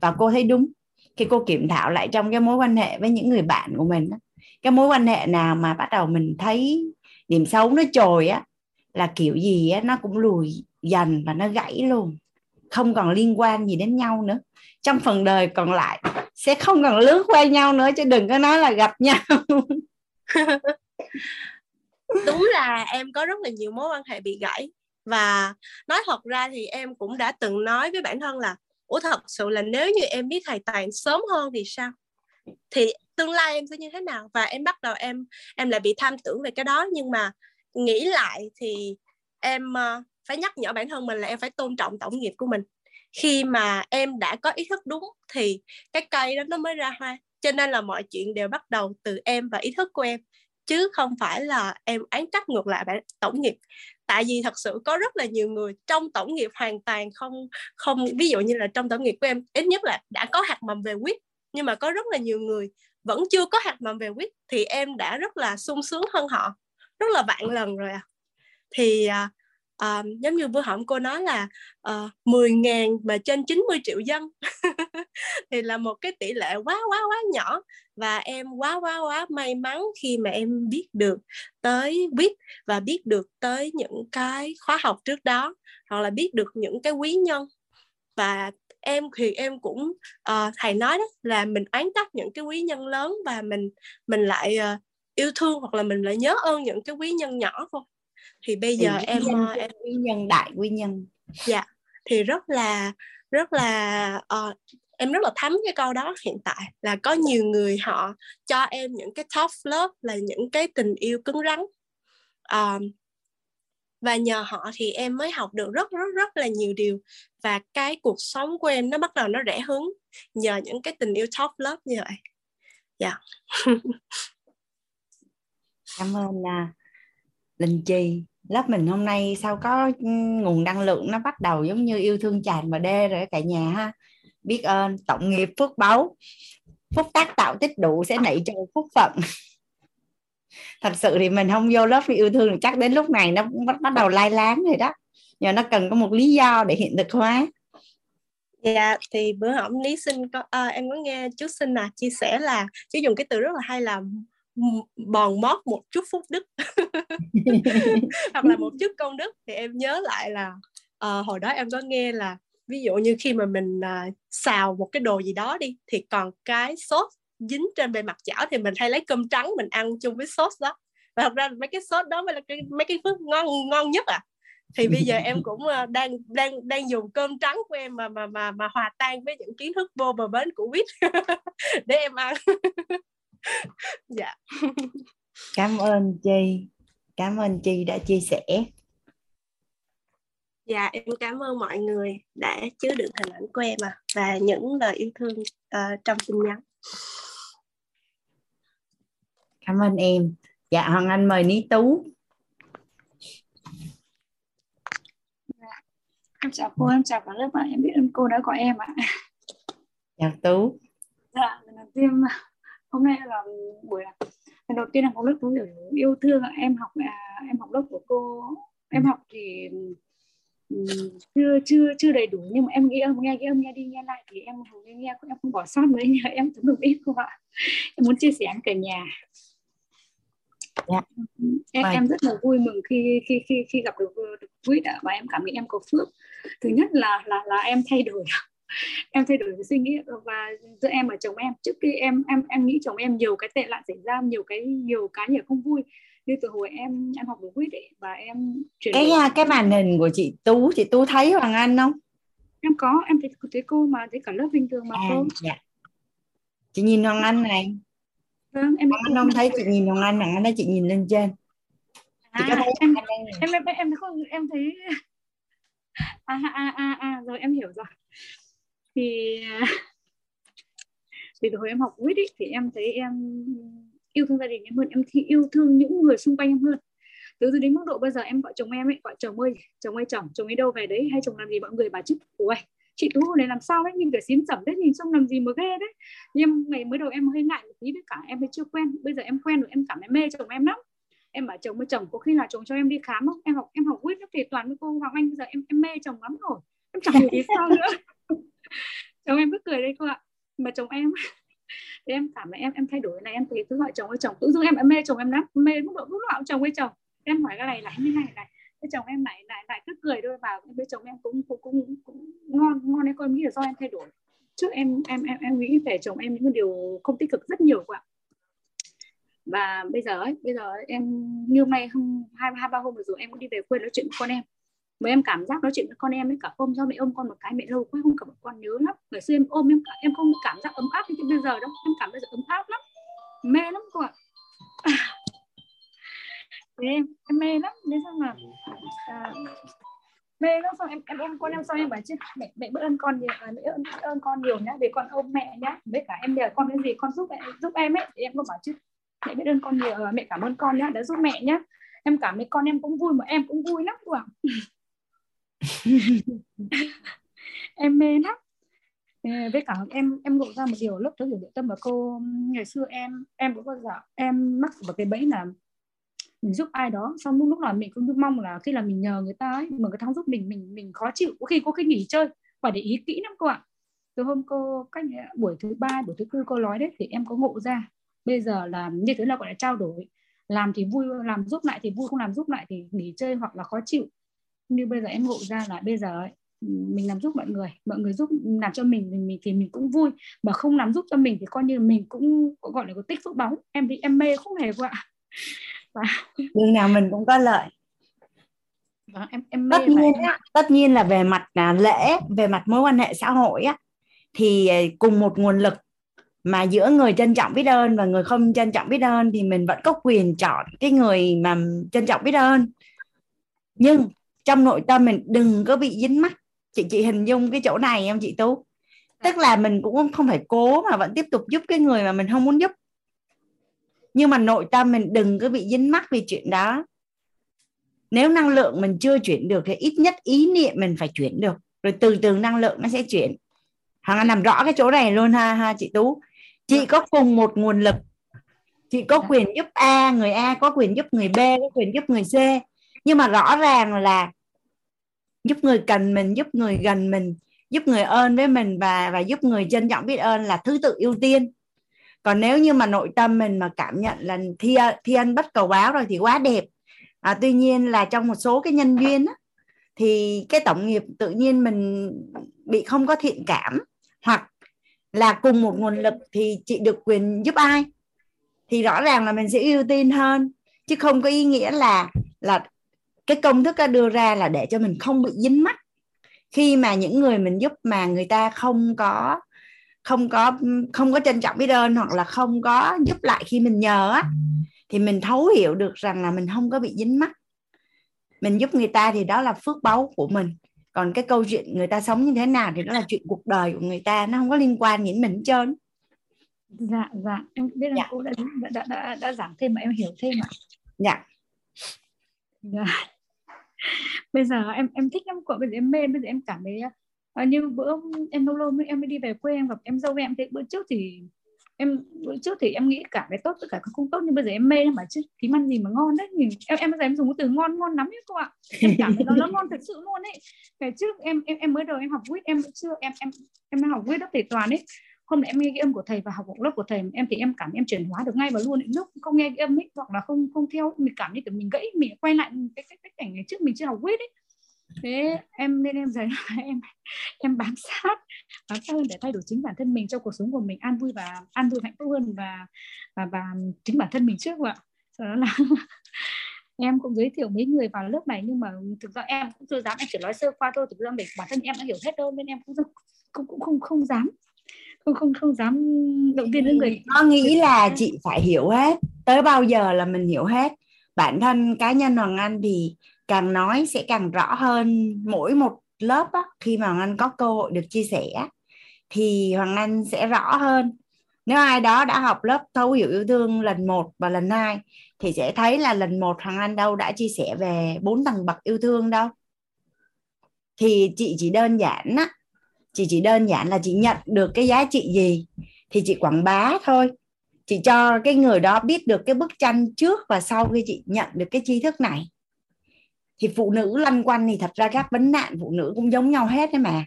và cô thấy đúng khi cô kiểm thảo lại trong cái mối quan hệ với những người bạn của mình đó, cái mối quan hệ nào mà bắt đầu mình thấy điểm xấu nó trồi á là kiểu gì á nó cũng lùi dần và nó gãy luôn không còn liên quan gì đến nhau nữa trong phần đời còn lại sẽ không còn lướt qua nhau nữa chứ đừng có nói là gặp nhau. Đúng là em có rất là nhiều mối quan hệ bị gãy. Và nói thật ra thì em cũng đã từng nói với bản thân là ủa thật sự là nếu như em biết thầy toàn sớm hơn thì sao? Thì tương lai em sẽ như thế nào? Và em bắt đầu em em lại bị tham tưởng về cái đó. Nhưng mà nghĩ lại thì em uh, phải nhắc nhở bản thân mình là em phải tôn trọng tổng nghiệp của mình khi mà em đã có ý thức đúng thì cái cây đó nó mới ra hoa. Cho nên là mọi chuyện đều bắt đầu từ em và ý thức của em chứ không phải là em án trách ngược lại bạn tổng nghiệp. Tại vì thật sự có rất là nhiều người trong tổng nghiệp hoàn toàn không không ví dụ như là trong tổng nghiệp của em ít nhất là đã có hạt mầm về quyết nhưng mà có rất là nhiều người vẫn chưa có hạt mầm về quyết thì em đã rất là sung sướng hơn họ rất là vạn lần rồi à. Thì à, à, giống như bữa hổm cô nói là ờ, à, 10.000 mà trên 90 triệu dân. Thì là một cái tỷ lệ quá quá quá nhỏ. Và em quá quá quá may mắn khi mà em biết được tới biết và biết được tới những cái khóa học trước đó hoặc là biết được những cái quý nhân. Và em thì em cũng uh, thầy nói đó là mình oán tắt những cái quý nhân lớn và mình mình lại uh, yêu thương hoặc là mình lại nhớ ơn những cái quý nhân nhỏ thôi thì bây giờ thì em nhân, em quý nhân đại quý nhân. Dạ thì rất là rất là uh, em rất là thấm cái câu đó hiện tại là có nhiều người họ cho em những cái tough love là những cái tình yêu cứng rắn. Um, và nhờ họ thì em mới học được rất rất rất là nhiều điều và cái cuộc sống của em nó bắt đầu nó rẻ hứng nhờ những cái tình yêu top love như vậy. Dạ. Yeah. cảm ơn uh, linh chi lớp mình hôm nay sao có ừ, nguồn năng lượng nó bắt đầu giống như yêu thương tràn mà đê rồi cả nhà ha. Biết ơn tổng nghiệp phước báu. Phúc tác tạo tích đủ sẽ nảy trôi phúc phận. Thật sự thì mình không vô lớp vì yêu thương thì chắc đến lúc này nó bắt bắt đầu lai láng rồi đó. Nhờ nó cần có một lý do để hiện thực hóa. Dạ thì bữa hổm lý sinh có à, em có nghe chú sinh là chia sẻ là chú dùng cái từ rất là hay là bòn mót một chút phúc đức. Hoặc là một chút công đức. Thì em nhớ lại là uh, hồi đó em có nghe là ví dụ như khi mà mình uh, xào một cái đồ gì đó đi thì còn cái sốt dính trên bề mặt chảo thì mình hay lấy cơm trắng mình ăn chung với sốt đó. Và thật ra mấy cái sốt đó mới là cái mấy cái phước ngon ngon nhất à. Thì bây giờ em cũng uh, đang đang đang dùng cơm trắng của em mà mà mà mà hòa tan với những kiến thức vô bờ bến của quýt để em ăn. dạ. Cảm ơn chi cảm ơn chi đã chia sẻ. Dạ em cảm ơn mọi người đã chứa đựng hình ảnh của em à và những lời yêu thương uh, trong tin nhắn. Cảm ơn em. Dạ hoàng anh mời ní tú. Dạ. em chào cô em chào cả lớp ạ. Em biết ơn cô đã gọi em ạ. Chào tú. Dạ lần đầu tiên hôm nay là buổi lần đầu tiên là học lớp tú yêu thương em học à, em học lớp của cô. Em học thì chưa chưa chưa đầy đủ nhưng mà em nghĩ âm nghe cái âm nghe đi nghe lại thì em hầu như nghe em không bỏ sót mấy nhưng em cũng được biết không ạ. Em muốn chia sẻ với cả nhà. Yeah. em em rất là vui mừng khi khi khi khi gặp được được quýt và em cảm nghĩ em có phước. Thứ nhất là là là em thay đổi em thay đổi cái suy nghĩ và giữa em và chồng em. Trước khi em em em nghĩ chồng em nhiều cái tệ nạn xảy ra nhiều cái nhiều cái nhiều không vui. Như từ hồi em em học được quýt ấy, và em chuyển cái đổi. cái màn hình của chị tú chị tú thấy hoàng anh không? Em có em thấy thấy cô mà thấy cả lớp bình thường mà à, cô. dạ. chị nhìn hoàng anh này. Vâng em anh không thấy chị nhìn hoàng anh hoàng anh đây chị nhìn lên trên. À, có thấy em, em em em em không em thấy. À à à à rồi em hiểu rồi thì thì từ hồi em học quýt thì em thấy em yêu thương gia đình em hơn, em thì yêu thương những người xung quanh em hơn. Từ từ đến mức độ bây giờ em gọi chồng em ấy, gọi chồng ơi chồng ơi chồng chồng ấy đâu về đấy, hay chồng làm gì mọi người bà chứ ui chị tú này làm sao đấy, nhìn cả xím sẩm đấy, nhìn xong làm gì mà ghê đấy. Nhưng ngày mới đầu em hơi ngại một tí với cả, em mới chưa quen. Bây giờ em quen rồi, em cảm thấy mê chồng em lắm. Em bảo chồng với chồng, có khi là chồng cho em đi khám không? Em học em học quýt thì toàn với cô hoàng anh, bây giờ em em mê chồng lắm rồi. Em chẳng hiểu vì sao nữa. chồng em cứ cười đây cô ạ. Mà chồng em thì em cảm là em em thay đổi này em thấy cứ gọi chồng với chồng. Tự dưng em em mê chồng em lắm mê mức độ lúc nào chồng với chồng. Em hỏi cái này lại như này này. Cái chồng em lại lại lại cứ cười thôi vào với chồng em cũng cũng cũng, cũng ngon ngon đấy con nghĩ là do em thay đổi. Trước em em em em nghĩ về chồng em những điều không tích cực rất nhiều quá và bây giờ ấy, bây giờ ấy, em như hôm nay không hai hai ba hôm rồi em cũng đi về quê nói chuyện với con em mà em cảm giác nói chuyện với con em ấy cả ôm do mẹ ôm con một cái mẹ lâu quá không cảm con nhớ lắm. Ngày xưa em ôm em em không cảm giác ấm áp như bây giờ đâu em cảm giác ấm áp lắm. Mê lắm cô ạ. Thế em em mê lắm. Nên sao mà à, mê lắm. Xong em em ôm con em xong em bảo chứ mẹ mẹ biết ơn con nhiều à, mẹ ơn, ơn con nhiều nhá để con ôm mẹ nhá. Với cả em nhờ con cái gì con giúp mẹ giúp em ấy. Thì em cũng bảo chứ mẹ biết ơn con nhiều à, mẹ cảm ơn con nhá đã giúp mẹ nhá. Em cảm thấy con em cũng vui mà em cũng vui lắm cô ạ. em mê lắm. Với cả em em ngộ ra một điều lớp trước hiểu tâm và cô ngày xưa em em cũng bao giờ em mắc vào cái bẫy là mình giúp ai đó xong lúc lúc là mình cũng mong là khi là mình nhờ người ta ấy, mà người ta không giúp mình mình mình khó chịu có khi có khi nghỉ chơi phải để ý kỹ lắm cô ạ. Từ hôm cô cách buổi thứ ba buổi thứ tư cô nói đấy thì em có ngộ ra bây giờ là như thế là gọi là trao đổi làm thì vui làm giúp lại thì vui không làm giúp lại thì nghỉ chơi hoặc là khó chịu như bây giờ em ngộ ra là bây giờ ấy, mình làm giúp mọi người mọi người giúp làm cho mình thì mình thì mình cũng vui. Mà không làm giúp cho mình thì coi như mình cũng gọi là có tích phước bóng em thì em mê không hề qua và đường nào mình cũng có lợi. Và em em mê tất nhiên á, tất nhiên là về mặt là lễ về mặt mối quan hệ xã hội á thì ờ, cùng một nguồn lực mà giữa người trân trọng biết ơn và người không trân trọng biết ơn thì mình vẫn có quyền chọn cái người mà trân trọng biết ơn. Nhưng trong nội tâm mình đừng có bị dính mắc. Chị chị hình dung cái chỗ này em chị tú? Tức là mình cũng không phải cố mà vẫn tiếp tục giúp cái người mà mình không muốn giúp. Nhưng mà nội tâm mình đừng có bị dính mắc vì chuyện đó. Nếu năng lượng mình chưa chuyển được thì ít nhất ý niệm mình phải chuyển được. Rồi từ từ năng lượng nó sẽ chuyển. Hoàng anh làm rõ cái chỗ này luôn ha ha chị tú. Chị có cùng một nguồn lực. Chị có quyền giúp A người A có quyền giúp người B có quyền giúp người C nhưng mà rõ ràng là giúp người cần mình giúp người gần mình giúp người ơn với mình và và giúp người trân trọng biết ơn là thứ tự ưu tiên. Còn nếu như mà nội tâm mình mà cảm nhận là thi thiên bất cầu báo rồi thì quá đẹp. À, tuy nhiên là trong một số cái nhân duyên á, thì cái tổng nghiệp tự nhiên mình bị không có thiện cảm hoặc là cùng một nguồn lực thì chị được quyền giúp ai? Thì rõ ràng là mình sẽ ưu tiên hơn chứ không có ý nghĩa là là cái công thức đưa ra là để cho mình không bị dính mắc. Khi mà những người mình giúp mà người ta không có không có không có trân trọng biết ơn hoặc là không có giúp lại khi mình nhờ á thì mình thấu hiểu được rằng là mình không có bị dính mắc. Mình giúp người ta thì đó là phước báu của mình. Còn cái câu chuyện người ta sống như thế nào thì đó là chuyện cuộc đời của người ta nó không có liên quan đến mình hết trơn. Dạ dạ. Em biết là dạ. cô đã, đã đã đã giảng thêm mà em hiểu thêm ạ. Dạ. Dạ bây giờ em em thích lắm cô bây giờ em mê bây giờ em cảm thấy à, như bữa em lâu lâu mới em mới đi về quê em gặp em dâu em thấy bữa trước thì em bữa trước thì em nghĩ cả cái tốt tất cả không tốt nhưng bây giờ em mê mà chứ cái ăn gì mà ngon đấy nhìn em em bây giờ em dùng cái từ ngon ngon lắm ấy cô ạ. Em cảm thấy nó nó ngon thật sự luôn ấy. Ngày trước em em em mới đầu em học quýt em chưa em em em học quýt lớp thể toàn ấy hôm nay em nghe cái âm của thầy và học một lớp của thầy em thì em cảm em chuyển hóa được ngay và luôn lúc không nghe cái âm ấy hoặc là không không theo mình cảm như kiểu mình gãy mình quay lại cái cái, cái cảnh ngày trước mình chưa học quyết ấy. Thế em nên em dạy em em bám sát bám sát hơn để thay đổi chính bản thân mình trong cuộc sống của mình an vui và an vui hạnh phúc hơn và và và chính bản thân mình trước ạ. Sau đó là em cũng giới thiệu mấy người vào lớp này nhưng mà thực ra em cũng chưa dám em chỉ nói sơ qua thôi. Thực ra để bản thân em đã hiểu hết đâu nên em cũng cũng cũng không không dám không không không dám động viên những người nó nghĩ là chị phải hiểu hết. Tới bao giờ là mình hiểu hết. Bản thân cá nhân hoàng anh thì càng nói sẽ càng rõ hơn mỗi một lớp á, khi mà hoàng anh có cơ hội được chia sẻ thì hoàng anh sẽ rõ hơn. Nếu ai đó đã học lớp thấu hiểu yêu thương lần 1 và lần 2 thì sẽ thấy là lần 1 hoàng anh đâu đã chia sẻ về bốn tầng bậc yêu thương đâu. Thì chị chỉ đơn giản á chị chỉ đơn giản là chị nhận được cái giá trị gì thì chị quảng bá thôi. Chị cho cái người đó biết được cái bức tranh trước và sau khi chị nhận được cái tri thức này. Thì phụ nữ lăn quanh thì thật ra các vấn nạn phụ nữ cũng giống nhau hết đấy mà.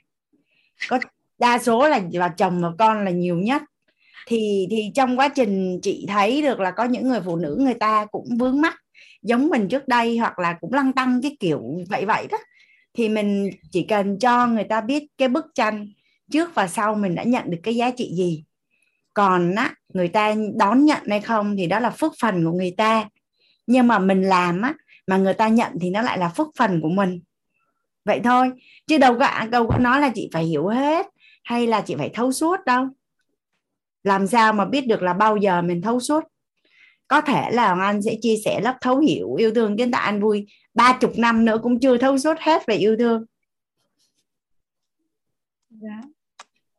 Có đa số là là chồng và con là nhiều nhất. Thì thì trong quá trình chị thấy được là có những người phụ nữ người ta cũng vướng mắt giống mình trước đây hoặc là cũng lăng tăng cái kiểu vậy vậy đó thì mình chỉ cần cho người ta biết cái bức tranh trước và sau mình đã nhận được cái giá trị gì. Còn á, người ta đón nhận hay không thì đó là phước phần của người ta. Nhưng mà mình làm á, mà người ta nhận thì nó lại là phước phần của mình. Vậy thôi, chứ đâu có đâu có nói là chị phải hiểu hết hay là chị phải thấu suốt đâu. Làm sao mà biết được là bao giờ mình thấu suốt? Có thể là Anh sẽ chia sẻ lớp thấu hiểu yêu thương kiến tạo an vui ba chục năm nữa cũng chưa thấu suốt hết về yêu thương. Dạ.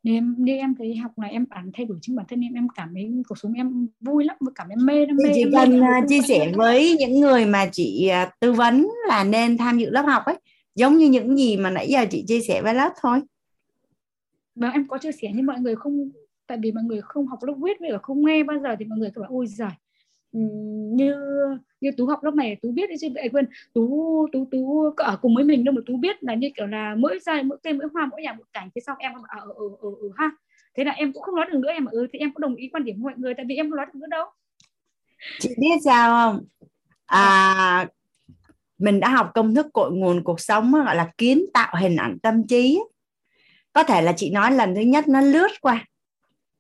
Em như em thấy học này em bản thay đổi chính bản thân em em cảm thấy cuộc sống em vui lắm và cảm thấy mê đam mê chị em cần mê, à, chia sẻ với những người mà chị à, tư vấn là nên tham dự lớp học ấy giống như những gì mà nãy giờ chị chia sẻ với lớp thôi. Mà em có chia sẻ nhưng mọi người không tại vì mọi người không học lớp viết với không nghe bao giờ thì mọi người cứ bảo ôi giời Ừ, như như tú học lớp này tú biết chứ vậy quên, tú tú tú ở cùng với mình đâu mà tú biết là như kiểu là mỗi giai, mỗi cây, mỗi hoa, mỗi nhà, mỗi cảnh, thế xong em ở ở ở ở ha. Thế là em cũng không nói được nữa, em ừ thì em cũng đồng ý quan điểm của mọi người, tại vì em không nói được nữa đâu. Chị biết sao không? À mình đã học công thức cội nguồn cuộc sống gọi là kiến tạo hình ảnh tâm trí có thể là chị nói lần thứ nhất nó lướt qua.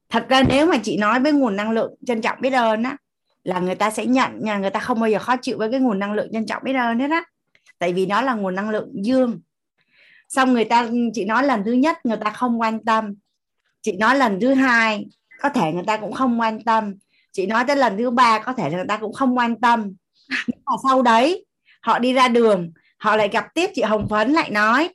Thật ra nếu mà chị nói với nguồn năng lượng trân trọng biết ơn á là người ta sẽ nhận nha, người ta không bao giờ khó chịu với cái nguồn năng lượng trân trọng biết ơn hết á. Tại vì nó là nguồn năng lượng dương. Xong người ta, chị nói lần thứ nhất người ta không quan tâm. Chị nói lần thứ hai có thể người ta cũng không quan tâm. Chị nói tới lần thứ ba có thể là người ta cũng không quan tâm. Nhưng mà sau đấy, họ đi ra đường, họ lại gặp tiếp chị hồng phấn lại nói.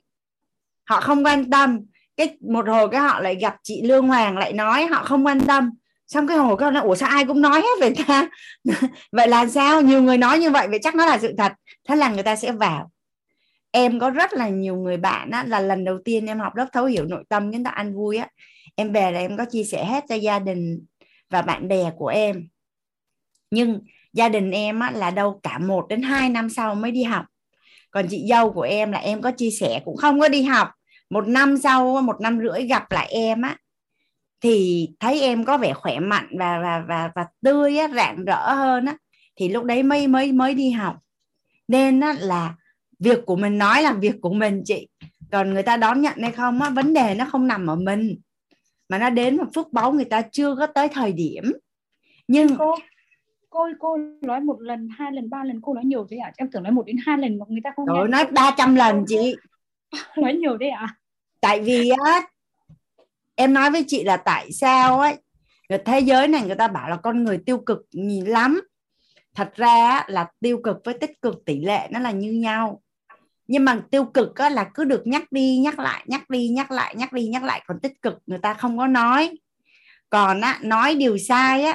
Họ không quan tâm. Cái, một hồi cái họ lại gặp chị lương hoàng lại nói, họ không quan tâm xong cái hồi các nó ủa sao ai cũng nói hết về ta? Vậy là sao? Nhiều người nói như vậy vậy chắc nó là sự thật. Thế là người ta sẽ vào. Em có rất là nhiều người bạn á, là lần đầu tiên em học lớp thấu hiểu nội tâm chúng ta ăn vui á. Em về là em có chia sẻ hết cho gia đình và bạn bè của em. Nhưng gia đình em á, là đâu cả một đến hai năm sau mới đi học. Còn chị dâu của em là em có chia sẻ cũng không có đi học. Một năm sau một năm rưỡi gặp lại em á thì thấy em có vẻ khỏe mạnh và và và và tươi á, rạng rỡ hơn á thì lúc đấy mới mới mới đi học nên á, là việc của mình nói là việc của mình chị còn người ta đón nhận hay không á vấn đề nó không nằm ở mình mà nó đến một phước báu người ta chưa có tới thời điểm nhưng cô cô cô nói một lần hai lần ba lần cô nói nhiều thế ạ à? em tưởng nói một đến hai lần mà người ta không rồi nói 300 lần chị nói nhiều thế ạ à? tại vì á em nói với chị là tại sao ấy thế giới này người ta bảo là con người tiêu cực nhiều lắm. Thật ra là tiêu cực với tích cực tỷ lệ nó là như nhau. Nhưng mà tiêu cực á, là cứ được nhắc đi nhắc lại nhắc đi nhắc lại nhắc đi nhắc lại. Còn tích cực người ta không có nói. Còn á, nói điều sai á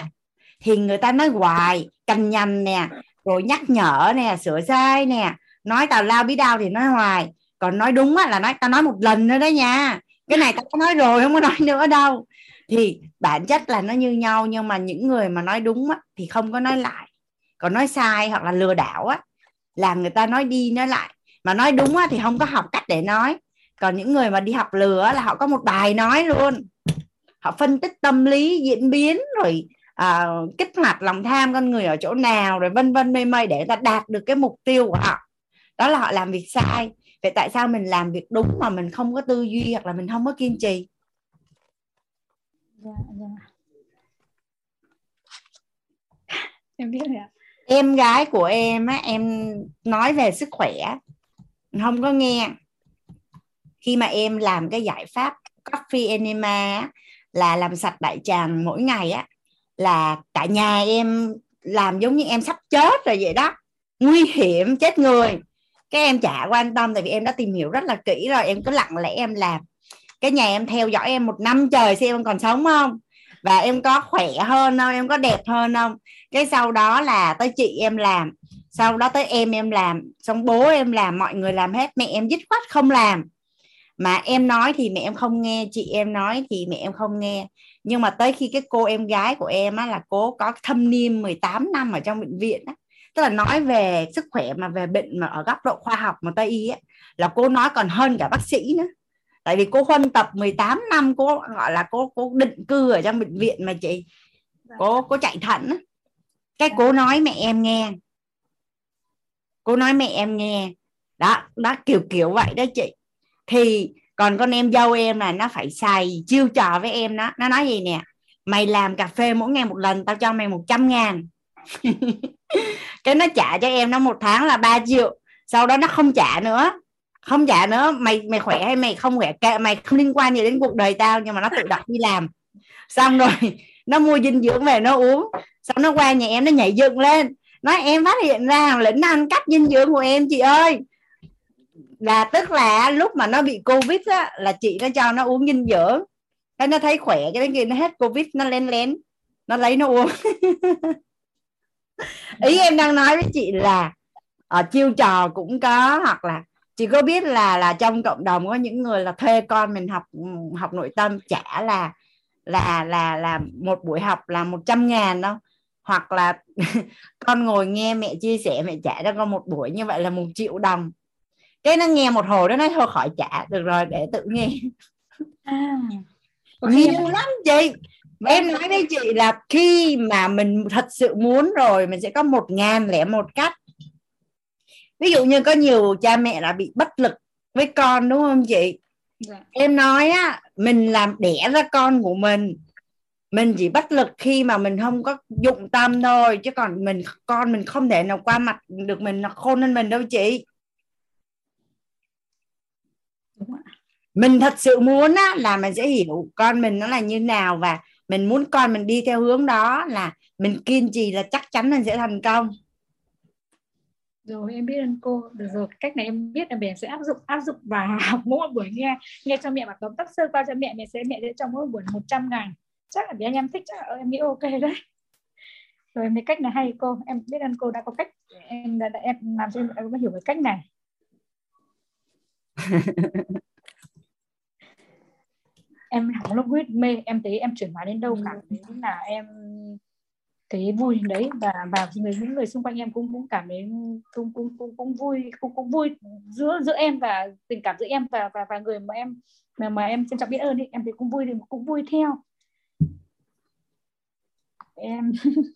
thì người ta nói hoài cằn nhằn nè rồi nhắc nhở nè sửa sai nè. Nói tào lao bí đao thì nói hoài. Còn nói đúng á, là nói ta nói một lần nữa đó nha cái này tao có nói rồi không có nói nữa đâu. Thì bản chất là nó như nhau nhưng mà những người mà nói đúng á, thì không có nói lại. Còn nói sai hoặc là lừa đảo á là người ta nói đi nói lại. Mà nói đúng á, thì không có học cách để nói. Còn những người mà đi học lừa là họ có một bài nói luôn. Họ phân tích tâm lý diễn biến rồi à, kích hoạt lòng tham con người ở chỗ nào rồi vân vân mây mây để ta đạt được cái mục tiêu của họ. Đó là họ làm việc sai vậy tại sao mình làm việc đúng mà mình không có tư duy hoặc là mình không có kiên trì? Dạ, dạ. em biết rồi ạ. Em gái của em á em nói về sức khỏe không có nghe. Khi mà em làm cái giải pháp coffee enema là làm sạch đại tràng mỗi ngày á là cả nhà em làm giống như em sắp chết rồi vậy đó. Nguy hiểm chết người cái em chả quan tâm tại vì em đã tìm hiểu rất là kỹ rồi, em cứ lặng lẽ em làm. Cái nhà em theo dõi em một năm trời xem em còn sống không? Và em có khỏe hơn không? Em có đẹp hơn không? Cái sau đó là tới chị em làm, sau đó tới em em làm, xong bố em làm, mọi người làm hết, mẹ em dứt khoát không làm. Mà em nói thì mẹ em không nghe, chị em nói thì mẹ em không nghe. Nhưng mà tới khi cái cô em gái của em á là cô có thâm niêm 18 năm ở trong bệnh viện á tức là nói về sức khỏe mà về bệnh mà ở góc độ khoa học mà tây y á là cô nói còn hơn cả bác sĩ nữa. Tại vì cô huân tập 18 năm, cô gọi là cô cô định cư ở trong bệnh viện mà chị. Cô cô chạy thận á. Cái cô nói mẹ em nghe. Cô nói mẹ em nghe. Đó đó, kiểu kiểu vậy đó chị. Thì còn con em dâu em là nó phải xài chiêu trò với em đó. Nó nói gì nè? Mày làm cà phê mỗi ngày một lần, tao cho mày 100 ngàn. cái nó trả cho em nó một tháng là 3 triệu. Sau đó nó không trả nữa. Không trả nữa, mày mày khỏe hay mày không khỏe? Kệ, mày không liên quan gì đến cuộc đời tao, nhưng mà nó tự động đi làm. Xong rồi, nó mua dinh dưỡng về, nó uống. Xong nó qua nhà em, nó nhảy dựng lên. Nói, em phát hiện ra lĩnh ăn cắp dinh dưỡng của em, chị ơi. Là tức là lúc mà nó bị covid á, là chị nó cho nó uống dinh dưỡng. Cái nó thấy khỏe, cái đến khi nó hết covid, nó lén lén. Nó lấy nó uống. ý em đang nói với chị là ở chiêu trò cũng có hoặc là chị có biết là là trong cộng đồng có những người là thuê con mình học học nội tâm trả là là là là một buổi học là 100 ngàn đâu. Hoặc là con ngồi nghe mẹ chia sẻ mẹ trả cho con một buổi như vậy là một triệu đồng. Cái nó nghe một hồi đó nói thôi khỏi trả được rồi để tự nghe. À, nhiều lắm chị em nói với chị là khi mà mình thật sự muốn rồi mình sẽ có một ngàn lẻ một cách. Ví dụ như có nhiều cha mẹ là bị bất lực với con đúng không chị? Dạ. em nói á mình làm đẻ ra con của mình mình chỉ bất lực khi mà mình không có dụng tâm thôi chứ còn mình con mình không thể nào qua mặt được mình nó khôn hơn mình đâu chị. Mình thật sự muốn á, là mình sẽ hiểu con mình nó là như nào và mình muốn con mình đi theo hướng đó là mình kiên trì là chắc chắn mình sẽ thành công. Rồi em biết ơn cô. Được rồi cách này em biết là mình sẽ áp dụng áp dụng và mỗi một buổi nghe nghe cho mẹ và tóm tắt sơ qua cho mẹ. Mẹ sẽ mẹ sẽ trong mỗi buổi 100 ngàn. Chắc là để anh em thích chắc là em nghĩ ok đấy. Rồi mấy cách này hay cô. Em biết ơn cô đã có cách em đã, đã em làm cho em có hiểu cái cách này em hỏng lúc huyết mê em thấy em chuyển hóa đến đâu cả. Ừ. là em cái vui đấy. Và và người những người xung quanh em cũng cũng cảm thấy cũng cũng cũng, cũng vui cũng cũng vui giữa giữa em và tình cảm giữa em và và và người mà em mà mà em trân trọng biết ơn đi em thì cũng vui thì cũng vui theo. Em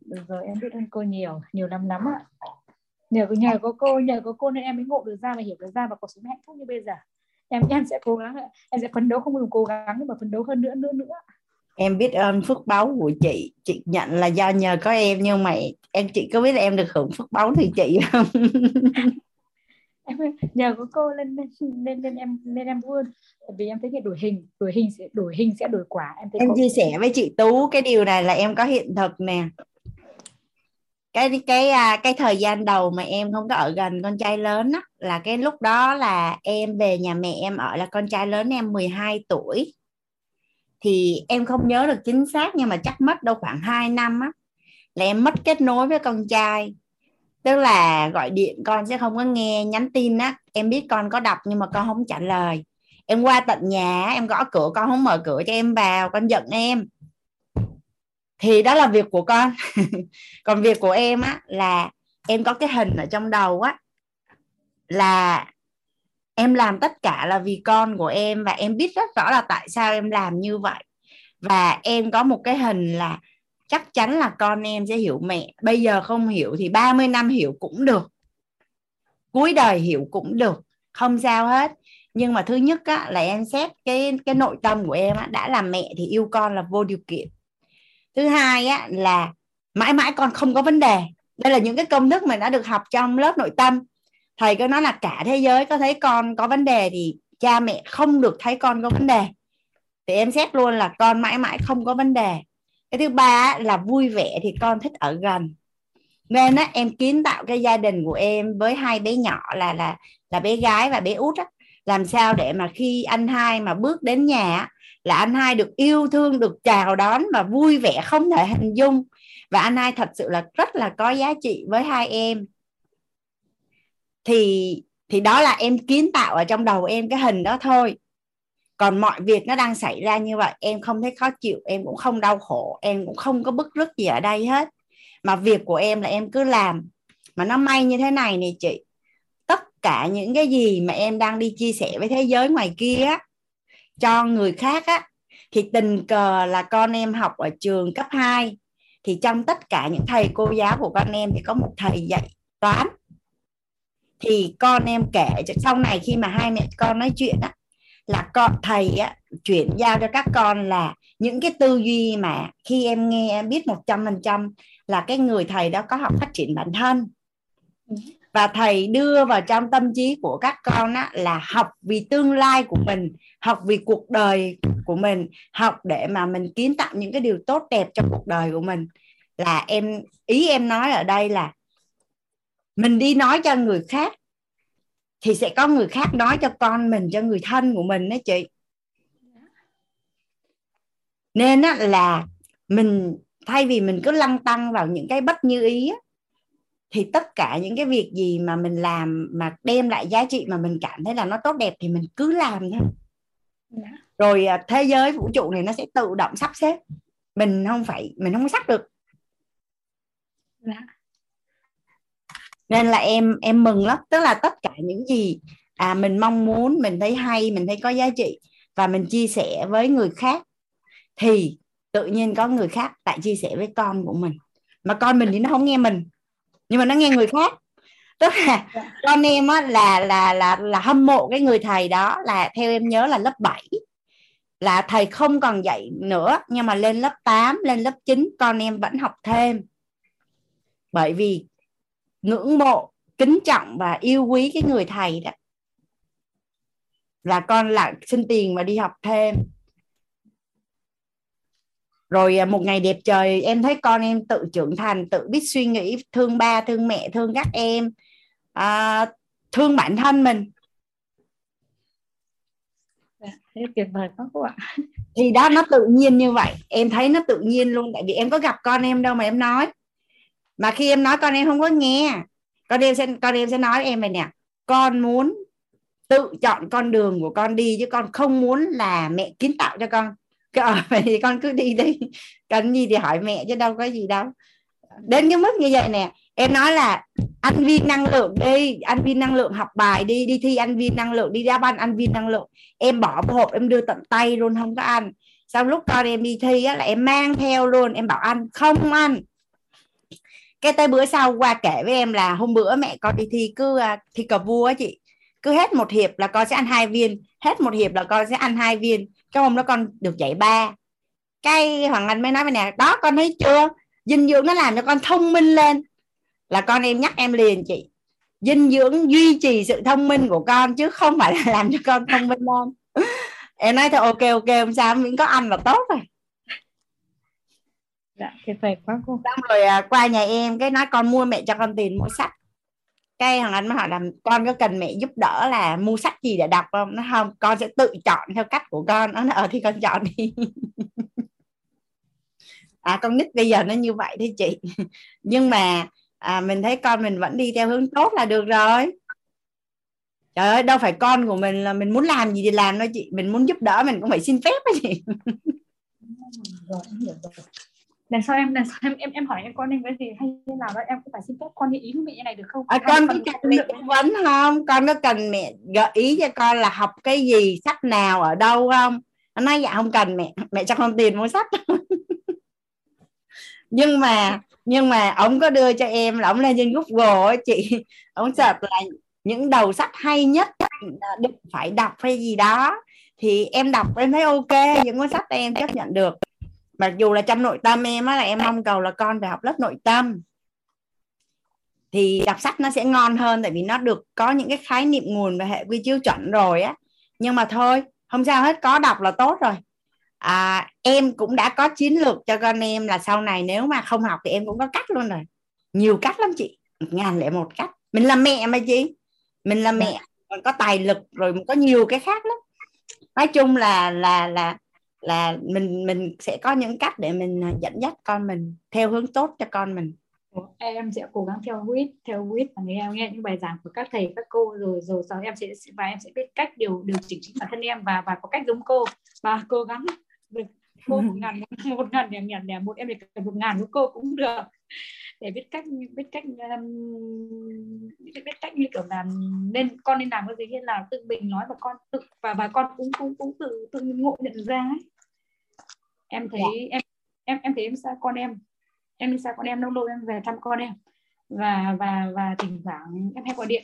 được rồi em biết ơn cô nhiều nhiều lắm lắm ạ. Nhờ nhờ có cô nhờ có cô nên em mới ngộ được ra và hiểu được ra và có sống hạnh phúc như bây giờ em em sẽ cố gắng em sẽ phấn đấu không ngừng cố gắng nhưng mà phấn đấu hơn nữa nữa nữa em biết ơn phước báu của chị. Chị nhận là do nhờ có em nhưng mà em chị có biết là em được hưởng phước báu thì chị không? Em nhờ có cô nên nên, nên em nên em vui vì em thấy cái đổi hình đổi hình sẽ đổi hình sẽ đổi quả. Em thấy em có... chia sẻ với chị Tú cái điều này là em có hiện thực nè cái cái à, cái thời gian đầu mà em không có ở gần con trai lớn á, là cái lúc đó là em về nhà mẹ em ở là con trai lớn em 12 tuổi. Thì em không nhớ được chính xác nhưng mà chắc mất đâu khoảng 2 năm á, là em mất kết nối với con trai. Tức là gọi điện con sẽ không có nghe, nhắn tin á, em biết con có đọc nhưng mà con không trả lời. Em qua tận nhà em gõ cửa, con không mở cửa cho em vào, con giận em thì đó là việc của con. Còn việc của em á là em có cái hình ở trong đầu á là em làm tất cả là vì con của em và em biết rất rõ là tại sao em làm như vậy. Và em có một cái hình là chắc chắn là con em sẽ hiểu mẹ. Bây giờ không hiểu thì 30 năm hiểu cũng được. Cuối đời hiểu cũng được. Không sao hết. Nhưng mà thứ nhất á, là em xét cái cái nội tâm của em á, đã làm mẹ thì yêu con là vô điều kiện thứ hai á, là mãi mãi con không có vấn đề. Đây là những cái công thức mà đã được học trong lớp nội tâm. Thầy cứ nói là cả thế giới có thấy con có vấn đề thì cha mẹ không được thấy con có vấn đề. Thì em xét luôn là con mãi mãi không có vấn đề. Cái thứ ba là vui vẻ thì con thích ở gần. Nên á, em kiến tạo cái gia đình của em với hai bé nhỏ là là là bé gái và bé út á, làm sao để mà khi anh hai mà bước đến nhà là anh hai được yêu thương được chào đón và vui vẻ không thể hình dung. Và anh hai thật sự là rất là có giá trị với hai em. Thì thì đó là em kiến tạo ở trong đầu em cái hình đó thôi. Còn mọi việc nó đang xảy ra như vậy em không thấy khó chịu em cũng không đau khổ em cũng không có bức rứt gì ở đây hết. Mà việc của em là em cứ làm. Mà nó may như thế này nè chị tất cả những cái gì mà em đang đi chia sẻ với thế giới ngoài kia á, cho người khác á, thì tình cờ là con em học ở trường cấp 2 thì trong tất cả những thầy cô giáo của con em thì có một thầy dạy toán. Thì con em kể sau này khi mà hai mẹ con nói chuyện á, là con, thầy á, chuyển giao cho các con là những cái tư duy mà khi em nghe em biết một trăm phần trăm là cái người thầy đó có học phát triển bản thân. Ừ và thầy đưa vào trong tâm trí của các con á, là học vì tương lai của mình học vì cuộc đời của mình học để mà mình kiến tạo những cái điều tốt đẹp trong cuộc đời của mình. Là em ý em nói ở đây là mình đi nói cho người khác thì sẽ có người khác nói cho con mình cho người thân của mình đó chị. Nên á, là mình thay vì mình cứ lăng tăng vào những cái bất như ý á, thì tất cả những cái việc gì mà mình làm mà đem lại giá trị mà mình cảm thấy là nó tốt đẹp thì mình cứ làm thôi dạ. rồi à, thế giới vũ trụ này nó sẽ tự động sắp xếp. Mình không phải mình không sắp được. Dạ. nên là em em mừng lắm. Tức là tất cả những gì à mình mong muốn mình thấy hay mình thấy có giá trị và mình chia sẻ với người khác thì tự nhiên có người khác tại chia sẻ với con của mình. Mà con mình thì nó không nghe mình nhưng mà nó nghe người khác. Tức là dạ. con em á, là là là là hâm mộ cái người thầy đó là theo em nhớ là lớp 7 là thầy không còn dạy nữa nhưng mà lên lớp 8 lên lớp 9 con em vẫn học thêm. Bởi vì ngưỡng mộ kính trọng và yêu quý cái người thầy đó. Là con lại xin tiền và đi học thêm rồi à, một ngày đẹp trời em thấy con em tự trưởng thành tự biết suy nghĩ thương ba thương mẹ thương các em à, thương bản thân mình. Dạ, tuyệt vời quá cô ạ. Thì đó nó tự nhiên như vậy. Em thấy nó tự nhiên luôn tại vì em có gặp con em đâu mà em nói. Mà khi em nói con em không có nghe. Con em sẽ con em sẽ nói em này nè con muốn tự chọn con đường của con đi chứ con không muốn là mẹ kiến tạo cho con à, vậy thì con cứ đi đi. Cần gì thì hỏi mẹ chứ đâu có gì đâu. Đến cái mức như vậy nè em nói là ăn viên năng lượng đi ăn viên năng lượng học bài đi đi thi ăn viên năng lượng đi ra ban ăn viên năng lượng. Em bỏ hộp em đưa tận tay luôn không có ăn. Sau lúc con em đi thi á, là em mang theo luôn em bảo ăn không ăn. Cái tới bữa sau qua kể với em là hôm bữa mẹ con đi thi cứ à, thi cờ vua á chị. Cứ hết một hiệp là con sẽ ăn hai viên hết một hiệp là con sẽ ăn hai viên cái hôm đó con được dạy ba. Cái hoàng anh mới nói với nè đó con thấy chưa? Dinh dưỡng nó làm cho con thông minh lên. Là con em nhắc em liền chị dinh dưỡng duy trì sự thông minh của con chứ không phải là làm cho con thông minh lên. Em nói thôi ok ok không sao miễn có ăn là tốt rồi. Dạ tuyệt vời quá cô. Xong rồi à, qua nhà em cái nói con mua mẹ cho con tiền mua sách cái thằng anh mới hỏi là con có cần mẹ giúp đỡ là mua sách gì để đọc không? Nó không con sẽ tự chọn theo cách của con. Nó nói ờ thì con chọn đi. À con nít bây giờ nó như vậy thôi chị. Nhưng mà à, mình thấy con mình vẫn đi theo hướng tốt là được rồi. Trời ơi đâu phải con của mình là mình muốn làm gì thì làm thôi chị. Mình muốn giúp đỡ mình cũng phải xin phép đó chị em lần sau em lần sau em em em hỏi em con nên cái gì? Hay như nào đó em có phải xin phép con ý của mẹ như này được không? À, con có cần mẹ tư vấn không? Con có cần mẹ gợi ý cho con là học cái gì sách nào ở đâu không? Nó nói dạ không cần mẹ. Mẹ cho con tiền mua sách. Nhưng mà nhưng mà ông có đưa cho em là ông lên trên google á chị. Ông search là những đầu sách hay nhất được phải đọc hay gì đó. Thì em đọc em thấy ok những cuốn sách em chấp nhận được mặc dù là trong nội tâm em á là em mong cầu là con phải học lớp nội tâm. Thì đọc sách nó sẽ ngon hơn tại vì nó được có những cái khái niệm nguồn và hệ quy chiếu chuẩn rồi á. Nhưng mà thôi không sao hết có đọc là tốt rồi. À, em cũng đã có chiến lược cho con em là sau này nếu mà không học thì em cũng có cách luôn rồi. Nhiều cách lắm chị ngàn lẻ một cách. Mình là mẹ mà chị. Mình là mẹ còn có tài lực rồi có nhiều cái khác lắm. Nói chung là là là là mình mình sẽ có những cách để mình à, dẫn dắt con mình theo hướng tốt cho con mình. Em sẽ cố gắng theo quýt theo quýt và nghe nghe những bài giảng của các thầy các cô rồi rồi sau em sẽ và em sẽ biết cách điều điều chỉnh chính bản thân em và và có cách giống cô. Và cố gắng được cô một ngàn một ngàn điểm nhàn điểm một em được một ngàn của cô cũng được. Để biết cách biết cách um, biết cách như kiểu là nên con nên làm cái gì hay là tự mình nói và con tự và và con cũng cũng cũng tự tự ngộ nhận ra ấy em thấy yeah. Dạ. em em em thấy em xa con em. Em đi xa con em lâu lâu em về thăm con em. Và và và thỉnh thoảng em hay gọi điện.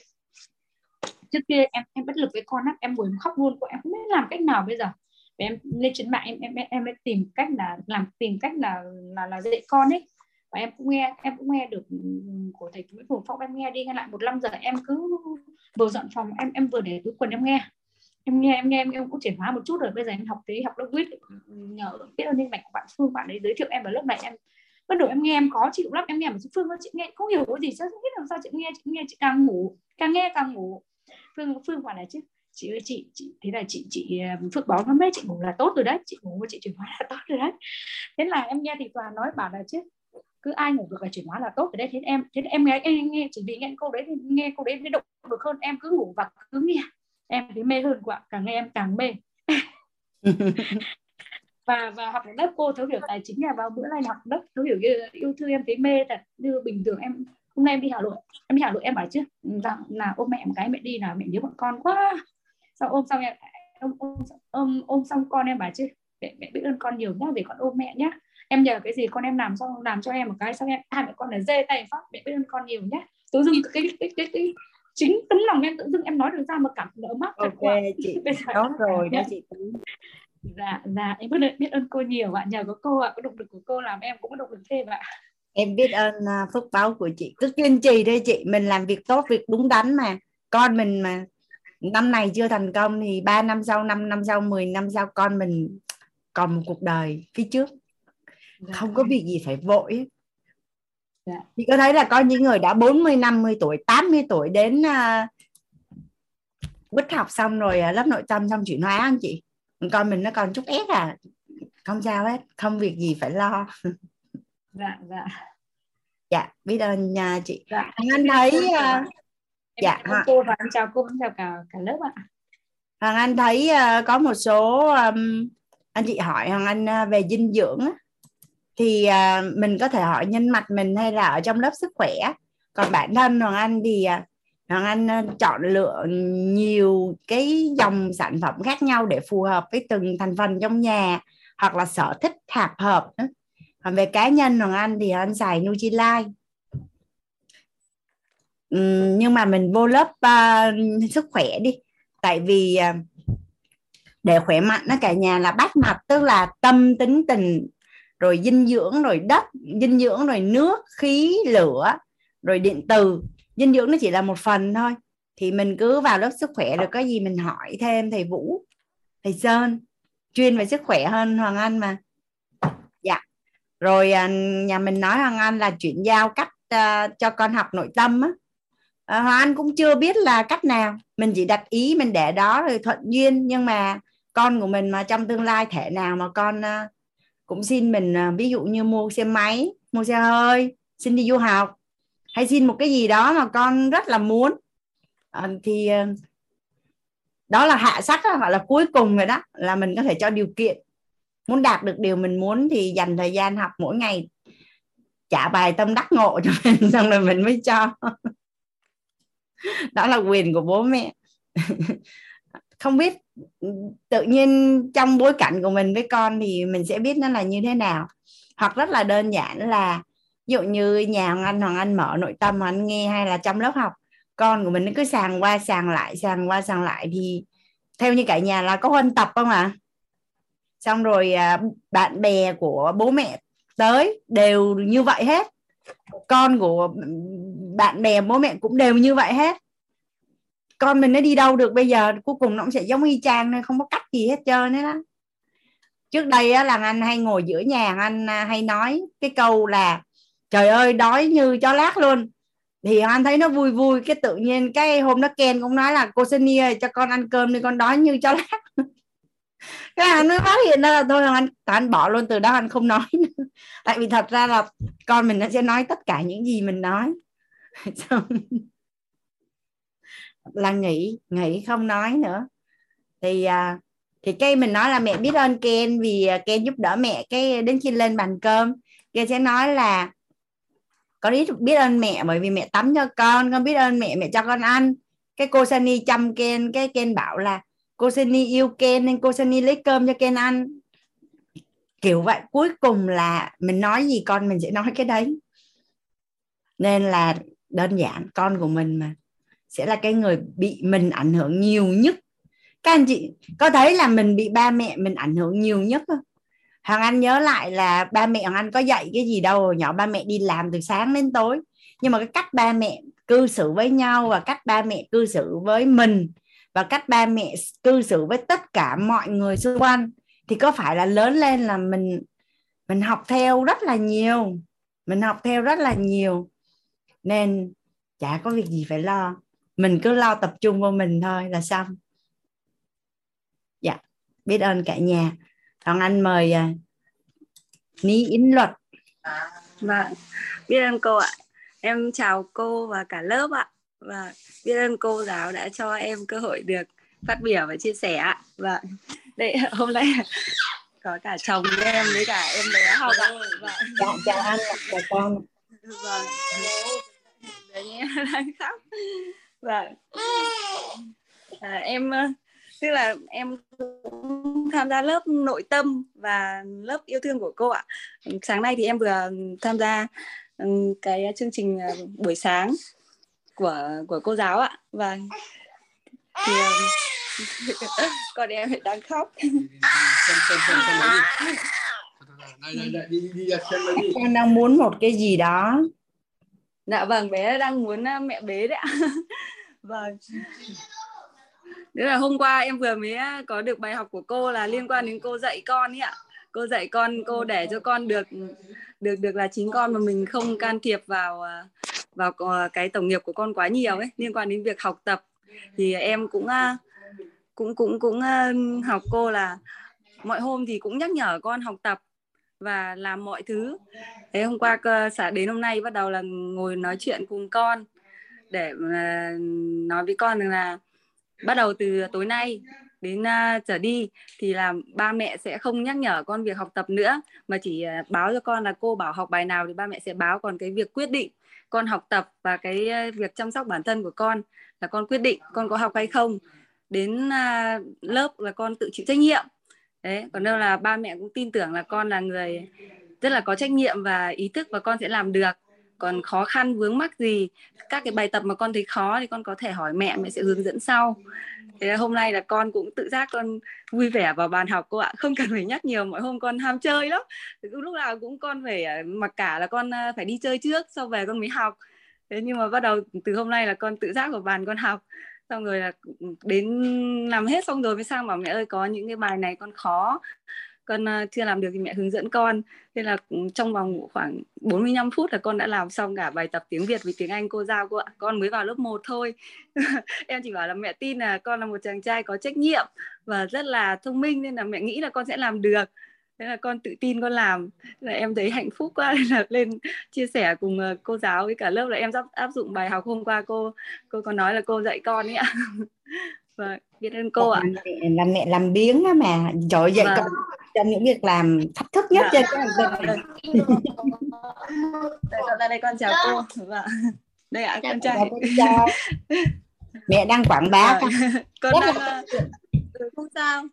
Trước kia em em bất lực với con lắm em buồn khóc luôn. Em không biết làm cách nào bây giờ. Và em lên trên mạng em em em mới tìm cách là làm tìm cách là là là dạy con ấy. Và em cũng nghe em cũng nghe được của thầy Nguyễn Hùng Phong em nghe đi nghe lại một năm giờ em cứ vừa dọn phòng em em vừa để túi quần em nghe em nghe em nghe em, em cũng chuyển hóa một chút rồi. Bây giờ em học tí học lớp viết nhờ biết ơn nhân mạch của bạn Phương bạn ấy giới thiệu em vào lớp này. Em bắt đầu em nghe em khó chịu lắm. Em nghe mà chị Phương chị nghe không hiểu cái gì. Chứ không biết làm sao chị nghe? Chị nghe chị càng ngủ càng nghe càng ngủ. Phương Phương bảo là chứ chị ơi chị chị thế là chị chị à, phước báo lắm đấy. Chị ngủ là tốt rồi đấy. Chị ngủ chị chuyển hóa là tốt rồi đấy. Thế là em nghe thì toàn nói bảo là chứ cứ ai ngủ được là chuyển hóa là tốt rồi đấy. Thế em thế em nghe em nghe chỉ vì nghe câu đấy thì nghe câu đấy mới động được hơn. Em cứ ngủ và cứ nghe em thấy mê hơn quá càng nghe em càng mê. Và và học lớp cô thấu hiểu tài chính là vào bữa nay học lớp thấu hiểu yêu thương em thấy mê thật như bình thường em hôm nay em đi hà nội em đi hà nội em bảo chứ rằng là ôm mẹ một cái mẹ đi là mẹ nhớ bọn con quá. Sau ôm xong em ôm, ôm, ôm, ôm xong con em bảo chứ mẹ, mẹ biết ơn con nhiều nhá để con ôm mẹ nhá. Em nhờ cái gì con em làm xong làm cho em một cái xong em hai mẹ con là dê tay phát mẹ biết ơn con nhiều nhá. Tự dưng cái cái, cái, cái chính tấm lòng em tự dưng em nói được ra mà cảm đỡ mắt ok quá. chị bây giờ tốt rồi đó chị dạ dạ em biết ơn, biết ơn cô nhiều ạ. Nhờ có cô ạ có động lực của cô làm em cũng có động lực thêm ạ. Em biết ơn uh, phước báo của chị. Cứ kiên trì thôi chị mình làm việc tốt việc đúng đắn mà. Con mình mà năm này chưa thành công thì 3 năm sau 5 năm sau 10 năm sau con mình còn một cuộc đời phía trước. Dạ. không có việc gì phải vội dạ. chị có thấy là có những người đã 40 50 tuổi 80 tuổi đến uh, bứt học xong rồi uh, lớp nội tâm xong chuyển hóa anh chị? Con mình nó còn chút ép à? Không sao hết không việc gì phải lo. Dạ dạ. Dạ biết ơn nha chị. Dạ. anh thấy uh, dạ cô và em chào cô em chào cả cả lớp ạ. Hoàng Anh thấy uh, có một số um, anh chị hỏi hoàng anh à, về dinh dưỡng á, thì à, mình có thể hỏi nhân mặt mình hay là ở trong lớp sức khỏe. Còn bản thân hoàng anh thì à, hoàng anh à, chọn lựa nhiều cái dòng sản phẩm khác nhau để phù hợp với từng thành phần trong nhà hoặc là sở thích hạp hợp nữa. còn về cá nhân hoàng anh thì anh xài Nutrilite. Ừm, nhưng mà mình vô lớp uh, sức khỏe đi. Tại vì uh, để khỏe mạnh nó cả nhà là bát mặt tức là tâm tính tình rồi dinh dưỡng rồi đất dinh dưỡng rồi nước khí lửa rồi điện từ. Dinh dưỡng nó chỉ là một phần thôi. Thì mình cứ vào lớp sức khỏe rồi có gì mình hỏi thêm thầy Vũ thầy Sơn chuyên về sức khỏe hơn Hoàng Anh mà. Dạ. Rồi à, nhà mình nói Hoàng Anh là chuyển giao cách uh, cho con học nội tâm á. Uh, Hoàng Anh cũng chưa biết là cách nào. Mình chỉ đặt ý mình để đó rồi thuận duyên. Nhưng mà con của mình mà trong tương lai thể nào mà con uh, cũng xin mình à, ví dụ như mua xe máy mua xe hơi xin đi du học hay xin một cái gì đó mà con rất là muốn. À, thì à, đó là hạ sắc đó, gọi là cuối cùng rồi đó là mình có thể cho điều kiện. Muốn đạt được điều mình muốn thì dành thời gian học mỗi ngày trả bài tâm đắc ngộ cho mình xong rồi mình mới cho. Đó là quyền của bố mẹ. không biết ừ, tự nhiên trong bối cảnh của mình với con thì mình sẽ biết nó là như thế nào. Hoặc rất là đơn giản là, ví dụ như nhà hoàng anh hoàng anh mở nội tâm, hoàng anh nghe hay là trong lớp học, con của mình nó cứ sàng qua, sàng lại, sàng qua, sàng lại thì theo như cả nhà là có huân tập không ạ? À? xong rồi à, bạn bè của bố mẹ tới đều như vậy hết. Con của bạn bè, bố mẹ cũng đều như vậy hết con mình nó đi đâu được bây giờ cuối cùng nó cũng sẽ giống y chang nên không có cách gì hết trơn đấy đó. Trước đây á, là anh hay ngồi giữa nhà anh à, hay nói cái câu là trời ơi đói như chó lát luôn. Thì anh thấy nó vui vui cái tự nhiên cái hôm đó Ken cũng nói là cô Sunny ơi cho con ăn cơm đi con đói như chó lát cái anh mới phát hiện ra là thôi anh anh bỏ luôn từ đó anh không nói nữa. tại vì thật ra là con mình nó sẽ nói tất cả những gì mình nói. là nghỉ nghỉ không nói nữa. Thì à, thì cái mình nói là mẹ biết ơn Ken vì à, Ken giúp đỡ mẹ cái đến khi lên bàn cơm. Ken sẽ nói là con biết biết ơn mẹ bởi vì mẹ tắm cho con con biết ơn mẹ mẹ cho con ăn. Cái cô Sunny chăm Ken cái Ken bảo là cô Sunny yêu Ken nên cô Sunny lấy cơm cho Ken ăn. Kiểu vậy. Cuối cùng là mình nói gì con mình sẽ nói cái đấy. Nên là đơn giản con của mình mà sẽ là cái người bị mình ảnh hưởng nhiều nhất. Các anh chị có thấy là mình bị ba mẹ mình ảnh hưởng nhiều nhất không? Hoàng Anh nhớ lại là ba mẹ Hoàng Anh có dạy cái gì đâu nhỏ ba mẹ đi làm từ sáng đến tối. Nhưng mà cái cách ba mẹ cư xử với nhau và cách ba mẹ cư xử với mình và cách ba mẹ cư xử với tất cả mọi người xung quanh thì có phải là lớn lên là mình mình học theo rất là nhiều, mình học theo rất là nhiều. Nên chả có việc gì phải lo mình cứ lo tập trung vào mình thôi là xong. Dạ biết ơn cả nhà. Còn anh mời uh, Ní Yến Luật. Vâng biết ơn cô ạ. Em chào cô và cả lớp ạ. Và biết ơn cô giáo đã cho em cơ hội được phát biểu và chia sẻ ạ. Và đây hôm nay có cả chồng em với cả em bé học ạ. Và... dạ, chào anh chào con vâng. Đấy em đang khóc vâng à, em tức là em cũng tham gia lớp nội tâm và lớp yêu thương của cô ạ. Sáng nay thì em vừa tham gia cái chương trình à, buổi sáng của của cô giáo ạ. Và thì con em đang khóc. Con đang muốn một cái gì đó dạ vâng bé đang muốn mẹ bế đấy ạ vâng Đấy là hôm qua em vừa mới có được bài học của cô là liên quan đến cô dạy con ấy ạ. Cô dạy con, cô để cho con được được được là chính con mà mình không can thiệp vào à, vào ờ, cái tổng nghiệp của con quá nhiều ấy, liên quan đến việc học tập thì em cũng cũng cũng cũng học cô là mọi hôm thì cũng nhắc nhở con học tập và làm mọi thứ. Thế hôm qua xã đến hôm nay bắt đầu là ngồi nói chuyện cùng con để nói với con là bắt đầu từ tối nay đến uh, trở đi thì là ba mẹ sẽ không nhắc nhở con việc học tập nữa mà chỉ uh, báo cho con là cô bảo học bài nào thì ba mẹ sẽ báo. Còn cái việc quyết định con học tập và cái uh, việc chăm sóc bản thân của con là con quyết định con có học hay không. Đến uh, lớp là con tự chịu trách nhiệm. Đấy còn đâu là ba mẹ cũng tin tưởng là con là người rất là có trách nhiệm và ý thức và con sẽ làm được. Còn khó khăn, vướng mắc gì, các cái bài tập mà con thấy khó thì con có thể hỏi mẹ mẹ sẽ hướng dẫn sau. Thế hôm nay là con cũng tự giác con vui vẻ vào bàn học cô ạ. Không cần phải nhắc nhiều, mọi hôm con ham chơi lắm. Lúc nào cũng con phải à, mặc cả là con à, phải đi chơi trước, sau về con mới học. Thế nhưng mà bắt đầu từ hôm nay là con tự giác vào bàn con học. Xong rồi là đến làm hết xong rồi mới sang bảo mẹ ơi, có những cái bài này con khó con ờ, chưa làm được thì mẹ hướng dẫn con. Thế là ừ, trong vòng khoảng 45 phút là con đã làm xong cả bài tập tiếng Việt với tiếng Anh cô giao cô ạ. Con mới vào lớp 1 thôi. Em chỉ bảo là mẹ tin là con là một chàng trai có trách nhiệm và rất là thông minh nên là mẹ nghĩ là con sẽ làm được. Thế là con tự tin con làm. Là em thấy hạnh phúc quá nên là lên chia sẻ cùng ờ, cô giáo với cả lớp là em áp, áp dụng bài học hôm qua cô cô có nói là cô dạy con ấy ạ. và biết ơn cô ạ. là mẹ làm biếng á mà. Trời dạy vâng. trong những việc làm thách thức nhất dạ. trên cái tinh đây đây con chào cô. Vâng. đây ạ con trai. mẹ đang quảng bá vâng. con. Đang uh, không sao.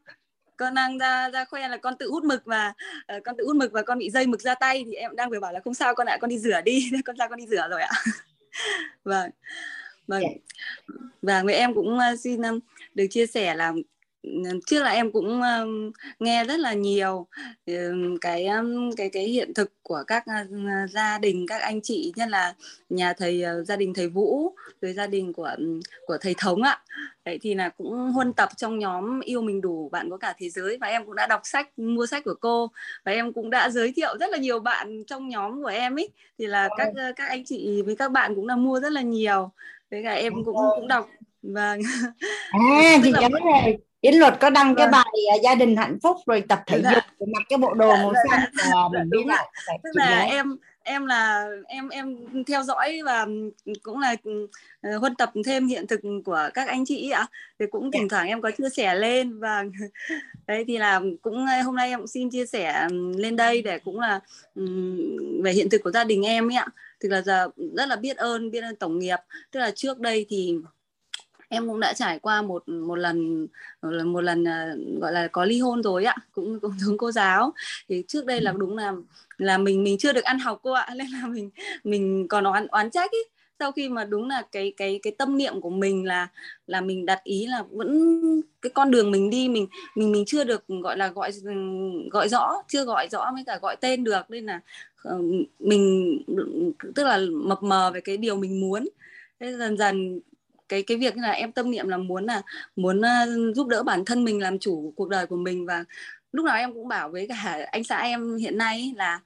Con đang ra ra khoe là con tự hút mực và uh, con tự hút mực và con bị dây mực ra tay thì em đang vừa bảo là không sao con ạ con đi rửa đi. Con ra con đi rửa rồi ạ. Vâng. Vâng. Dạ. và người em cũng uh, xin um, được chia sẻ là trước là em cũng um, nghe rất là nhiều um, cái um, cái cái hiện thực của các uh, gia đình các anh chị nhất là nhà thầy uh, gia đình thầy Vũ rồi gia đình của của thầy Thống ạ. Đấy thì là cũng huân tập trong nhóm yêu mình đủ bạn có cả thế giới và em cũng đã đọc sách mua sách của cô và em cũng đã giới thiệu rất là nhiều bạn trong nhóm của em ấy. Thì là các các anh chị với các bạn cũng là mua rất là nhiều. Với cả em cũng cũng đọc vâng. À chị nhớ rồi. Yến Luật có đăng cái vâng. bài uh, gia đình hạnh phúc rồi tập thể dạ. dục dạ. mặc cái bộ đồ màu xanh là mình biết lại tức là em em là em em theo dõi và cũng là uh, huân tập thêm hiện thực của các anh chị ạ. Thì cũng thỉnh thoảng em có chia sẻ lên. Và đấy thì là cũng uh, hôm nay em cũng xin chia sẻ lên đây để cũng là um, về hiện thực của gia đình em ấy ạ. Thì là giờ rất là biết ơn biết ơn tổng nghiệp. Tức là trước đây thì em cũng đã trải qua một một lần một lần uh, gọi là có ly hôn rồi ạ cũng cũng giống cô giáo. Thì trước đây là ừ. đúng là là mình mình chưa được ăn học cô ạ nên là mình mình còn oán oán trách ý. Sau khi mà đúng là cái cái cái tâm niệm của mình là là mình đặt ý là vẫn cái con đường mình đi mình mình mình chưa được gọi là gọi gọi rõ chưa gọi rõ với cả gọi tên được nên là ờ, mình tức là mập mờ về cái điều mình muốn. Thế dần dần cái cái việc là em tâm niệm là muốn là muốn uh, giúp đỡ bản thân mình làm chủ cuộc đời của mình. Và lúc nào em cũng bảo với cả anh xã em hiện nay là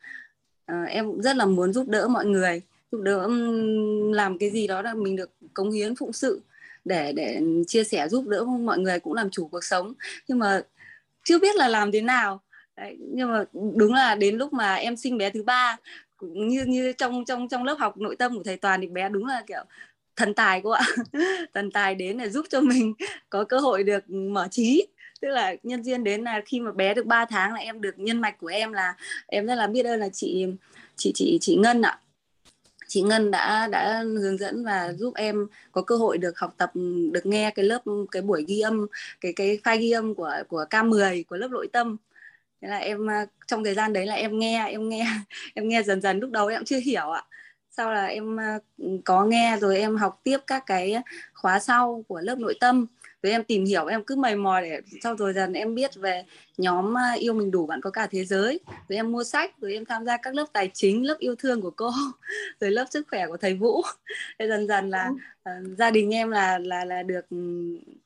uh, em cũng rất là muốn giúp đỡ mọi người giúp đỡ um, làm cái gì đó là mình được cống hiến phụng sự để để chia sẻ giúp đỡ mọi người cũng làm chủ cuộc sống. Nhưng mà chưa biết là làm thế nào. Đấy, nhưng mà đúng là đến lúc mà em sinh bé thứ ba cũng như như trong trong trong lớp học nội tâm của thầy toàn thì bé đúng là kiểu thần tài cô ạ. Thần tài đến để giúp cho mình có cơ hội được mở trí. Tức là nhân duyên đến là khi mà bé được 3 tháng là em được nhân mạch của em là, em rất là biết ơn là chị chị chị chị Ngân ạ. Chị Ngân đã đã hướng dẫn và giúp em có cơ hội được học tập, được nghe cái lớp, cái buổi ghi âm, cái cái file ghi âm của của K10 của lớp nội tâm. Thế là em à, trong thời gian đấy là em nghe em nghe em nghe dần dần lúc đầu em chưa hiểu ạ sau là em có nghe rồi em học tiếp các cái khóa sau của lớp nội tâm. Rồi em tìm hiểu em cứ mày mò để sau rồi dần em biết về nhóm yêu mình đủ bạn có cả thế giới. Rồi em mua sách rồi em tham gia các lớp tài chính lớp yêu thương của cô rồi lớp sức khỏe của thầy vũ. Thế dần dần là uh, gia đình em là là là được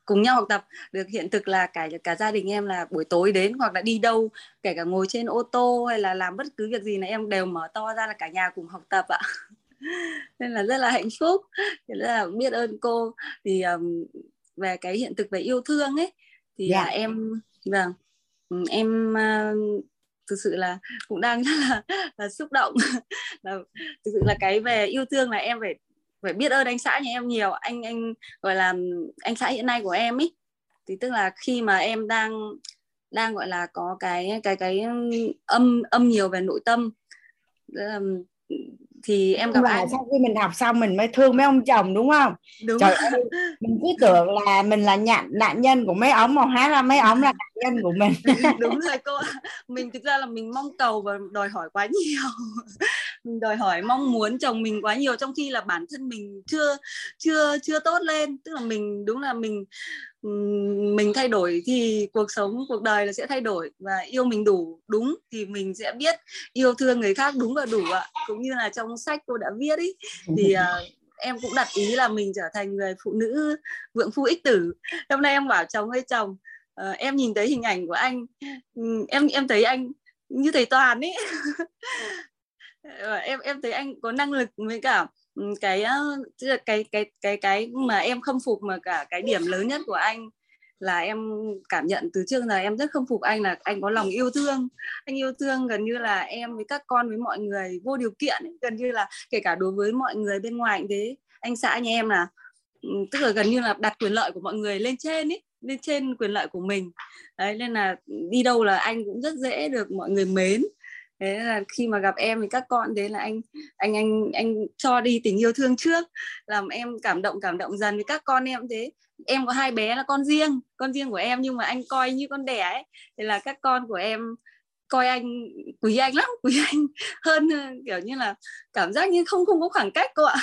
cùng nhau học tập. Được hiện thực là cả cả gia đình em là buổi tối đến hoặc là đi đâu kể cả ngồi trên ô tô hay là làm bất cứ việc gì là em đều mở to ra là cả nhà cùng học tập ạ nên là rất là hạnh phúc rất là biết ơn cô thì um, về cái hiện thực về yêu thương ấy thì yeah. Dạ. là em vâng em uh, thực sự là cũng đang rất là, là xúc động là thực sự là cái về yêu thương là em phải phải biết ơn anh xã nhà em nhiều anh anh gọi là anh xã hiện nay của em ấy thì tức là khi mà em đang đang gọi là có cái cái cái âm âm nhiều về nội tâm thì em gặp là anh sau khi mình học xong mình mới thương mấy ông chồng đúng không? Đúng Trời ơi, mình cứ tưởng là mình là nhận nạn nhân của mấy ống mà hóa ra mấy ống là nạn nhân của mình. Đúng rồi cô mình thực ra là mình mong cầu và đòi hỏi quá nhiều mình đòi hỏi mong muốn chồng mình quá nhiều trong khi là bản thân mình chưa chưa chưa tốt lên. Tức là mình đúng là mình mình thay đổi thì cuộc sống cuộc đời là sẽ thay đổi và yêu mình đủ. Đúng thì mình sẽ biết yêu thương người khác đúng và đủ ạ. Cũng như là trong sách cô đã viết ý thì uh, em cũng đặt ý là mình trở thành người phụ nữ vượng phu ích tử. Hôm nay em bảo chồng ơi chồng uh, em nhìn thấy hình ảnh của anh em em thấy anh như thầy toàn ấy Ờ, em em thấy anh có năng lực với cả ừ, cái cái cái cái cái mà em khâm phục mà cả cái điểm lớn nhất của anh là em cảm nhận từ trước là em rất khâm phục anh là anh có lòng yêu thương. Anh yêu thương gần như là em với các con với mọi người vô điều kiện gần như là kể cả đối với mọi người bên ngoài cũng thế. Anh xã nhà em là ừ, tức là gần như là đặt quyền lợi của mọi người lên trên ấy, lên trên quyền lợi của mình. Đấy, nên là đi đâu là anh cũng rất dễ được mọi người mến thế là khi mà gặp em thì các con thế là anh anh anh anh cho đi tình yêu thương trước làm em cảm động cảm động dần với các con em thế. Em có hai bé là con riêng con riêng của em nhưng mà anh coi như con đẻ ấy. Thì là các con của em coi anh quý anh lắm quý anh hơn kiểu như là cảm giác như không không có khoảng cách cô ạ.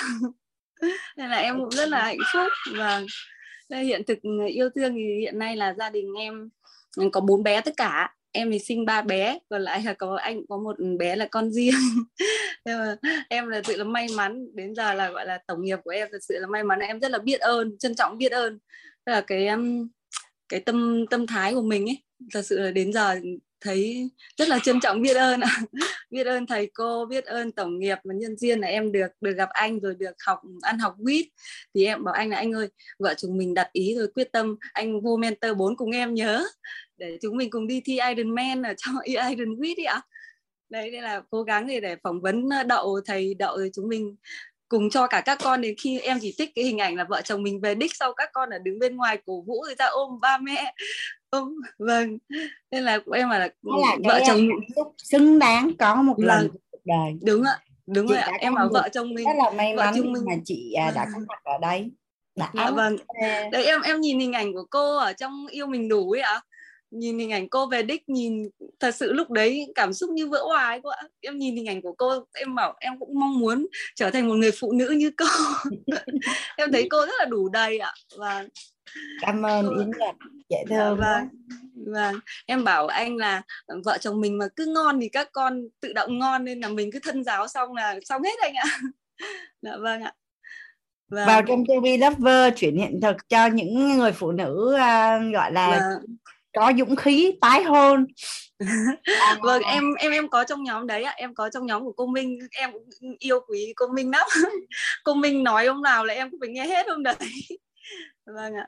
Nên là em cũng rất là hạnh phúc. Và hiện thực yêu thương thì hiện nay là gia đình em có bốn bé tất cả em thì sinh ba bé, còn lại là có anh, có một bé là con riêng. Nhưng mà em là sự là may mắn, đến giờ là, gọi là, tổng nghiệp của em thật sự là may mắn. Em rất là biết ơn, trân trọng biết ơn. Tức là cái um, cái tâm tâm thái của mình ấy, thật sự là đến giờ thấy rất là trân trọng biết ơn. Biết ơn thầy cô, biết ơn tổng nghiệp và nhân duyên là em được được gặp anh rồi được học, ăn học quýt. Thì em bảo anh là anh ơi, vợ chồng mình đặt ý rồi quyết tâm, anh vô mentor 4 cùng em nhớ để chúng mình cùng đi thi Ironman ở trong Iron Week đi ạ. Đấy đây là cố gắng để để phỏng vấn đậu thầy đậu rồi chúng mình cùng cho cả các con đến khi em chỉ thích cái hình ảnh là vợ chồng mình về đích sau các con ở đứng bên ngoài cổ vũ người ta ôm ba mẹ ôm vâng. Nên là em là, là vợ chồng xứng đáng có một vâng. lần đời. Đúng ạ đúng chị rồi ạ em bảo vợ chồng mình rất là may mắn mình... mà chị à, đã có mặt ở đây. Đã. Dạ, vâng. Đấy em em nhìn hình ảnh của cô ở trong yêu mình đủ ấy ạ nhìn hình ảnh cô về đích nhìn thật sự lúc đấy cảm xúc như vỡ ấy cô ạ. Em nhìn hình ảnh của cô em bảo em cũng mong muốn trở thành một người phụ nữ như cô. Em thấy cô rất là đủ đầy ạ và cảm ơn yến nhật dễ thương và và em bảo anh là vợ chồng mình mà cứ ngon thì các con tự động ngon nên là mình cứ thân giáo xong là xong hết anh ạ. Dạ vâng ạ. Vâng. vào trong TV Lover chuyển hiện thực cho những người phụ nữ uh, gọi là vâng có dũng khí tái hôn. À, vâng em em em có trong nhóm đấy ạ em có trong nhóm của cô Minh. Em cũng yêu quý cô Minh lắm. Cô Minh nói ông nào là em cũng phải nghe hết ông đấy. Vâng ạ.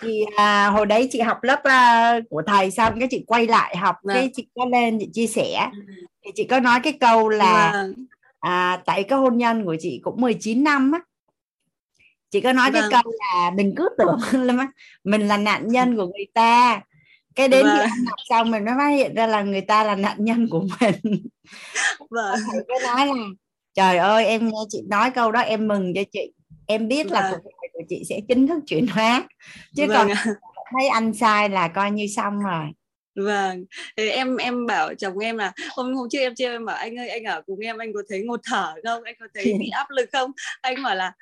Thì à, hồi đấy chị học lớp uh, của thầy xong cái chị quay lại học vâng. cái chị có lên chị chia sẻ. Thì chị có nói cái câu là vâng. à, tại cái hôn nhân của chị cũng 19 năm á chị có nói vâng. cái câu là đừng cứ tưởng là mình là nạn nhân của người ta cái đến vâng. khi học xong mình mới phát hiện ra là người ta là nạn nhân của mình vâng. cái nói là trời ơi em nghe chị nói câu đó em mừng cho chị em biết vâng. là cuộc đời của chị sẽ chính thức chuyển hóa chứ vâng. còn thấy anh sai là coi như xong rồi vâng thì em em bảo chồng em là hôm hôm trước em chưa em bảo anh ơi anh ở cùng em anh có thấy ngột thở không anh có thấy bị áp lực không anh bảo là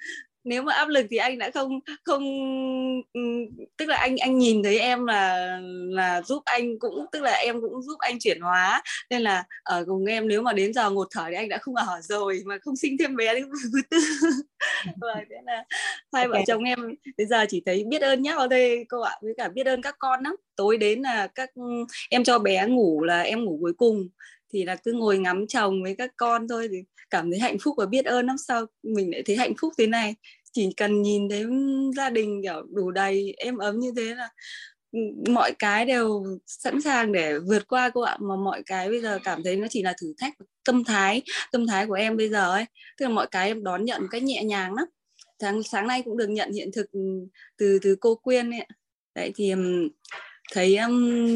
nếu mà áp lực thì anh đã không không tức là anh anh nhìn thấy em là là giúp anh cũng tức là em cũng giúp anh chuyển hóa. Nên là ở cùng em nếu mà đến giờ ngột thở thì anh đã không ở rồi mà không sinh thêm bé đến thứ tư. Và thế là hai vợ chồng em bây giờ chỉ thấy biết ơn nhau thôi cô ạ với cả biết ơn các con lắm. Tối đến là các em cho bé ngủ là em ngủ cuối cùng thì là cứ ngồi ngắm chồng với các con thôi thì cảm thấy hạnh phúc và biết ơn lắm. Sao mình lại thấy hạnh phúc thế này? Chỉ cần nhìn thấy gia đình, kiểu, đủ đầy êm ấm như thế là ừ, mọi cái đều sẵn sàng để vượt qua cô ạ. Mà mọi cái bây giờ cảm thấy nó chỉ là thử thách tâm thái tâm thái của em bây giờ ấy. Tức là mọi cái em đón nhận một cách nhẹ nhàng lắm. Sáng sáng nay cũng được nhận hiện thực ừ, từ từ cô quyên ấy đấy thì thấy um,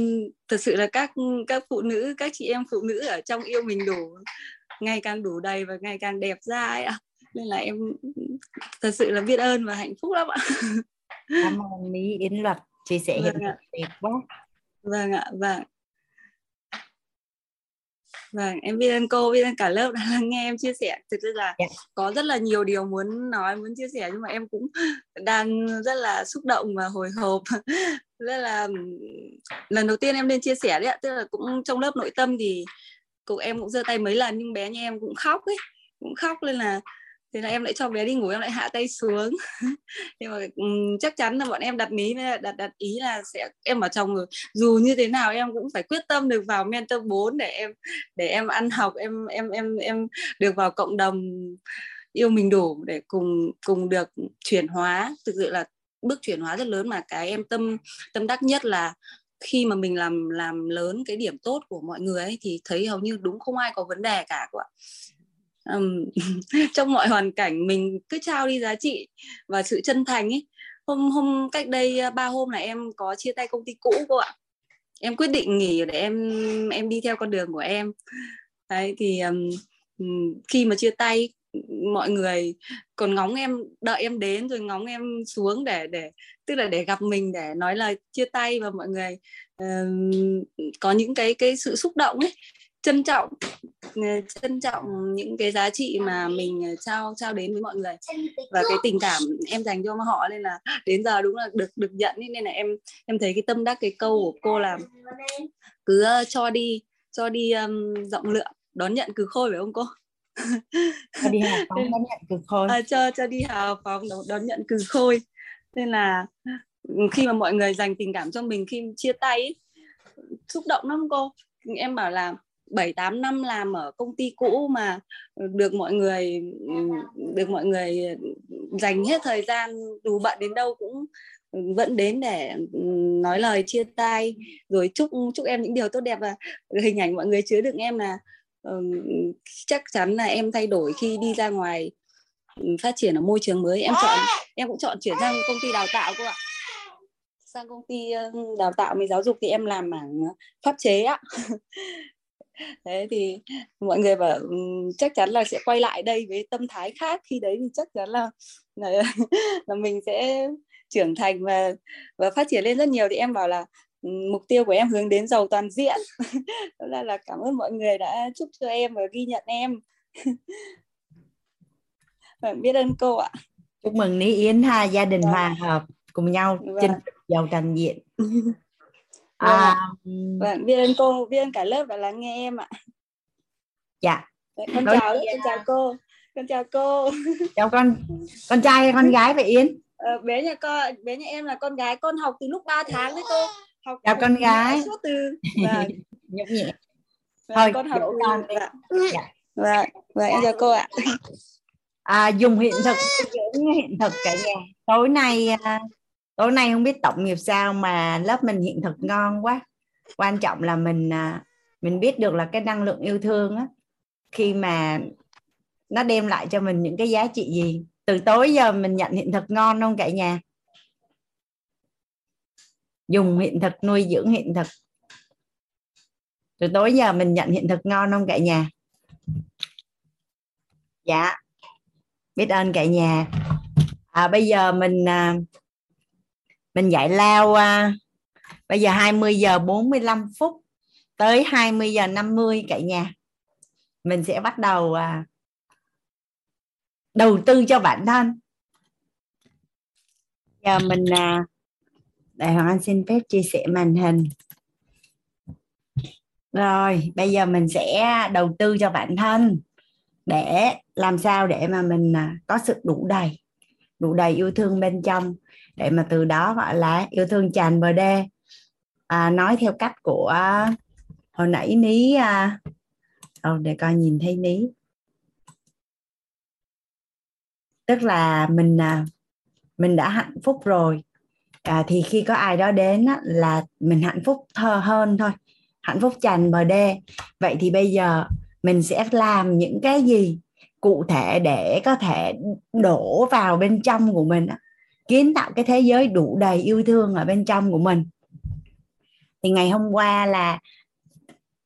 thật sự là các các phụ nữ các chị em phụ nữ ở trong yêu mình đủ ngày càng đủ đầy và ngày càng đẹp ra ấy ạ. Nên là em thật sự là biết ơn và hạnh phúc lắm ạ. Cảm ơn Lý Yến Luật chia sẻ Vâng hiện thực đẹp quá vâng ạ vâng. Vâng em biết ơn cô biết ơn cả lớp đã lắng nghe em chia sẻ. Thực sự là Dạ. có rất là nhiều điều muốn nói muốn chia sẻ nhưng mà em cũng đang rất là xúc động và hồi hộp nên là lần đầu tiên em lên chia sẻ đấy ạ. Tức là cũng trong lớp nội tâm thì cậu em cũng giơ tay mấy lần nhưng bé nhà em cũng khóc ấy cũng khóc nên là thế là em lại cho bé đi ngủ em lại hạ tay xuống. Nhưng mà um, chắc chắn là bọn em đặt ý đặt đặt ý là sẽ em bảo chồng rồi dù như thế nào em cũng phải quyết tâm được vào mentor 4 để em để em ăn học em em em em được vào cộng đồng yêu mình đủ để cùng cùng được chuyển hóa. Thực sự là bước chuyển hóa rất lớn mà cái em tâm tâm đắc nhất là khi mà mình làm làm lớn cái điểm tốt của mọi người ấy thì thấy hầu như đúng không ai có vấn đề cả các bạn trong mọi hoàn cảnh mình cứ trao đi giá trị và sự chân thành ấy. Hôm hôm cách đây à, ba hôm là em có chia tay công ty cũ cô ạ. Em quyết định nghỉ để em em đi theo con đường của em. Đấy thì um, khi mà chia tay mọi người còn ngóng em đợi em đến rồi ngóng em xuống để để tức là để gặp mình để nói lời chia tay và mọi người uh, có những cái cái sự xúc động ấy trân trọng ờ, trân trọng những cái giá trị mà mình ờ, trao trao đến với mọi người và cái tình cảm em dành cho họ nên là đến giờ đúng là được được nhận ý. nên là em em thấy cái tâm đắc cái câu của cô là cứ ờ, cho đi cho đi um, rộng lượng đón nhận cứ khôi phải không cô cho đi học phóng đón nhận cực khôi. À, cho cho đi hào phóng đón, đón nhận cứ khôi. Nên là ừ, khi mà mọi người dành tình cảm cho mình khi chia tay ấy, xúc động lắm cô. Em bảo là 7 8 năm làm ở công ty cũ mà được mọi người được mọi người dành hết thời gian dù bận đến đâu cũng vẫn đến để nói lời chia tay rồi chúc chúc em những điều tốt đẹp. Và hình ảnh mọi người chứa đựng em là chắc chắn là em thay đổi khi đi ra ngoài phát triển ở môi trường mới. Em chọn em cũng chọn chuyển sang công ty đào tạo cô ạ. Sang công ty đào tạo về giáo dục thì em làm mảng ờ, pháp chế á. Thế thì mọi người bảo chắc chắn là sẽ quay lại đây với tâm thái khác. Khi đấy thì chắc chắn là là, là mình sẽ trưởng thành và và phát triển lên rất nhiều. Thì em bảo là mục tiêu của em hướng đến giàu toàn diện. Đó là là cảm ơn mọi người đã chúc cho em và ghi nhận em. Biết ơn cô ạ. Chúc mừng Lý Yến ha gia đình Vâng. hòa hợp cùng nhau Vâng. chinh phục giàu toàn diện. Vâng à, ạ. vâng biết ơn cô biết ơn cả lớp đã lắng nghe em ạ. Dạ. Đấy, con Nói chào con chào cô con chào cô. Chào con con trai hay con gái vậy Yến? Ờ, bé nhà con bé nhà em là con gái con học từ lúc 3 tháng đấy cô học Chào con gái. suốt từ. Vâng, nhấp nhẹ. Vâng, Thôi, con học con đi. vâng. Dạ. vâng vâng em chào cô ạ. À, dùng hiện thực dưỡng hiện thực cả nhà. Tối nay à, tối nay không biết tổng nghiệp sao mà lớp mình hiện thực ngon quá. Quan trọng là mình à, mình biết được là cái năng lượng yêu thương á khi mà nó đem lại cho mình những cái giá trị gì. Từ tối giờ mình nhận hiện thực ngon không cả nhà dùng hiện thực nuôi dưỡng hiện thực. Từ tối giờ mình nhận hiện thực ngon không cả nhà? Dạ. Biết ơn cả nhà. À, bây giờ mình à, mình dạy lao à, bây giờ 20 giờ 45 phút tới 20 giờ 50 cả nhà. Mình sẽ bắt đầu à, đầu tư cho bản thân. Giờ mình à, đại Hoàng Anh xin phép chia sẻ màn hình. Rồi bây giờ mình sẽ đầu tư cho bản thân để làm sao để mà mình à, có sự đủ đầy đủ đầy yêu thương bên trong. Để mà từ đó gọi là yêu thương tràn bờ đê. À, nói theo cách của hồi nãy ní à, oh, để coi nhìn thấy ní. Tức là mình à, mình đã hạnh phúc rồi à, thì khi có ai đó đến á, là mình hạnh phúc thơ hơn thôi hạnh phúc tràn bờ đê. Vậy thì bây giờ mình sẽ làm những cái gì cụ thể để có thể đổ vào bên trong của mình á, kiến tạo cái thế giới đủ đầy yêu thương ở bên trong của mình. Thì ngày hôm qua là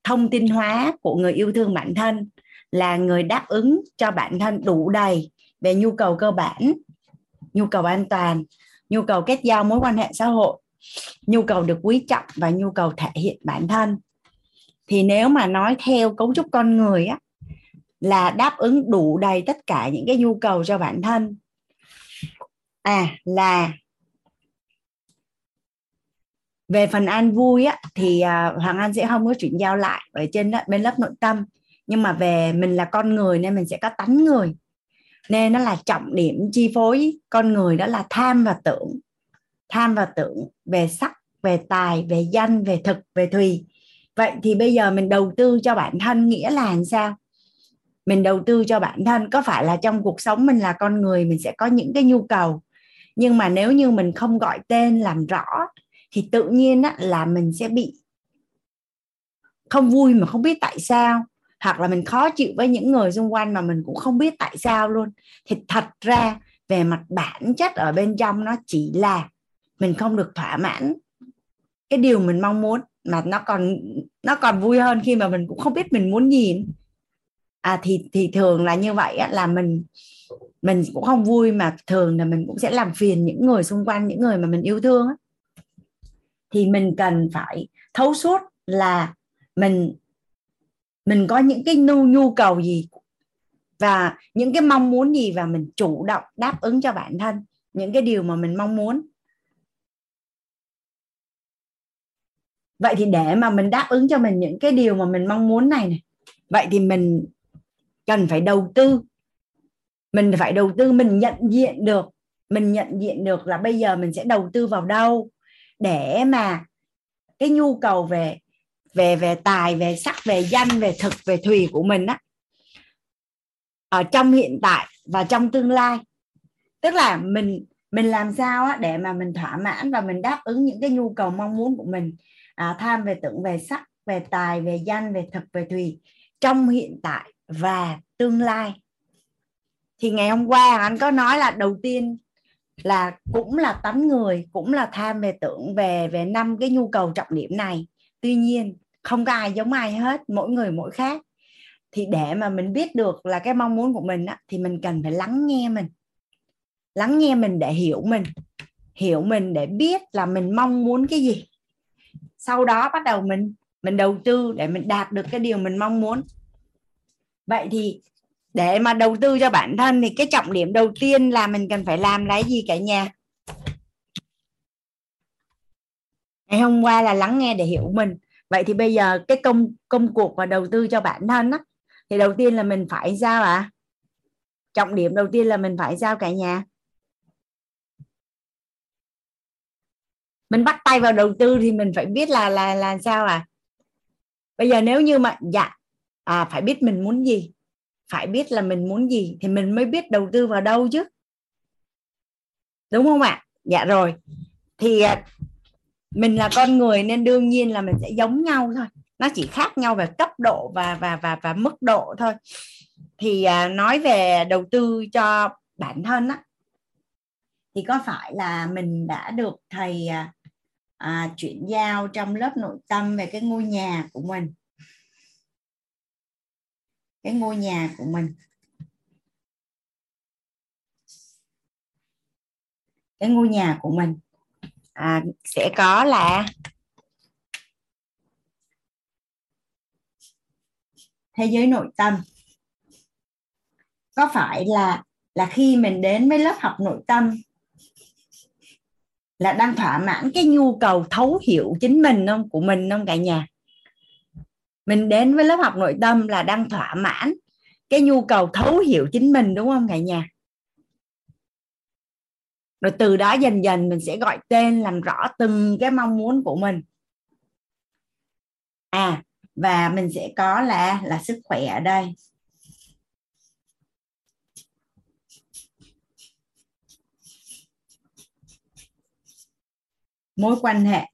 thông tin hóa của người yêu thương bản thân là người đáp ứng cho bản thân đủ đầy về nhu cầu cơ bản nhu cầu an toàn nhu cầu kết giao mối quan hệ xã hội nhu cầu được quý trọng và nhu cầu thể hiện bản thân. Thì nếu mà nói theo cấu trúc con người á là đáp ứng đủ đầy tất cả những cái nhu cầu cho bản thân. À là về phần an vui á thì à, hoàng an sẽ không có chuyển giao lại ở trên đó, bên lớp nội tâm. Nhưng mà về mình là con người nên mình sẽ có tánh người nên nó là trọng điểm chi phối con người đó là tham và tưởng. Tham và tưởng về sắc về tài về danh về thực về thùy. Vậy thì bây giờ mình đầu tư cho bản thân nghĩa là làm sao? Mình đầu tư cho bản thân có phải là trong cuộc sống mình là con người mình sẽ có những cái nhu cầu. Nhưng mà nếu như mình không gọi tên làm rõ thì tự nhiên á, là mình sẽ bị không vui mà không biết tại sao hoặc là mình khó chịu với những người xung quanh mà mình cũng không biết tại sao luôn thì thật ra về mặt bản chất ở bên trong nó chỉ là mình không được thỏa mãn cái điều mình mong muốn mà nó còn nó còn vui hơn khi mà mình cũng không biết mình muốn gì à thì thì thường là như vậy á, là mình mình cũng không vui mà thường là mình cũng sẽ làm phiền những người xung quanh những người mà mình yêu thương á. thì mình cần phải thấu suốt là mình mình có những cái nhu nhu cầu gì và những cái mong muốn gì và mình chủ động đáp ứng cho bản thân. Những cái điều mà mình mong muốn. Vậy thì để mà mình đáp ứng cho mình những cái điều mà mình mong muốn này này, vậy thì mình cần phải đầu tư. Mình phải đầu tư, mình nhận diện được, mình nhận diện được là bây giờ mình sẽ đầu tư vào đâu để mà cái nhu cầu về về về tài về sắc về danh về thực về thùy của mình á. Ở trong hiện tại và trong tương lai. Tức là mình mình làm sao á để mà mình thỏa mãn và mình đáp ứng những cái nhu cầu mong muốn của mình. À, tham về tưởng về sắc về tài về danh về thực về thùy trong hiện tại và tương lai. Thì ngày hôm qua anh có nói là đầu tiên là cũng là tánh người cũng là tham về tưởng về về năm cái nhu cầu trọng điểm này. Tuy nhiên không có ai giống ai hết mỗi người mỗi khác. Thì để mà mình biết được là cái mong muốn của mình á, thì mình cần phải lắng nghe mình. Lắng nghe mình để hiểu mình. Hiểu mình để biết là mình mong muốn cái gì. Sau đó bắt đầu mình mình đầu tư để mình đạt được cái điều mình mong muốn. Vậy thì để mà đầu tư cho bản thân thì cái trọng điểm đầu tiên là mình cần phải làm là gì cả nhà? Ngày hôm qua là lắng nghe để hiểu mình vậy thì bây giờ cái công công cuộc và đầu tư cho bản thân á, thì đầu tiên là mình phải sao ạ. À? trọng điểm đầu tiên là mình phải sao cả nhà. Mình bắt tay vào đầu tư thì mình phải biết là là là sao à bây giờ nếu như mà dạ à phải biết mình muốn gì, phải biết là mình muốn gì thì mình mới biết đầu tư vào đâu chứ. Đúng không ạ? Dạ rồi. Thì à, mình là con người nên đương nhiên là mình sẽ giống nhau thôi. Nó chỉ khác nhau về cấp độ và và và và mức độ thôi. Thì à, nói về đầu tư cho bản thân á thì có phải là mình đã được thầy à, à, chuyển giao trong lớp nội tâm về cái ngôi nhà của mình? Cái ngôi nhà của mình. Cái ngôi nhà của mình à, sẽ có là thế giới nội tâm. Có phải là là khi mình đến với lớp học nội tâm là đang thỏa mãn cái nhu cầu thấu hiểu chính mình không? Của mình không cả nhà? Mình đến với lớp học nội tâm là đang thỏa mãn cái nhu cầu thấu hiểu chính mình đúng không cả nhà? Rồi từ đó dần dần mình sẽ gọi tên làm rõ từng cái mong muốn của mình. À và mình sẽ có là là sức khỏe ở đây. Mối quan hệ.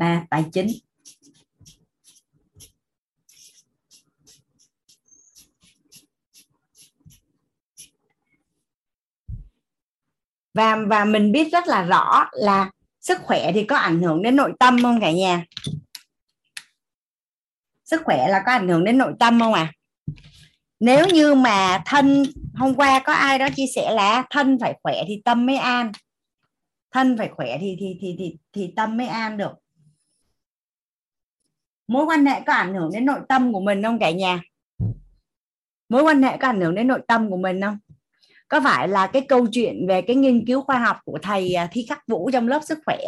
là tài chính. Và và mình biết rất là rõ là sức khỏe thì có ảnh hưởng đến nội tâm không cả nhà? Sức khỏe là có ảnh hưởng đến nội tâm không à nếu như mà thân hôm qua có ai đó chia sẻ là thân phải khỏe thì tâm mới an. Thân phải khỏe thì thì thì thì, thì tâm mới an được mối quan hệ có ảnh hưởng đến nội tâm của mình không cả nhà? Mối quan hệ có ảnh hưởng đến nội tâm của mình không? Có phải là cái câu chuyện về cái nghiên cứu khoa học của thầy à, thi khắc vũ trong lớp sức khỏe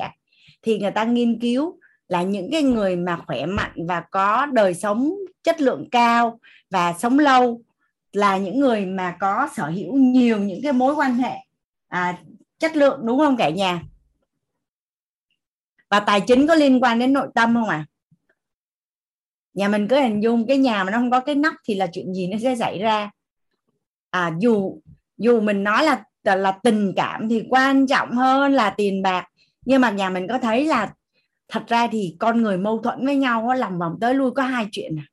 thì người ta nghiên cứu là những cái người mà khỏe mạnh và có đời sống chất lượng cao và sống lâu là những người mà có sở hữu nhiều những cái mối quan hệ à, chất lượng đúng không cả nhà? Và tài chính có liên quan đến nội tâm không à nhà mình cứ hình dung cái nhà mà nó không có cái nắp thì là chuyện gì nó sẽ xảy ra. À dù dù mình nói là là tình cảm thì quan trọng hơn là tiền bạc. Nhưng mà nhà mình có thấy là thật ra thì con người mâu thuẫn với nhau lòng vòng tới lui có hai chuyện à.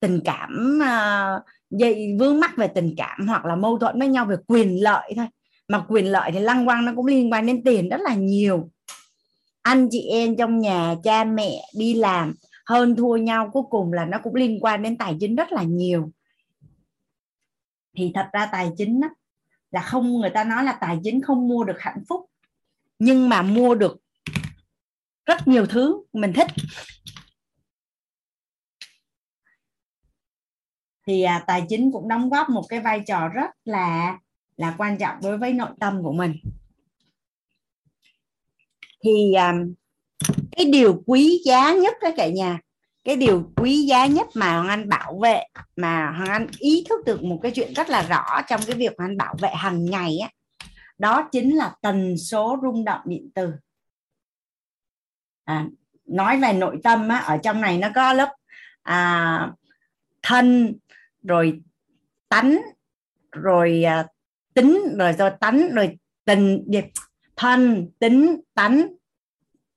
tình cảm uh, dây vướng mắc về tình cảm hoặc là mâu thuẫn với nhau về quyền lợi thôi. Mà quyền lợi thì lăng quăng nó cũng liên quan đến tiền rất là nhiều. Anh chị em trong nhà cha mẹ đi làm hơn thua nhau cuối cùng là nó cũng liên quan đến tài chính rất là nhiều. Thì thật ra tài chính đó, là không người ta nói là tài chính không mua được hạnh phúc nhưng mà mua được rất nhiều thứ mình thích. Thì à, tài chính cũng đóng góp một cái vai trò rất là là quan trọng đối với nội tâm của mình. Thì à, cái điều quý giá nhất đó cả nhà. Cái điều quý giá nhất mà hoàng anh bảo vệ mà hoàng anh ý thức được một cái chuyện rất là rõ trong cái việc hoàng anh bảo vệ hàng ngày á đó chính là tần số rung động điện từ. À, nói về nội tâm á, ở trong này nó có lớp à, thân rồi tánh rồi à, tính rồi rồi tánh rồi tình thân tính tánh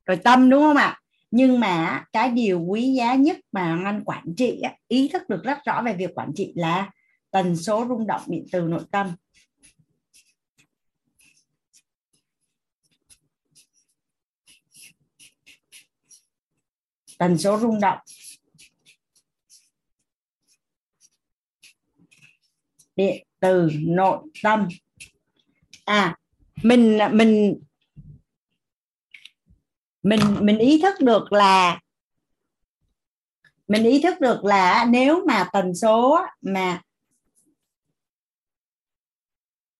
rồi tâm, đúng không ạ? Nhưng mà cái điều quý giá nhất mà anh quản trị ý thức được rất rõ về việc quản trị là tần số rung động điện từ nội tâm. Tần số rung động. Điện từ nội tâm. À mình mình mình mình ý thức được là, mình ý thức được là nếu mà tần số mà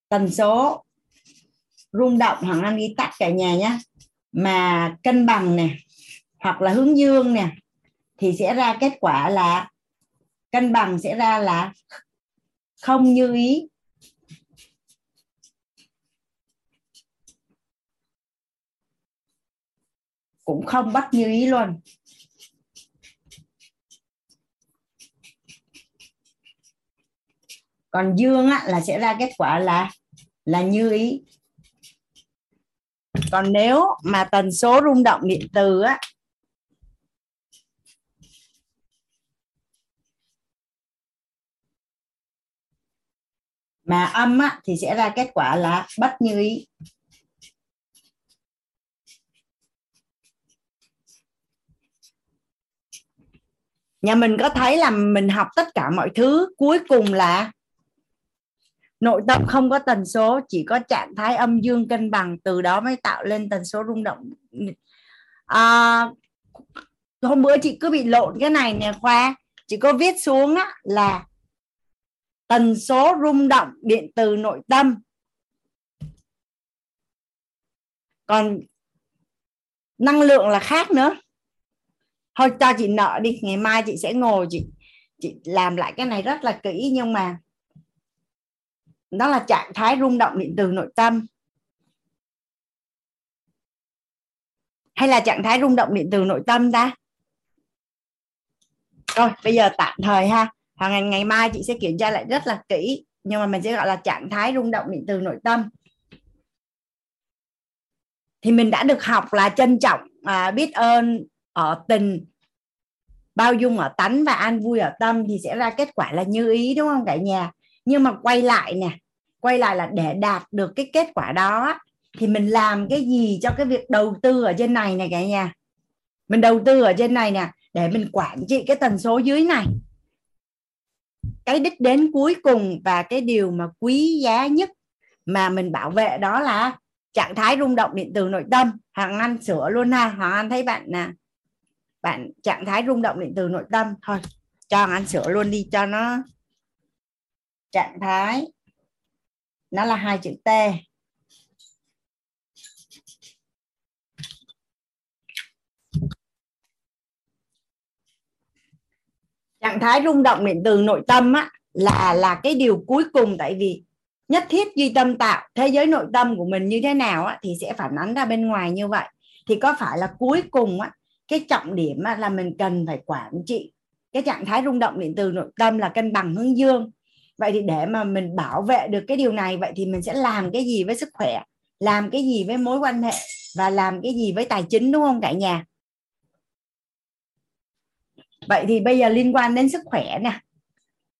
tần số rung động hoàng anh đi tắt cả nhà nhé mà cân bằng nè, hoặc là hướng dương nè, thì sẽ ra kết quả là, cân bằng sẽ ra là không như ý. Cũng không bắt như ý luôn còn dương á, là sẽ ra kết quả là là như ý. Còn nếu mà tần số rung động điện từ á mà âm á, thì sẽ ra kết quả là bất như ý. Nhà mình có thấy là mình học tất cả mọi thứ cuối cùng là nội tâm không có tần số chỉ có trạng thái âm dương cân bằng từ đó mới tạo lên tần số rung động. À, hôm bữa chị cứ bị lộn cái này nè khoa chị có viết xuống á, là tần số rung động điện từ nội tâm. Còn năng lượng là khác nữa thôi cho chị nợ đi ngày mai chị sẽ ngồi chị chị làm lại cái này rất là kỹ nhưng mà nó là trạng thái rung động điện từ nội tâm. Hay là trạng thái rung động điện từ nội tâm ta? Rồi bây giờ tạm thời ha. Hàng ngày ngày mai chị sẽ kiểm tra lại rất là kỹ nhưng mà mình sẽ gọi là trạng thái rung động điện từ nội tâm. Thì mình đã được học là trân trọng à, biết ơn ở tình bao dung ở tánh và an vui ở tâm thì sẽ ra kết quả là như ý, đúng không cả nhà? Nhưng mà quay lại nè, quay lại là để đạt được cái kết quả đó thì mình làm cái gì cho cái việc đầu tư ở trên này nè cả nhà? Mình đầu tư ở trên này nè, để mình quản trị cái tần số dưới này. Cái đích đến cuối cùng và cái điều mà quý giá nhất mà mình bảo vệ đó là trạng thái rung động điện từ nội tâm. Hàng ăn sửa luôn ha. Hoàng anh thấy bạn nè bạn trạng thái rung động điện từ nội tâm. Thôi cho anh sửa luôn đi cho nó trạng thái. Nó là hai chữ T. Trạng thái rung động điện từ nội tâm á là là cái điều cuối cùng. Tại vì nhất thiết duy tâm tạo thế giới nội tâm của mình như thế nào á, thì sẽ phản ánh ra bên ngoài như vậy. Thì có phải là cuối cùng á, cái trọng điểm là mình cần phải quản trị cái trạng thái rung động điện từ nội tâm là cân bằng hướng dương. Vậy thì để mà mình bảo vệ được cái điều này, vậy thì mình sẽ làm cái gì với sức khỏe, làm cái gì với mối quan hệ và làm cái gì với tài chính, đúng không cả nhà? Vậy thì bây giờ liên quan đến sức khỏe nè.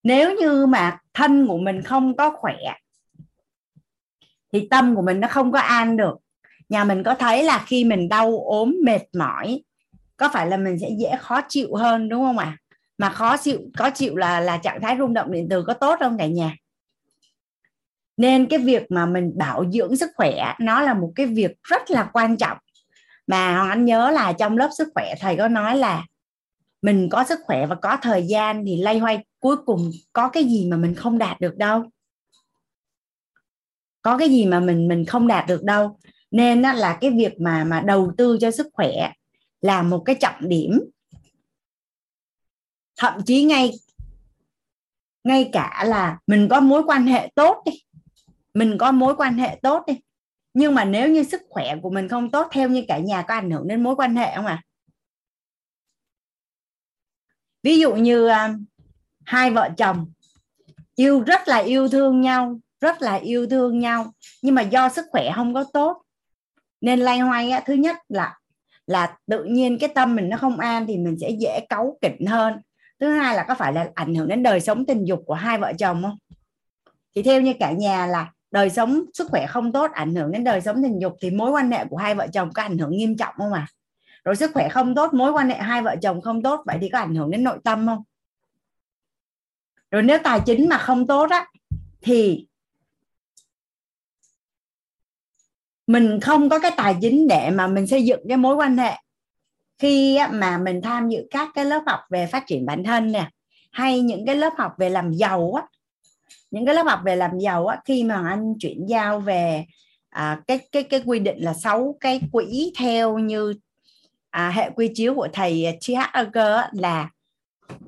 Nếu như mà thân của mình không có khỏe, thì tâm của mình nó không có an được. Nhà mình có thấy là khi mình đau ốm mệt mỏi có phải là mình sẽ dễ khó chịu hơn, đúng không ạ? À? mà khó chịu có chịu là là trạng thái rung động điện từ có tốt không cả nhà? Nên cái việc mà mình bảo dưỡng sức khỏe, nó là một cái việc rất là quan trọng. Mà hoàng anh nhớ là trong lớp sức khỏe, thầy có nói là mình có sức khỏe và có thời gian thì lay hoay cuối cùng có cái gì mà mình không đạt được đâu. Có cái gì mà mình mình không đạt được đâu. Nên là cái việc mà mà đầu tư cho sức khỏe là một cái trọng điểm thậm chí ngay ngay cả là mình có mối quan hệ tốt đi mình có mối quan hệ tốt đi nhưng mà nếu như sức khỏe của mình không tốt theo như cả nhà có ảnh hưởng đến mối quan hệ không ạ à? ví dụ như à, hai vợ chồng yêu rất là yêu thương nhau rất là yêu thương nhau nhưng mà do sức khỏe không có tốt nên lay hoay á, thứ nhất là là tự nhiên cái tâm mình nó không an thì mình sẽ dễ cáu kỉnh hơn. Thứ hai là có phải là ảnh hưởng đến đời sống tình dục của hai vợ chồng không? Thì theo như cả nhà là đời sống sức khỏe không tốt, ảnh hưởng đến đời sống tình dục thì mối quan hệ của hai vợ chồng có ảnh hưởng nghiêm trọng không à rồi sức khỏe không tốt, mối quan hệ hai vợ chồng không tốt, vậy thì có ảnh hưởng đến nội tâm không? Rồi nếu tài chính mà không tốt á, thì mình không có cái tài chính để mà mình xây dựng cái mối quan hệ khi mà mình tham dự các cái lớp học về phát triển bản thân nè hay những cái lớp học về làm giàu á những cái lớp học về làm giàu á khi mà anh chuyển giao về à, cái cái cái quy định là sáu cái quỹ theo như à, hệ quy chiếu của thầy T.H. Eger là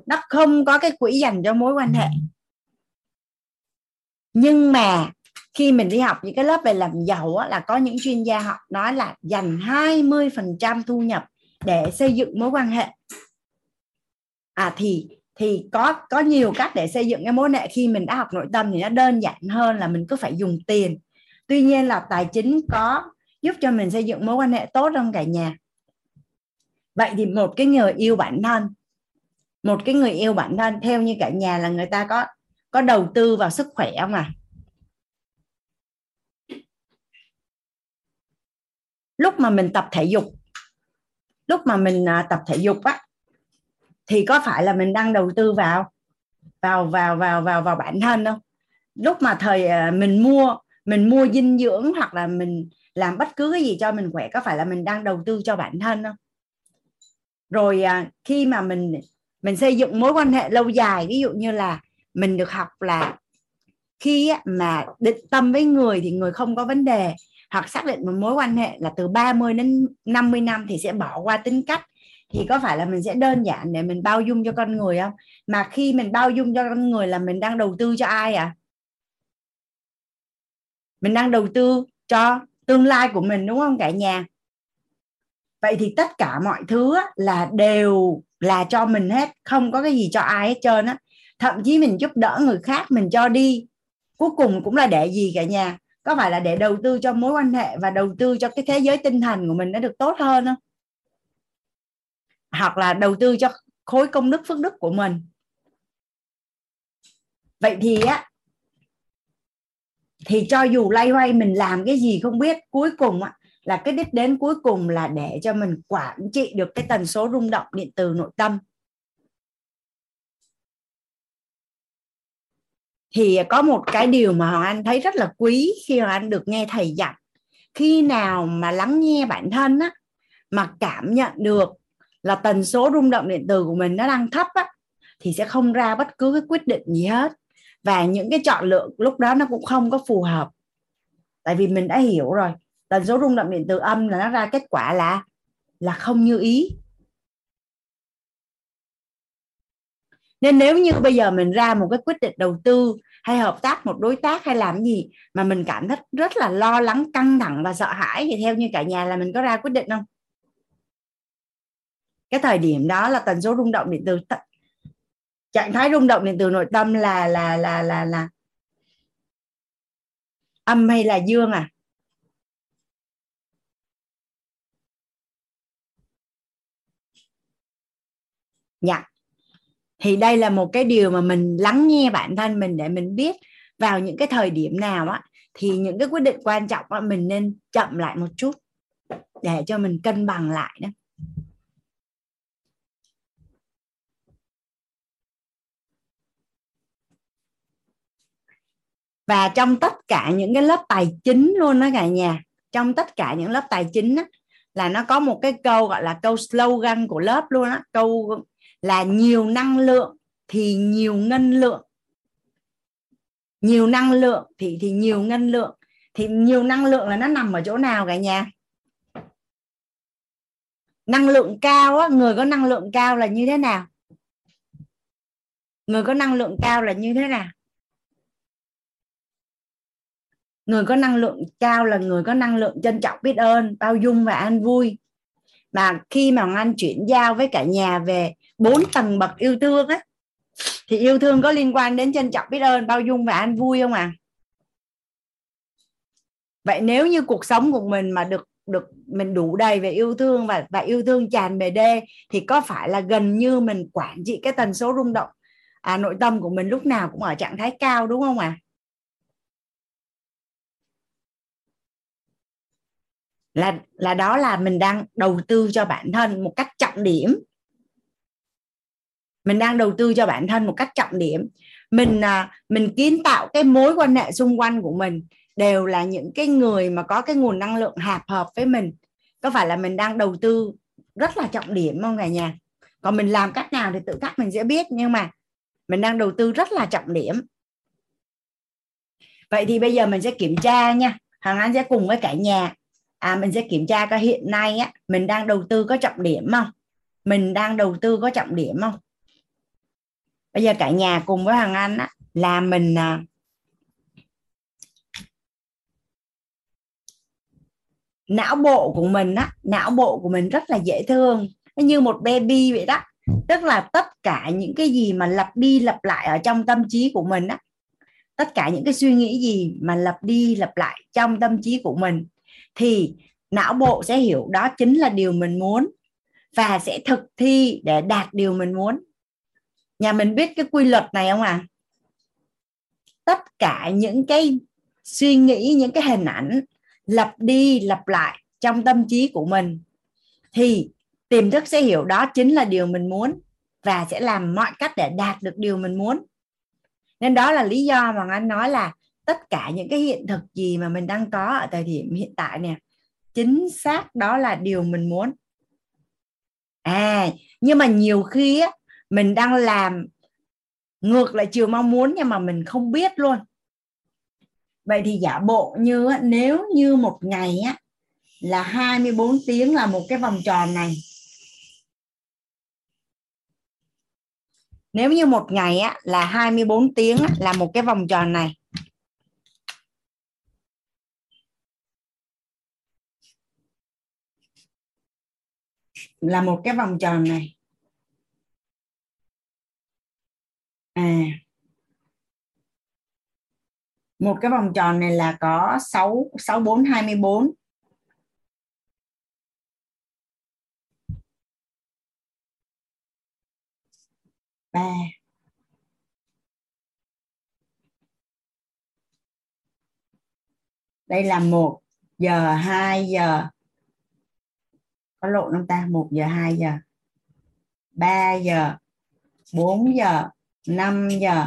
nó không có cái quỹ dành cho mối quan hệ nhưng mà khi mình đi học những cái lớp về làm giàu á, là có những chuyên gia họ nói là dành 20% thu nhập để xây dựng mối quan hệ. À thì thì có có nhiều cách để xây dựng cái mối hệ. Khi mình đã học nội tâm thì nó đơn giản hơn là mình cứ phải dùng tiền. Tuy nhiên là tài chính có giúp cho mình xây dựng mối quan hệ tốt trong cả nhà. Vậy thì một cái người yêu bản thân một cái người yêu bản thân theo như cả nhà là người ta có có đầu tư vào sức khỏe không à? Lúc mà mình tập thể dục, lúc mà mình à, tập thể dục á, thì có phải là mình đang đầu tư vào vào vào vào vào vào bản thân không? Lúc mà thời à, mình mua mình mua dinh dưỡng hoặc là mình làm bất cứ cái gì cho mình khỏe, có phải là mình đang đầu tư cho bản thân không? Rồi à, khi mà mình mình xây dựng mối quan hệ lâu dài, ví dụ như là mình được học là khi mà định tâm với người thì người không có vấn đề hoặc xác định một mối quan hệ là từ 30 đến 50 năm thì sẽ bỏ qua tính cách. Thì có phải là mình sẽ đơn giản để mình bao dung cho con người không? Mà khi mình bao dung cho con người là mình đang đầu tư cho ai à mình đang đầu tư cho tương lai của mình, đúng không cả nhà? Vậy thì tất cả mọi thứ là đều là cho mình hết, không có cái gì cho ai hết trơn á. Thậm chí mình giúp đỡ người khác, mình cho đi. Cuối cùng cũng là để gì cả nhà? Có phải là để đầu tư cho mối quan hệ và đầu tư cho cái thế giới tinh thần của mình nó được tốt hơn không? Hoặc là đầu tư cho khối công đức, phước đức của mình. Vậy thì á, thì cho dù lay hoay mình làm cái gì không biết, cuối cùng á, là cái đích đến cuối cùng là để cho mình quản trị được cái tần số rung động điện từ nội tâm. Thì có một cái điều mà hoàng anh thấy rất là quý khi hoàng anh được nghe thầy dạy. Khi nào mà lắng nghe bản thân á, mà cảm nhận được là tần số rung động điện từ của mình nó đang thấp á, thì sẽ không ra bất cứ cái quyết định gì hết. Và những cái chọn lựa lúc đó nó cũng không có phù hợp. Tại vì mình đã hiểu rồi, tần số rung động điện từ âm là nó ra kết quả là là không như ý. Nên nếu như bây giờ mình ra một cái quyết định đầu tư hay hợp tác một đối tác hay làm gì mà mình cảm thấy rất là lo lắng, căng thẳng và sợ hãi thì theo như cả nhà là mình có ra quyết định không? Cái thời điểm đó là tần số rung động điện từ trạng thái rung động điện từ nội tâm là là là là là âm hay là dương à? Dạ thì đây là một cái điều mà mình lắng nghe bản thân mình để mình biết vào những cái thời điểm nào á thì những cái quyết định quan trọng á mình nên chậm lại một chút để cho mình cân bằng lại đó. Và trong tất cả những cái lớp tài chính luôn đó cả nhà trong tất cả những lớp tài chính á, là nó có một cái câu gọi là câu slogan của lớp luôn á câu là nhiều năng lượng thì nhiều ngân lượng. Nhiều năng lượng thì thì nhiều ngân lượng. Thì nhiều năng lượng là nó nằm ở chỗ nào cả nhà? Năng lượng cao á, người có năng lượng cao là như thế nào? Người có năng lượng cao là như thế nào? Người có năng lượng cao là người có năng lượng trân trọng biết ơn, bao dung và an vui. Mà khi mà anh chuyển giao với cả nhà về bốn tầng bậc yêu thương á thì yêu thương có liên quan đến trân trọng biết ơn bao dung và an vui không à vậy nếu như cuộc sống của mình mà được được mình đủ đầy về yêu thương và và yêu thương tràn bề đê thì có phải là gần như mình quản trị cái tần số rung động à, nội tâm của mình lúc nào cũng ở trạng thái cao đúng không ạ à? là là đó là mình đang đầu tư cho bản thân một cách trọng điểm mình đang đầu tư cho bản thân một cách trọng điểm. Mình à, mình kiến tạo cái mối quan hệ xung quanh của mình đều là những cái người mà có cái nguồn năng lượng hạp hợp với mình. Có phải là mình đang đầu tư rất là trọng điểm không cả nhà? Còn mình làm cách nào thì tự khắc mình sẽ biết, nhưng mà mình đang đầu tư rất là trọng điểm. Vậy thì bây giờ mình sẽ kiểm tra nha. Hàng anh sẽ cùng với cả nhà à mình sẽ kiểm tra coi hiện nay á, mình đang đầu tư có trọng điểm không? Mình đang đầu tư có trọng điểm không? Bây giờ cả nhà cùng với thằng anh á là mình à, não bộ của mình á não bộ của mình rất là dễ thương nó như một baby vậy đó. Tức là tất cả những cái gì mà lặp đi lặp lại ở trong tâm trí của mình á tất cả những cái suy nghĩ gì mà lặp đi lặp lại trong tâm trí của mình thì não bộ sẽ hiểu đó chính là điều mình muốn và sẽ thực thi để đạt điều mình muốn nhà mình biết cái quy luật này không à? Tất cả những cái suy nghĩ những cái hình ảnh lặp đi lặp lại trong tâm trí của mình thì tiềm thức sẽ hiểu đó chính là điều mình muốn và sẽ làm mọi cách để đạt được điều mình muốn. Nên đó là lý do mà anh nói là tất cả những cái hiện thực gì mà mình đang có ở thời điểm hiện tại nè chính xác đó là điều mình muốn. À nhưng mà nhiều khi á, mình đang làm. Ngược lại chiều mong muốn nhưng mà mình không biết luôn. Vậy thì giả bộ như nếu như một ngày á là 24 tiếng là một cái vòng tròn này. Nếu như một ngày á là 24 tiếng á, là một cái vòng tròn này. Là một cái vòng tròn này. À. Một cái vòng tròn này là có 6 6 4 24 3 đây là 1 giờ 2 giờ. Có lộn không ta 1 giờ 2 giờ. 3 giờ 4 giờ. 5 giờ.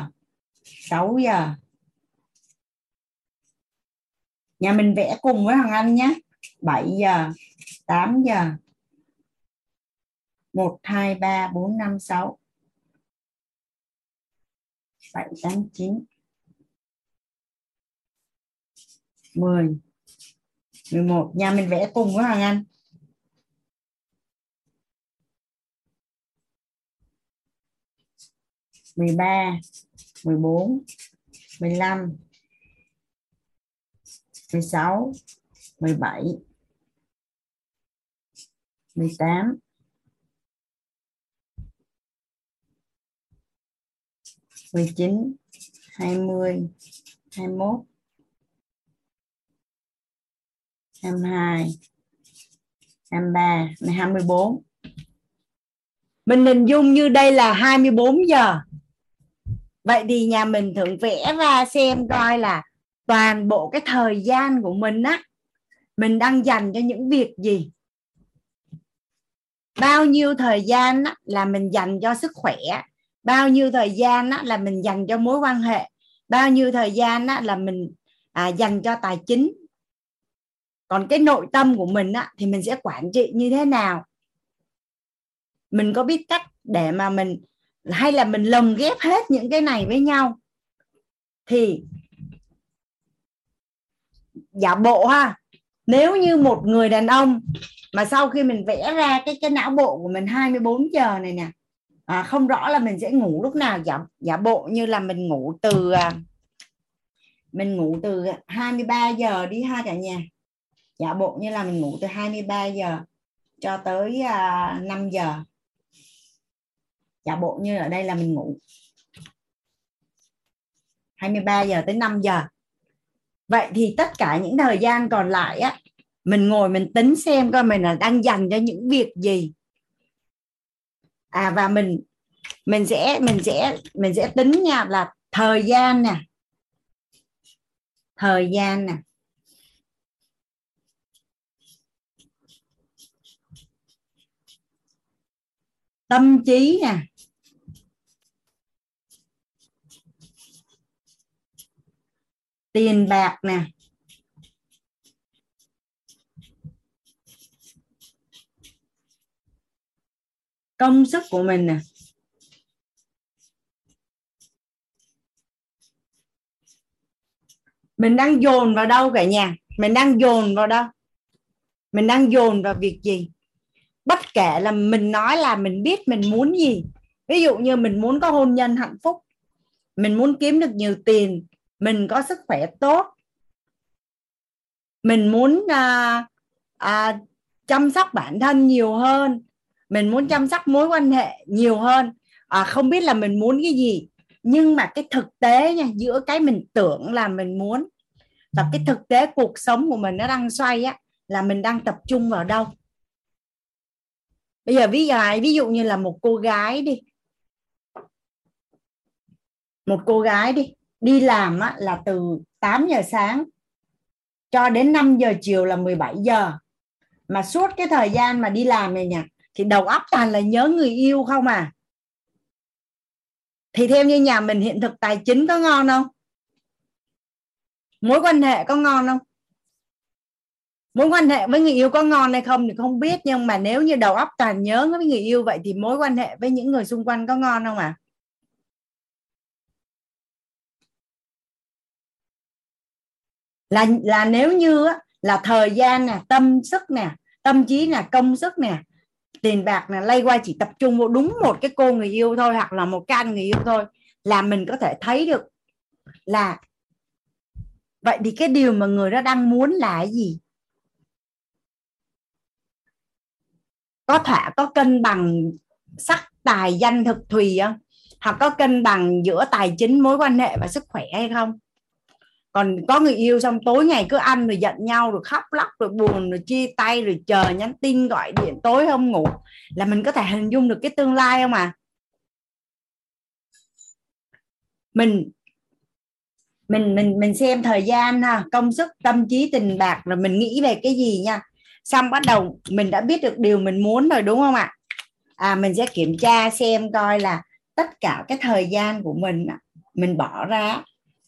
6 giờ. Nhà mình vẽ cùng với Hoàng Anh nhé. 7 giờ. 8 giờ. 1 2 3 4 5 6 7 8 9 10 11 nhà mình vẽ cùng với Hoàng Anh. 13, 14, 15, 16, 17, 18, 19, 20, 21, 22, 23, 24. Mình hình dung như đây là 24 giờ vậy thì nhà mình thử vẽ ra xem coi là toàn bộ cái thời gian của mình á mình đang dành cho những việc gì. Bao nhiêu thời gian á, là mình dành cho sức khỏe bao nhiêu thời gian á, là mình dành cho mối quan hệ bao nhiêu thời gian á, là mình à, dành cho tài chính. Còn cái nội tâm của mình á, thì mình sẽ quản trị như thế nào? Mình có biết cách để mà mình hay là mình lồng ghép hết những cái này với nhau? Thì giả bộ ha nếu như một người đàn ông mà sau khi mình vẽ ra cái cái não bộ của mình 24 giờ này nè à, không rõ là mình sẽ ngủ lúc nào. Giả giả bộ như là mình ngủ từ à, mình ngủ từ 23 giờ đi ha cả nhà. Giả bộ như là mình ngủ từ 23 giờ cho tới à, uh, 5 giờ giả bộ như ở đây là mình ngủ. 23 giờ tới 5 giờ. Vậy thì tất cả những thời gian còn lại á, mình ngồi mình tính xem coi mình là đang dành cho những việc gì. À và mình mình sẽ mình sẽ mình sẽ tính nha, là thời gian nè. Thời gian nè. Tâm trí nè. Tiền bạc nè. Công sức của mình nè. Mình đang dồn vào đâu cả nhà? Mình đang dồn vào đâu? Mình đang dồn vào việc gì? Bất kể là mình nói là mình biết mình muốn gì. Ví dụ như mình muốn có hôn nhân hạnh phúc. Mình muốn kiếm được nhiều tiền mình có sức khỏe tốt. Mình muốn à, à, chăm sóc bản thân nhiều hơn. Mình muốn chăm sóc mối quan hệ nhiều hơn. À, không biết là mình muốn cái gì nhưng mà cái thực tế nha giữa cái mình tưởng là mình muốn và cái thực tế cuộc sống của mình nó đang xoay á là mình đang tập trung vào đâu. Bây giờ ví dụ ví dụ như là một cô gái đi. Một cô gái đi đi làm á, là từ 8 giờ sáng cho đến 5 giờ chiều là 17 giờ. Mà suốt cái thời gian mà đi làm này nhỉ thì đầu óc toàn là nhớ người yêu không à. Thì theo như nhà mình hiện thực tài chính có ngon không? Mối quan hệ có ngon không? Mối quan hệ với người yêu có ngon hay không thì không biết nhưng mà nếu như đầu óc toàn nhớ với người yêu vậy thì mối quan hệ với những người xung quanh có ngon không à? Là là nếu như là thời gian nè, tâm sức nè, tâm trí nè, công sức nè, tiền bạc nè lay qua chỉ tập trung vào đúng một cái cô người yêu thôi hoặc là một can người yêu thôi là mình có thể thấy được là vậy thì cái điều mà người đó đang muốn là cái gì? Có thỏa, có cân bằng sắc tài danh thực thùy không? Hoặc có cân bằng giữa tài chính, mối quan hệ và sức khỏe hay không? Còn có người yêu xong tối ngày cứ ăn rồi giận nhau rồi khóc lóc rồi buồn rồi chia tay rồi chờ nhắn tin gọi điện tối không ngủ. Là mình có thể hình dung được cái tương lai không à mình mình mình mình xem thời gian ha, công sức, tâm trí, tình bạc rồi mình nghĩ về cái gì nha. Xong bắt đầu mình đã biết được điều mình muốn rồi đúng không ạ? À mình sẽ kiểm tra xem coi là tất cả cái thời gian của mình mình bỏ ra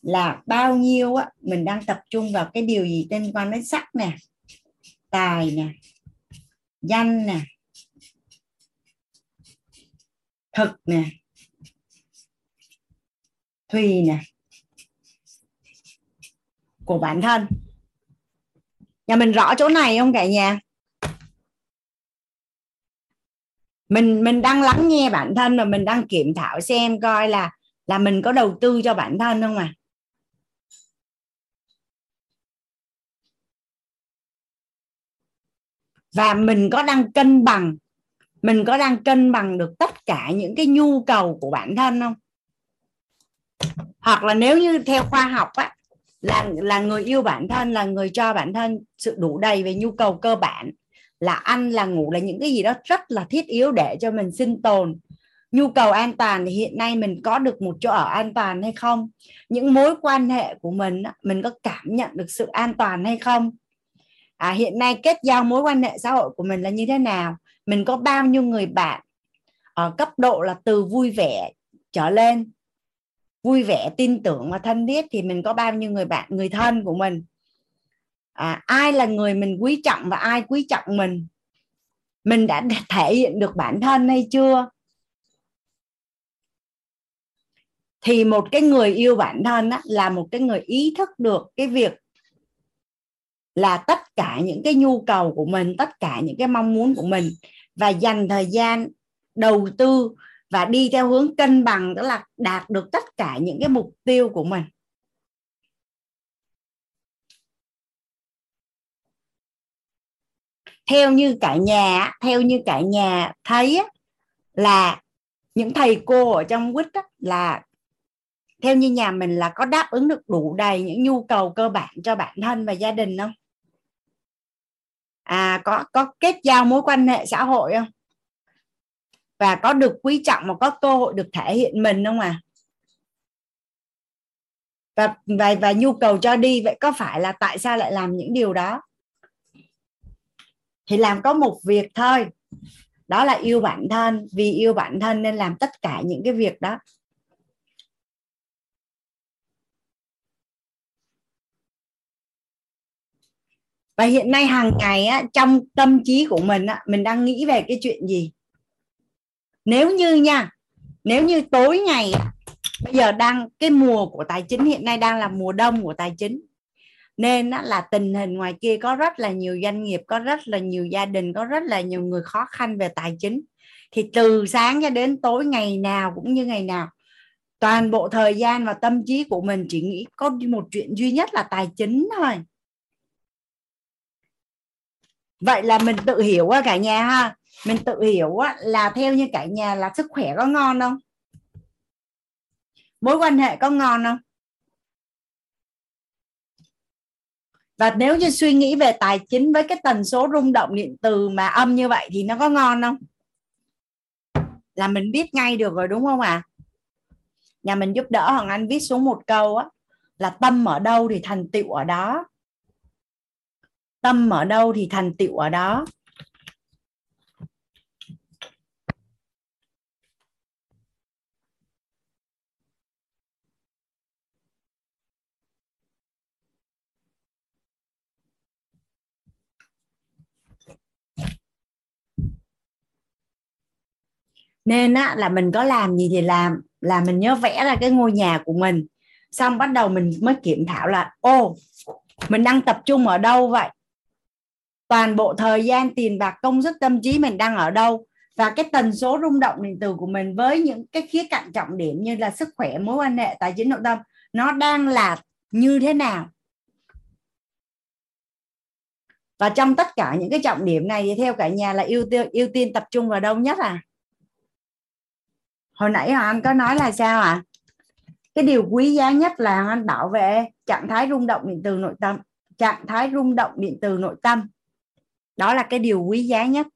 là bao nhiêu á, mình đang tập trung vào cái điều gì liên quan đến sắc nè, tài nè, danh nè, thực nè, thùy nè, của bản thân. Nhà mình rõ chỗ này không cả nhà? Mình mình đang lắng nghe bản thân và mình đang kiểm thảo xem coi là là mình có đầu tư cho bản thân không à? Và mình có đang cân bằng, mình có đang cân bằng được tất cả những cái nhu cầu của bản thân không? Hoặc là nếu như theo khoa học á, là là người yêu bản thân, là người cho bản thân sự đủ đầy về nhu cầu cơ bản, là ăn, là ngủ, là những cái gì đó rất là thiết yếu để cho mình sinh tồn. Nhu cầu an toàn thì hiện nay mình có được một chỗ ở an toàn hay không? Những mối quan hệ của mình mình có cảm nhận được sự an toàn hay không? À, hiện nay kết giao mối quan hệ xã hội của mình là như thế nào? Mình có bao nhiêu người bạn? Ở cấp độ là từ vui vẻ trở lên. Vui vẻ tin tưởng và thân thiết thì mình có bao nhiêu người bạn? Người thân của mình. À, ai là người mình quý trọng và ai quý trọng mình? Mình đã thể hiện được bản thân hay chưa? Thì một cái người yêu bản thân á, là một cái người ý thức được cái việc là tất cả những cái nhu cầu của mình, tất cả những cái mong muốn của mình và dành thời gian đầu tư và đi theo hướng cân bằng đó là đạt được tất cả những cái mục tiêu của mình. Theo như cả nhà, theo như cả nhà thấy là những thầy cô ở trong quýt là theo như nhà mình là có đáp ứng được đủ đầy những nhu cầu cơ bản cho bản thân và gia đình không? À có có kết giao mối quan hệ xã hội không? Và có được quý trọng và có cơ hội được thể hiện mình không à và và và nhu cầu cho đi, vậy có phải là tại sao lại làm những điều đó? Thì làm có một việc thôi. Đó là yêu bản thân, vì yêu bản thân nên làm tất cả những cái việc đó. Và hiện nay hàng ngày á, trong tâm trí của mình á, mình đang nghĩ về cái chuyện gì? Nếu như nha nếu như tối ngày bây giờ đang cái mùa của tài chính hiện nay đang là mùa đông của tài chính nên á, là tình hình ngoài kia có rất là nhiều doanh nghiệp có rất là nhiều gia đình có rất là nhiều người khó khăn về tài chính. Thì từ sáng cho đến tối ngày nào cũng như ngày nào toàn bộ thời gian và tâm trí của mình chỉ nghĩ có một chuyện duy nhất là tài chính thôi vậy là mình tự hiểu á cả nhà ha. Mình tự hiểu là theo như cả nhà là sức khỏe có ngon không? Mối quan hệ có ngon không? Và nếu như suy nghĩ về tài chính với cái tần số rung động điện từ mà âm như vậy thì nó có ngon không? Là mình biết ngay được rồi đúng không ạ? À? nhà mình giúp đỡ hoàng anh viết xuống một câu á, là tâm ở đâu thì thành tựu ở đó tâm ở đâu thì thành tựu ở đó. Nên á, là mình có làm gì thì làm, là mình nhớ vẽ ra cái ngôi nhà của mình. Xong bắt đầu mình mới kiểm thảo là, ô, mình đang tập trung ở đâu vậy? Toàn bộ thời gian tiền bạc công sức tâm trí mình đang ở đâu. Và cái tần số rung động điện từ của mình với những cái khía cạnh trọng điểm như là sức khỏe, mối quan hệ, tài chính, nội tâm, nó đang là như thế nào. Và trong tất cả những cái trọng điểm này thì theo cả nhà là ưu tiên ưu tiên tập trung vào đâu nhất à? Hồi nãy hoàng anh có nói là sao ạ? À? cái điều quý giá nhất là anh bảo vệ trạng thái rung động điện từ nội tâm, trạng thái rung động điện từ nội tâm đó là cái điều quý giá nhất.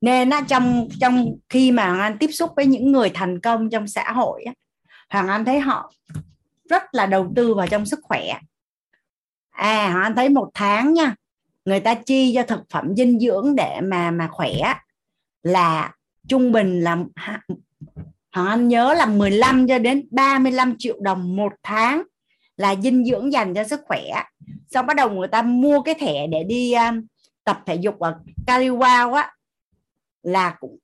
Nên trong trong khi mà Hoàng Anh tiếp xúc với những người thành công trong xã hội á, Hoàng Anh thấy họ rất là đầu tư vào trong sức khỏe. À Hoàng Anh thấy một tháng nha người ta chi cho thực phẩm dinh dưỡng để mà mà khỏe là trung bình là Hoàng Anh nhớ là 15 cho đến 35 triệu đồng một tháng là dinh dưỡng dành cho sức khỏe. Xong bắt đầu người ta mua cái thẻ để đi um, tập thể dục ở Caliwao á là cũng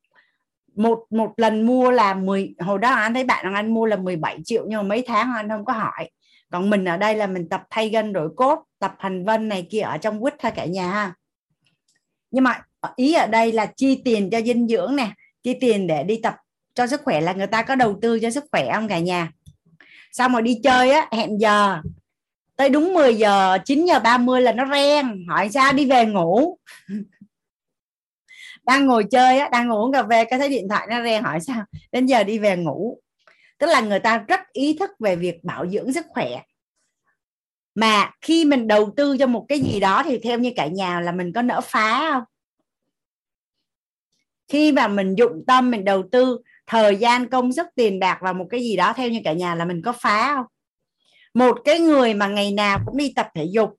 một một lần mua là 10 hồi đó anh thấy bạn anh mua là 17 triệu nhưng mà mấy tháng anh không có hỏi. Còn mình ở đây là mình tập thay gân đổi cốt tập hành vân này kia ở trong quýt thôi cả nhà ha. Nhưng mà ý ở đây là chi tiền cho dinh dưỡng nè chi tiền để đi tập cho sức khỏe là người ta có đầu tư cho sức khỏe không cả nhà? Xong rồi đi chơi á, hẹn giờ, tới đúng 10 giờ 9 giờ 30 là nó ren hỏi sao đi về ngủ? Đang ngồi chơi á, đang ngủ uống cà phê, cái thấy điện thoại nó ren hỏi sao đến giờ đi về ngủ? Tức là người ta rất ý thức về việc bảo dưỡng sức khỏe. Mà khi mình đầu tư cho một cái gì đó thì theo như cả nhà là mình có nỡ phá không? Khi mà mình dụng tâm, mình đầu tư thời gian, công sức, tiền bạc vào một cái gì đó theo như cả nhà là mình có phá không? Một cái người mà ngày nào cũng đi tập thể dục,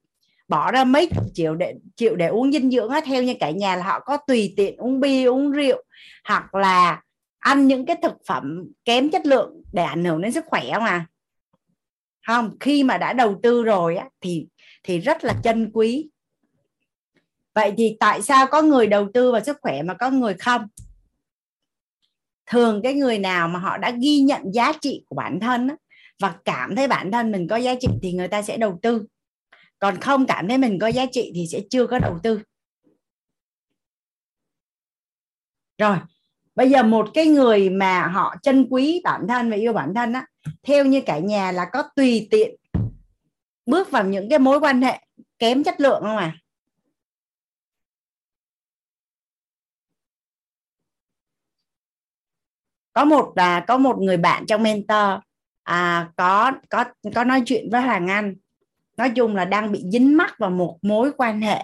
bỏ ra mấy chục triệu để triệu để uống dinh dưỡng á, theo như cả nhà là họ có tùy tiện uống bia, uống rượu, hoặc là ăn những cái thực phẩm kém chất lượng để ảnh hưởng đến sức khỏe mà không, khi mà đã đầu tư rồi á, thì thì rất là chân quý. Vậy thì tại sao có người đầu tư vào sức khỏe mà có người không? Thường cái người nào mà họ đã ghi nhận giá trị của bản thân á, và cảm thấy bản thân mình có giá trị thì người ta sẽ đầu tư. Còn không cảm thấy mình có giá trị thì sẽ chưa có đầu tư. Rồi bây giờ một cái người mà họ chân quý bản thân và yêu bản thân á theo như cả nhà là có tùy tiện bước vào những cái mối quan hệ kém chất lượng không à có một à, có một người bạn trong mentor à, có có có nói chuyện với Hoàng Anh. Nói chung là đang bị dính mắc vào một mối quan hệ.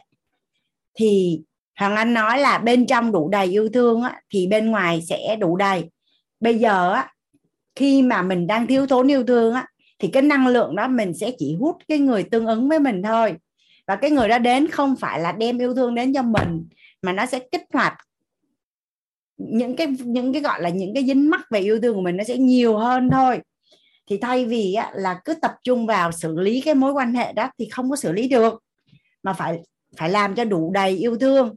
Thì Hoàng Anh nói là bên trong đủ đầy yêu thương á, thì bên ngoài sẽ đủ đầy. Bây giờ á, khi mà mình đang thiếu thốn yêu thương á, thì cái năng lượng đó mình sẽ chỉ hút cái người tương ứng với mình thôi. Và cái người đó đến không phải là đem yêu thương đến cho mình mà nó sẽ kích hoạt những cái những cái gọi là những cái dính mắc về yêu thương của mình nó sẽ nhiều hơn thôi. Thì thay vì á, là cứ tập trung vào xử lý cái mối quan hệ đó thì không có xử lý được mà phải phải làm cho đủ đầy yêu thương.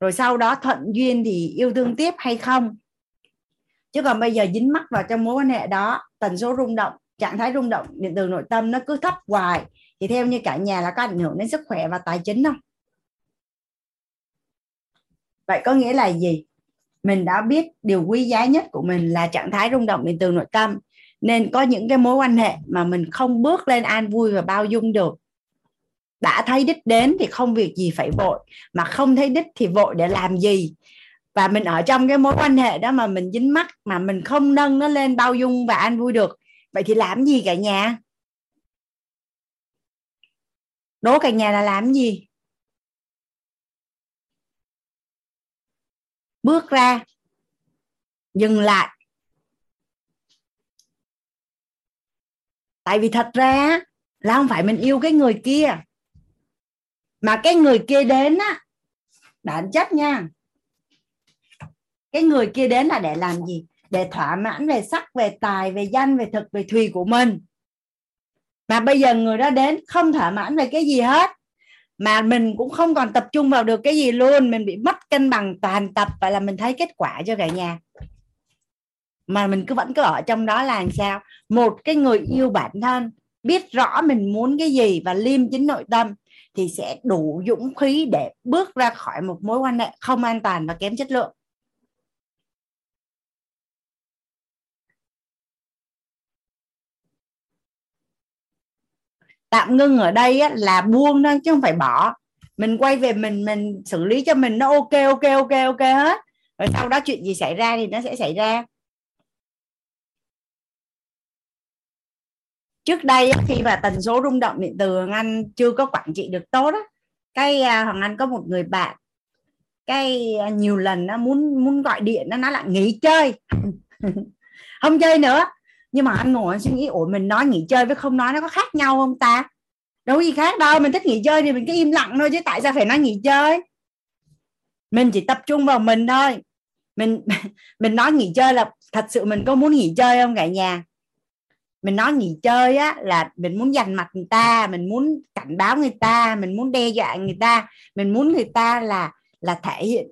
Rồi sau đó thuận duyên thì yêu thương tiếp hay không? Chứ còn bây giờ dính mắc vào trong mối quan hệ đó tần số rung động trạng thái rung động điện từ nội tâm nó cứ thấp hoài. Thì theo như cả nhà là có ảnh hưởng đến sức khỏe và tài chính không? Vậy có nghĩa là gì? Mình đã biết điều quý giá nhất của mình là trạng thái rung động điện từ nội tâm. Nên có những cái mối quan hệ mà mình không bước lên an vui và bao dung được. Đã thấy đích đến thì không việc gì phải vội, mà không thấy đích thì vội để làm gì. Và mình ở trong cái mối quan hệ đó mà mình dính mắc, mà mình không nâng nó lên bao dung và an vui được. Vậy thì làm gì cả nhà? Đố cả nhà là làm gì? Bước ra, dừng lại. Tại vì thật ra là không phải mình yêu cái người kia, mà cái người kia đến á bản chất nha. Cái người kia đến là để làm gì? Để thỏa mãn về sắc, về tài, về danh, về thực, về thùy của mình. Mà bây giờ người đó đến không thỏa mãn về cái gì hết mà mình cũng không còn tập trung vào được cái gì luôn. Mình bị mất cân bằng toàn tập và là mình thấy kết quả cho cả nhà. Mà mình cứ vẫn cứ ở trong đó là làm sao? Một cái người yêu bản thân, biết rõ mình muốn cái gì và liêm chính nội tâm thì sẽ đủ dũng khí để bước ra khỏi một mối quan hệ không an toàn và kém chất lượng. Tạm ngưng ở đây á, là buông thôi chứ không phải bỏ. Mình quay về mình mình xử lý cho mình nó ok ok ok ok hết. Rồi sau đó chuyện gì xảy ra thì nó sẽ xảy ra. Trước đây khi mà tần số rung động điện từ Hoàng Anh chưa có quản trị được tốt á cái à, Hoàng Anh có một người bạn cái à, nhiều lần nó muốn muốn gọi điện nó nói là nghỉ chơi. Không chơi nữa nhưng mà anh ngồi anh suy nghĩ, ủa, mình nói nghỉ chơi với không nói nó có khác nhau không ta? Đâu có gì khác đâu, mình thích nghỉ chơi thì mình cứ im lặng thôi chứ tại sao phải nói nghỉ chơi? Mình chỉ tập trung vào mình thôi. Mình mình nói nghỉ chơi là thật sự mình có muốn nghỉ chơi không cả nhà? Mình nói nghỉ chơi á là mình muốn dành mặt người ta, mình muốn cảnh báo người ta, mình muốn đe dọa người ta, mình muốn người ta là là thể hiện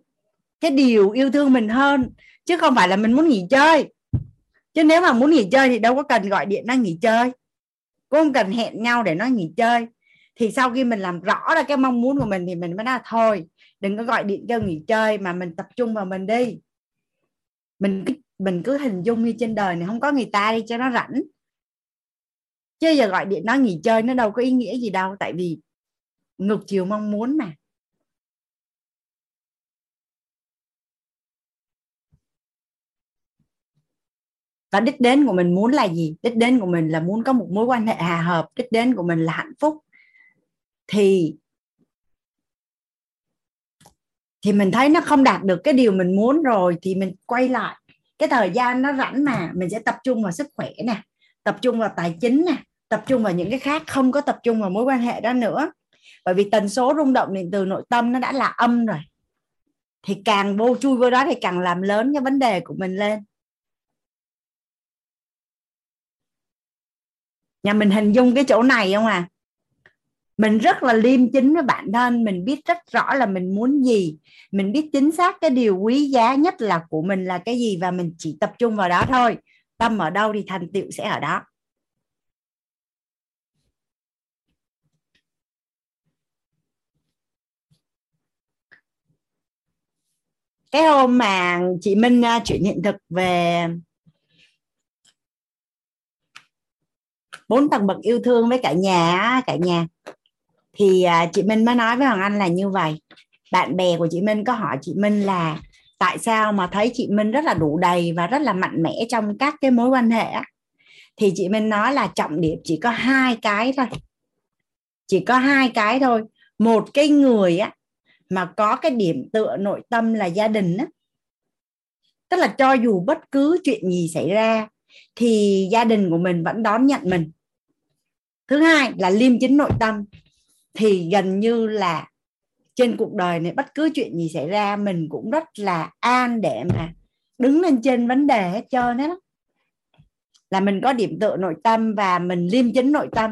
cái điều yêu thương mình hơn, chứ không phải là mình muốn nghỉ chơi chứ nếu mà muốn nghỉ chơi thì đâu có cần gọi điện nó nghỉ chơi. Cũng không cần hẹn nhau để nó nghỉ chơi. Thì sau khi mình làm rõ ra cái mong muốn của mình thì mình mới nói thôi, đừng có gọi điện kêu nghỉ chơi mà mình tập trung vào mình đi. Mình mình cứ hình dung như trên đời này không có người ta đi cho nó rảnh. Chứ giờ gọi điện nó nghỉ chơi nó đâu có ý nghĩa gì đâu. Tại vì ngược chiều mong muốn mà. Và đích đến của mình muốn là gì? Đích đến của mình là muốn có một mối quan hệ hòa hợp. Đích đến của mình là hạnh phúc. Thì thì mình thấy nó không đạt được cái điều mình muốn rồi thì mình quay lại. Cái thời gian nó rảnh mà, mình sẽ tập trung vào sức khỏe nè, tập trung vào tài chính nè, tập trung vào những cái khác, không có tập trung vào mối quan hệ đó nữa. Bởi vì tần số rung động điện từ nội tâm nó đã là âm rồi. Thì càng vô chui vô đó thì càng làm lớn cái vấn đề của mình lên. Nhà mình hình dung cái chỗ này không à? Mình rất là liêm chính với bản thân mình biết rất rõ là mình muốn gì. Mình biết chính xác cái điều quý giá nhất là của mình là cái gì và mình chỉ tập trung vào đó thôi. Tâm ở đâu thì thành tựu sẽ ở đó. Cái hôm mà chị Minh à, chuyển hiện thực về bốn tầng bậc yêu thương với cả nhà cả nhà. Thì à, chị Minh mới nói với Hoàng Anh là như vậy. Bạn bè của chị Minh có hỏi chị Minh là tại sao mà thấy chị Minh rất là đủ đầy và rất là mạnh mẽ trong các cái mối quan hệ thì chị Minh nói là trọng điểm chỉ có hai cái thôi. Chỉ có hai cái thôi. Một cái người á, mà có cái điểm tựa nội tâm là gia đình á. Tức là cho dù bất cứ chuyện gì xảy ra, thì gia đình của mình vẫn đón nhận mình thứ hai là liêm chính nội tâm. Thì gần như là trên cuộc đời này bất cứ chuyện gì xảy ra, mình cũng rất là an để mà đứng lên trên vấn đề hết trơn đó. Là mình có điểm tựa nội tâm và mình liêm chính nội tâm.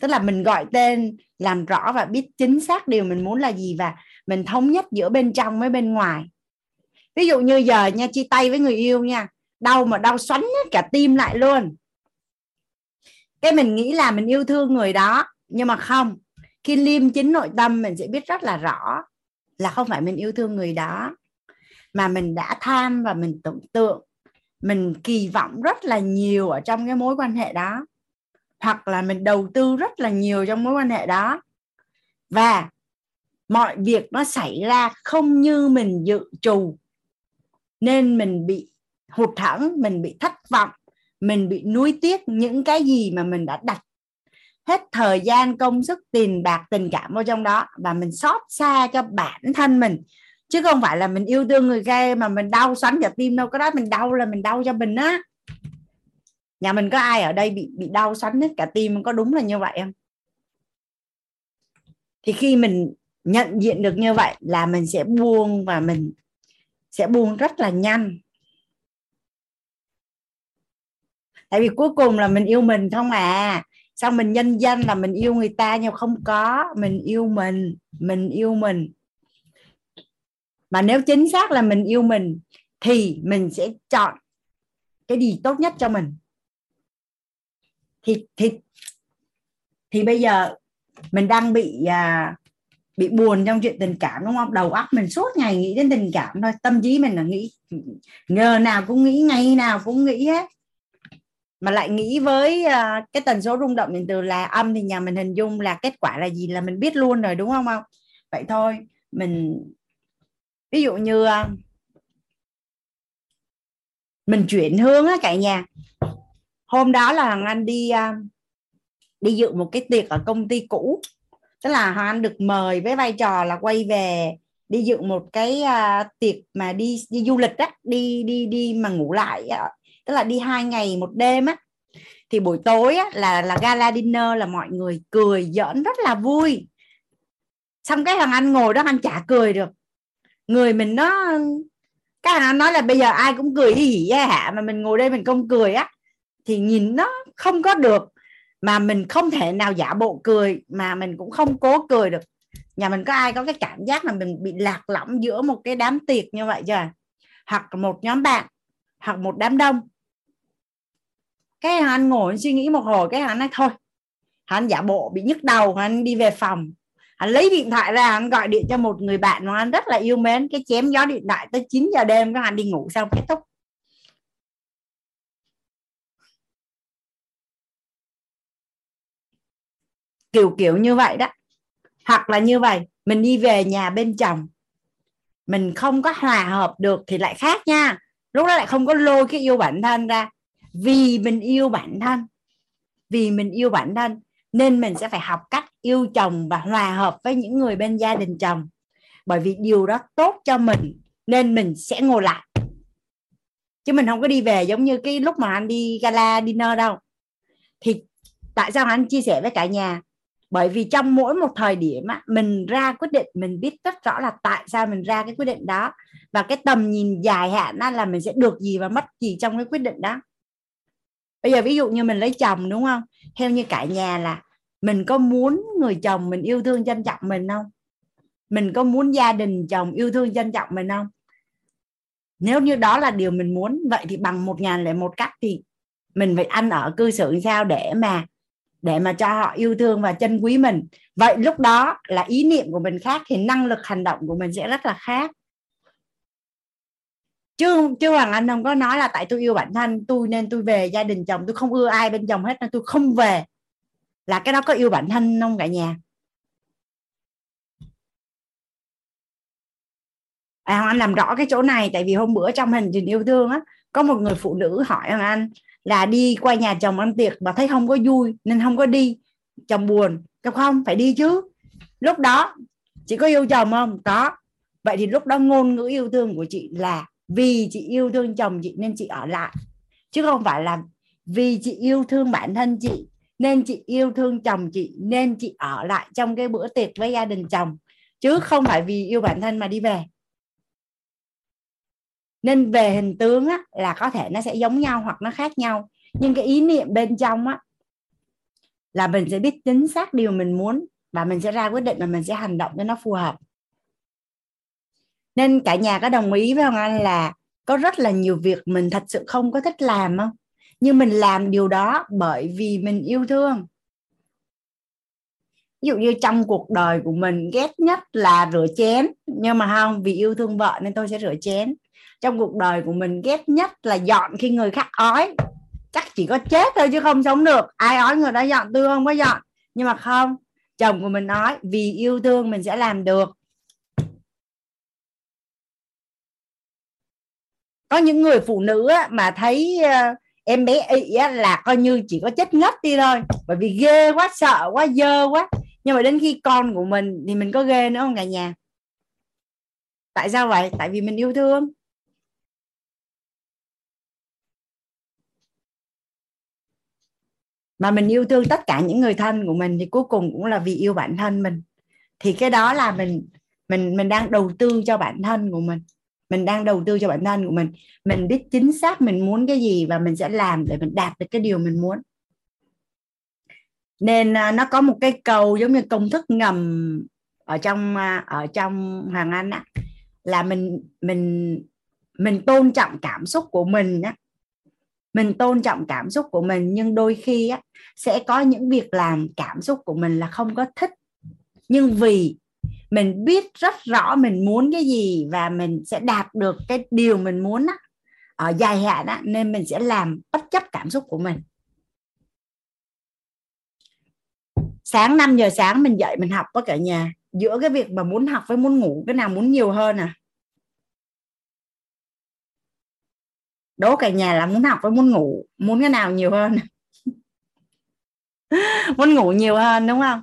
Tức là mình gọi tên, làm rõ và biết chính xác điều mình muốn là gì và mình thống nhất giữa bên trong với bên ngoài. Ví dụ như giờ nha, chia tay với người yêu nha, đau mà đau xoắn hết cả tim lại luôn cái mình nghĩ là mình yêu thương người đó, nhưng mà không. Khi liêm chính nội tâm, mình sẽ biết rất là rõ là không phải mình yêu thương người đó, mà mình đã tham và mình tưởng tượng, mình kỳ vọng rất là nhiều ở trong cái mối quan hệ đó, hoặc là mình đầu tư rất là nhiều trong mối quan hệ đó. Và mọi việc nó xảy ra không như mình dự trù, nên mình bị hụt hẫng, mình bị thất vọng mình bị nuối tiếc những cái gì mà mình đã đặt hết thời gian, công sức, tiền bạc, tình cảm vào trong đó và mình xót xa cho bản thân mình. Chứ không phải là mình yêu thương người kia mà mình đau xoắn vào tim đâu. Cái đó mình đau là mình đau cho mình á. Nhà mình có ai ở đây bị bị đau xoắn hết cả tim? Có đúng là như vậy không? Thì khi mình nhận diện được như vậy là mình sẽ buông và mình sẽ buông rất là nhanh. Tại vì cuối cùng là mình yêu mình không à. Xong mình nhân danh là mình yêu người ta nhưng không có? Mình yêu mình mình yêu mình. Mà nếu chính xác là mình yêu mình thì mình sẽ chọn cái gì tốt nhất cho mình. Thì thì thì bây giờ mình đang bị à, bị buồn trong chuyện tình cảm đúng không? Đầu óc mình suốt ngày nghĩ đến tình cảm thôi. Tâm trí mình là nghĩ ngờ nào cũng nghĩ ngày nào cũng nghĩ hết mà lại nghĩ với uh, cái tần số rung động điện từ là âm thì nhà mình hình dung là kết quả là gì là mình biết luôn rồi đúng không không vậy thôi mình ví dụ như uh, mình chuyển hướng á cả nhà. Hôm đó là hoàng anh đi uh, đi dự một cái tiệc ở công ty cũ. Tức là hoàng anh được mời với vai trò là quay về đi dự một cái uh, tiệc mà đi đi du lịch á đi đi đi mà ngủ lại tức là đi hai ngày một đêm á thì buổi tối á, là là gala dinner là mọi người cười giỡn rất là vui. Xong cái thằng anh ngồi đó anh chả cười được. Người mình nó cái thằng anh nói là bây giờ ai cũng cười hỉ hì hả mà mình ngồi đây mình không cười á thì nhìn nó không có được. Mà mình không thể nào giả bộ cười mà mình cũng không cố cười được. Nhà mình có ai có cái cảm giác là mình bị lạc lõng giữa một cái đám tiệc như vậy chưa? Hoặc một nhóm bạn hoặc một đám đông cái anh ngồi anh suy nghĩ một hồi, cái anh nói, thôi, hắn giả bộ, bị nhức đầu, hắn đi về phòng. Hắn lấy điện thoại ra, hắn gọi điện cho một người bạn mà anh rất là yêu mến. Cái chém gió điện thoại tới 9 giờ đêm, cái anh đi ngủ xong, kết thúc. Kiểu kiểu như vậy đó. Hoặc là như vậy, mình đi về nhà bên chồng. Mình không có hòa hợp được thì lại khác nha. Lúc đó lại không có lôi cái yêu bản thân ra vì mình yêu bản thân. Vì mình yêu bản thân nên mình sẽ phải học cách yêu chồng và hòa hợp với những người bên gia đình chồng. Bởi vì điều đó tốt cho mình nên mình sẽ ngồi lại. Chứ mình không có đi về giống như cái lúc mà anh đi gala dinner đâu. Thì tại sao anh chia sẻ với cả nhà? Bởi vì trong mỗi một thời điểm á, mình ra quyết định mình biết rất rõ là tại sao mình ra cái quyết định đó. Và cái tầm nhìn dài hạn là mình sẽ được gì và mất gì trong cái quyết định đó bây giờ ví dụ như mình lấy chồng, đúng không? Theo như cả nhà là mình có muốn người chồng mình yêu thương trân trọng mình không? Mình có muốn gia đình chồng yêu thương trân trọng mình không? Nếu như đó là điều mình muốn, vậy thì bằng một ngàn lẻ một cách thì mình phải ăn ở cư xử sao để mà để mà cho họ yêu thương và trân quý mình. Vậy lúc đó là ý niệm của mình khác thì năng lực hành động của mình sẽ rất là khác chứ chứ hoàng anh không có nói là tại tôi yêu bản thân, tôi nên tôi về gia đình chồng, tôi không ưa ai bên chồng hết nên tôi không về. Là cái đó có yêu bản thân không cả nhà? À hoàng anh làm rõ cái chỗ này, tại vì hôm bữa trong hành trình yêu thương á, có một người phụ nữ hỏi hoàng anh là đi qua nhà chồng ăn tiệc mà thấy không có vui nên không có đi. Chồng buồn đâu không, phải đi chứ. Lúc đó, chị có yêu chồng không? Có. Vậy thì lúc đó ngôn ngữ yêu thương của chị là vì chị yêu thương chồng chị nên chị ở lại. Chứ không phải là vì chị yêu thương bản thân chị nên chị yêu thương chồng chị nên chị ở lại trong cái bữa tiệc với gia đình chồng. Chứ không phải vì yêu bản thân mà đi về. Nên về hình tướng á, là có thể nó sẽ giống nhau hoặc nó khác nhau. Nhưng cái ý niệm bên trong á là mình sẽ biết chính xác điều mình muốn và mình sẽ ra quyết định và mình sẽ hành động cho nó phù hợp nên cả nhà có đồng ý với ông anh là có rất là nhiều việc mình thật sự không có thích làm không? Nhưng mình làm điều đó bởi vì mình yêu thương. Ví dụ như trong cuộc đời của mình, ghét nhất là rửa chén. Nhưng mà không, vì yêu thương vợ nên tôi sẽ rửa chén. Trong cuộc đời của mình, ghét nhất là dọn khi người khác ói. Chắc chỉ có chết thôi chứ không sống được. Ai ói người đó dọn, tôi không có dọn. Nhưng mà không, chồng của mình nói, vì yêu thương mình sẽ làm được. Có những người phụ nữ mà thấy uh, em bé ị là coi như chỉ có chết ngất đi thôi. Bởi vì ghê quá sợ quá dơ quá. Nhưng mà đến khi con của mình thì mình có ghê nữa không cả nhà? Tại sao vậy? Tại vì mình yêu thương. Mà mình yêu thương tất cả những người thân của mình thì cuối cùng cũng là vì yêu bản thân mình. Thì cái đó là mình mình mình đang đầu tư cho bản thân của mình mình đang đầu tư cho bản thân của mình. Mình biết chính xác mình muốn cái gì và mình sẽ làm để mình đạt được cái điều mình muốn. Nên à, nó có một cái câu giống như công thức ngầm ở trong à, ở trong hoàng anh á là mình mình mình tôn trọng cảm xúc của mình á. Mình tôn trọng cảm xúc của mình nhưng đôi khi á, sẽ có những việc làm cảm xúc của mình là không có thích. Nhưng vì mình biết rất rõ mình muốn cái gì và mình sẽ đạt được cái điều mình muốn á, ở dài hạn á, nên mình sẽ làm bất chấp cảm xúc của mình. Sáng 5 giờ sáng mình dậy mình học với cả nhà. Giữa cái việc mà muốn học với muốn ngủ cái nào muốn nhiều hơn à. Đố cả nhà là muốn học với muốn ngủ muốn cái nào nhiều hơn? Muốn ngủ nhiều hơn đúng không?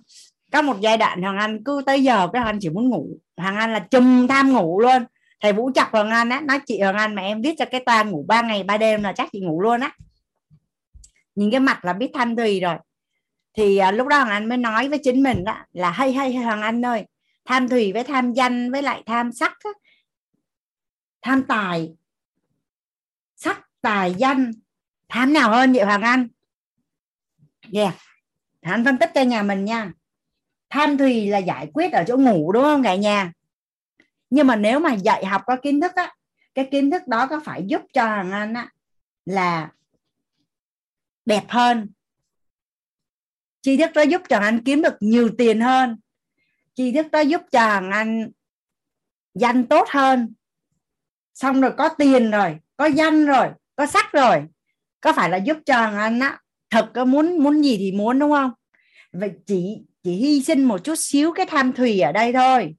Có một giai đoạn hoàng anh cứ tới giờ cái hoàng anh chỉ muốn ngủ. Hoàng anh là chùm tham ngủ luôn. Thầy vũ chọc hoàng anh á nói chị hoàng anh mà em viết cho cái toa ngủ ba ngày ba đêm là chắc chị ngủ luôn á. Nhìn cái mặt là biết thanh thùy rồi. Thì à, lúc đó hoàng anh mới nói với chính mình đó là hay hay hoàng anh ơi tham thùy với tham danh với lại tham sắc á, tham tài sắc tài danh tham nào hơn vậy hoàng anh? Yeah. Anh phân tích cho nhà mình nha tham thùy là giải quyết ở chỗ ngủ, đúng không cả nhà? Nhưng mà nếu mà dạy học có kiến thức á, cái kiến thức đó có phải giúp cho hàng anh á là đẹp hơn? Tri thức đó giúp cho anh kiếm được nhiều tiền hơn. Tri thức đó giúp cho anh danh tốt hơn. Xong rồi có tiền rồi, có danh rồi, có sắc rồi. Có phải là giúp cho anh á thật có muốn muốn gì thì muốn, đúng không? Vậy chỉ chỉ hy sinh một chút xíu cái tham thùy ở đây thôi.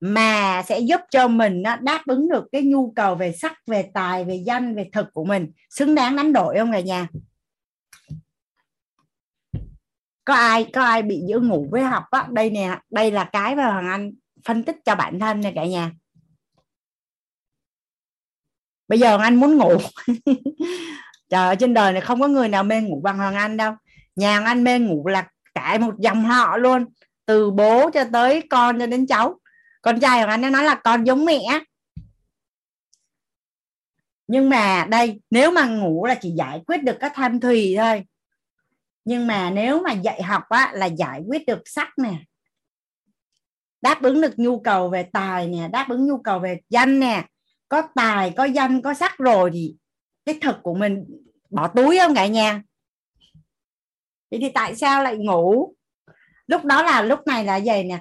Mà sẽ giúp cho mình đáp ứng được cái nhu cầu về sắc về tài về danh về thực của mình. Xứng đáng đánh đổi không cả nhà? Có ai có ai bị giữa ngủ với học á? Đây nè đây là cái mà hoàng anh phân tích cho bản thân nè cả nhà. Bây giờ hoàng anh muốn ngủ. Trời ơi, trên đời này không có người nào mê ngủ bằng hoàng anh đâu. Nhà hoàng anh mê ngủ là cả một dòng họ luôn từ bố cho tới con cho đến cháu. Con trai của anh nó nói là con giống mẹ. Nhưng mà đây nếu mà ngủ là chỉ giải quyết được các tham thùy thôi. Nhưng mà nếu mà dạy học á, là giải quyết được sắc nè. Đáp ứng được nhu cầu về tài nè đáp ứng nhu cầu về danh nè. Có tài có danh có sắc rồi thì cái thực của mình bỏ túi không cả nhà? Vậy thì tại sao lại ngủ? Lúc đó là lúc này là gì nè?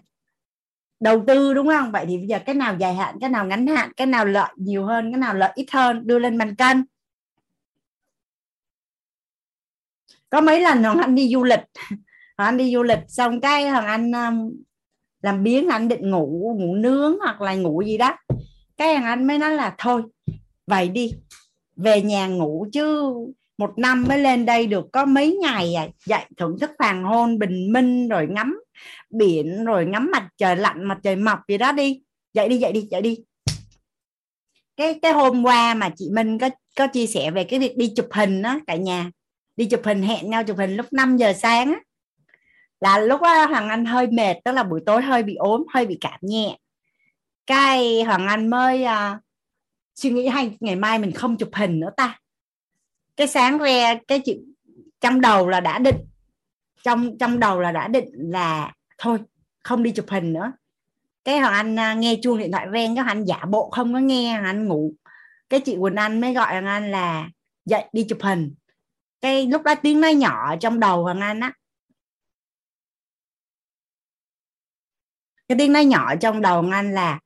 Đầu tư đúng không? Vậy thì bây giờ cái nào dài hạn, cái nào ngắn hạn, cái nào lợi nhiều hơn, cái nào lợi ít hơn? Đưa lên bàn cân. Có mấy lần hoàng anh đi du lịch. Hoàng anh đi du lịch xong cái hoàng anh um, làm biến anh định ngủ ngủ nướng hoặc là ngủ gì đó. Cái hoàng anh mới nói là thôi, vậy đi, về nhà ngủ chứ một năm mới lên đây được có mấy ngày à? Dậy thưởng thức hoàng hôn bình minh rồi ngắm biển rồi ngắm mặt trời lặn mặt trời mọc gì đó đi. Dậy đi dậy đi dậy đi. Cái cái hôm qua mà chị Minh có có chia sẻ về cái việc đi chụp hình đó cả nhà. Đi chụp hình hẹn nhau chụp hình lúc 5 giờ sáng á. Là lúc đó Hoàng Anh hơi mệt tức là buổi tối hơi bị ốm hơi bị cảm nhẹ. Cái Hoàng Anh mới uh, suy nghĩ hay ngày mai mình không chụp hình nữa ta cái sáng re, cái chị trong đầu là đã định. Trong trong đầu là đã định là thôi, không đi chụp hình nữa. Cái hoàng anh à, nghe chuông điện thoại ven cái hoàng anh giả bộ không có nghe hoàng anh ngủ. Cái chị quỳnh anh mới gọi hoàng anh là dậy đi chụp hình. Cái lúc đó tiếng nói nhỏ trong đầu hoàng anh á. Cái tiếng nói nhỏ trong đầu hoàng anh là,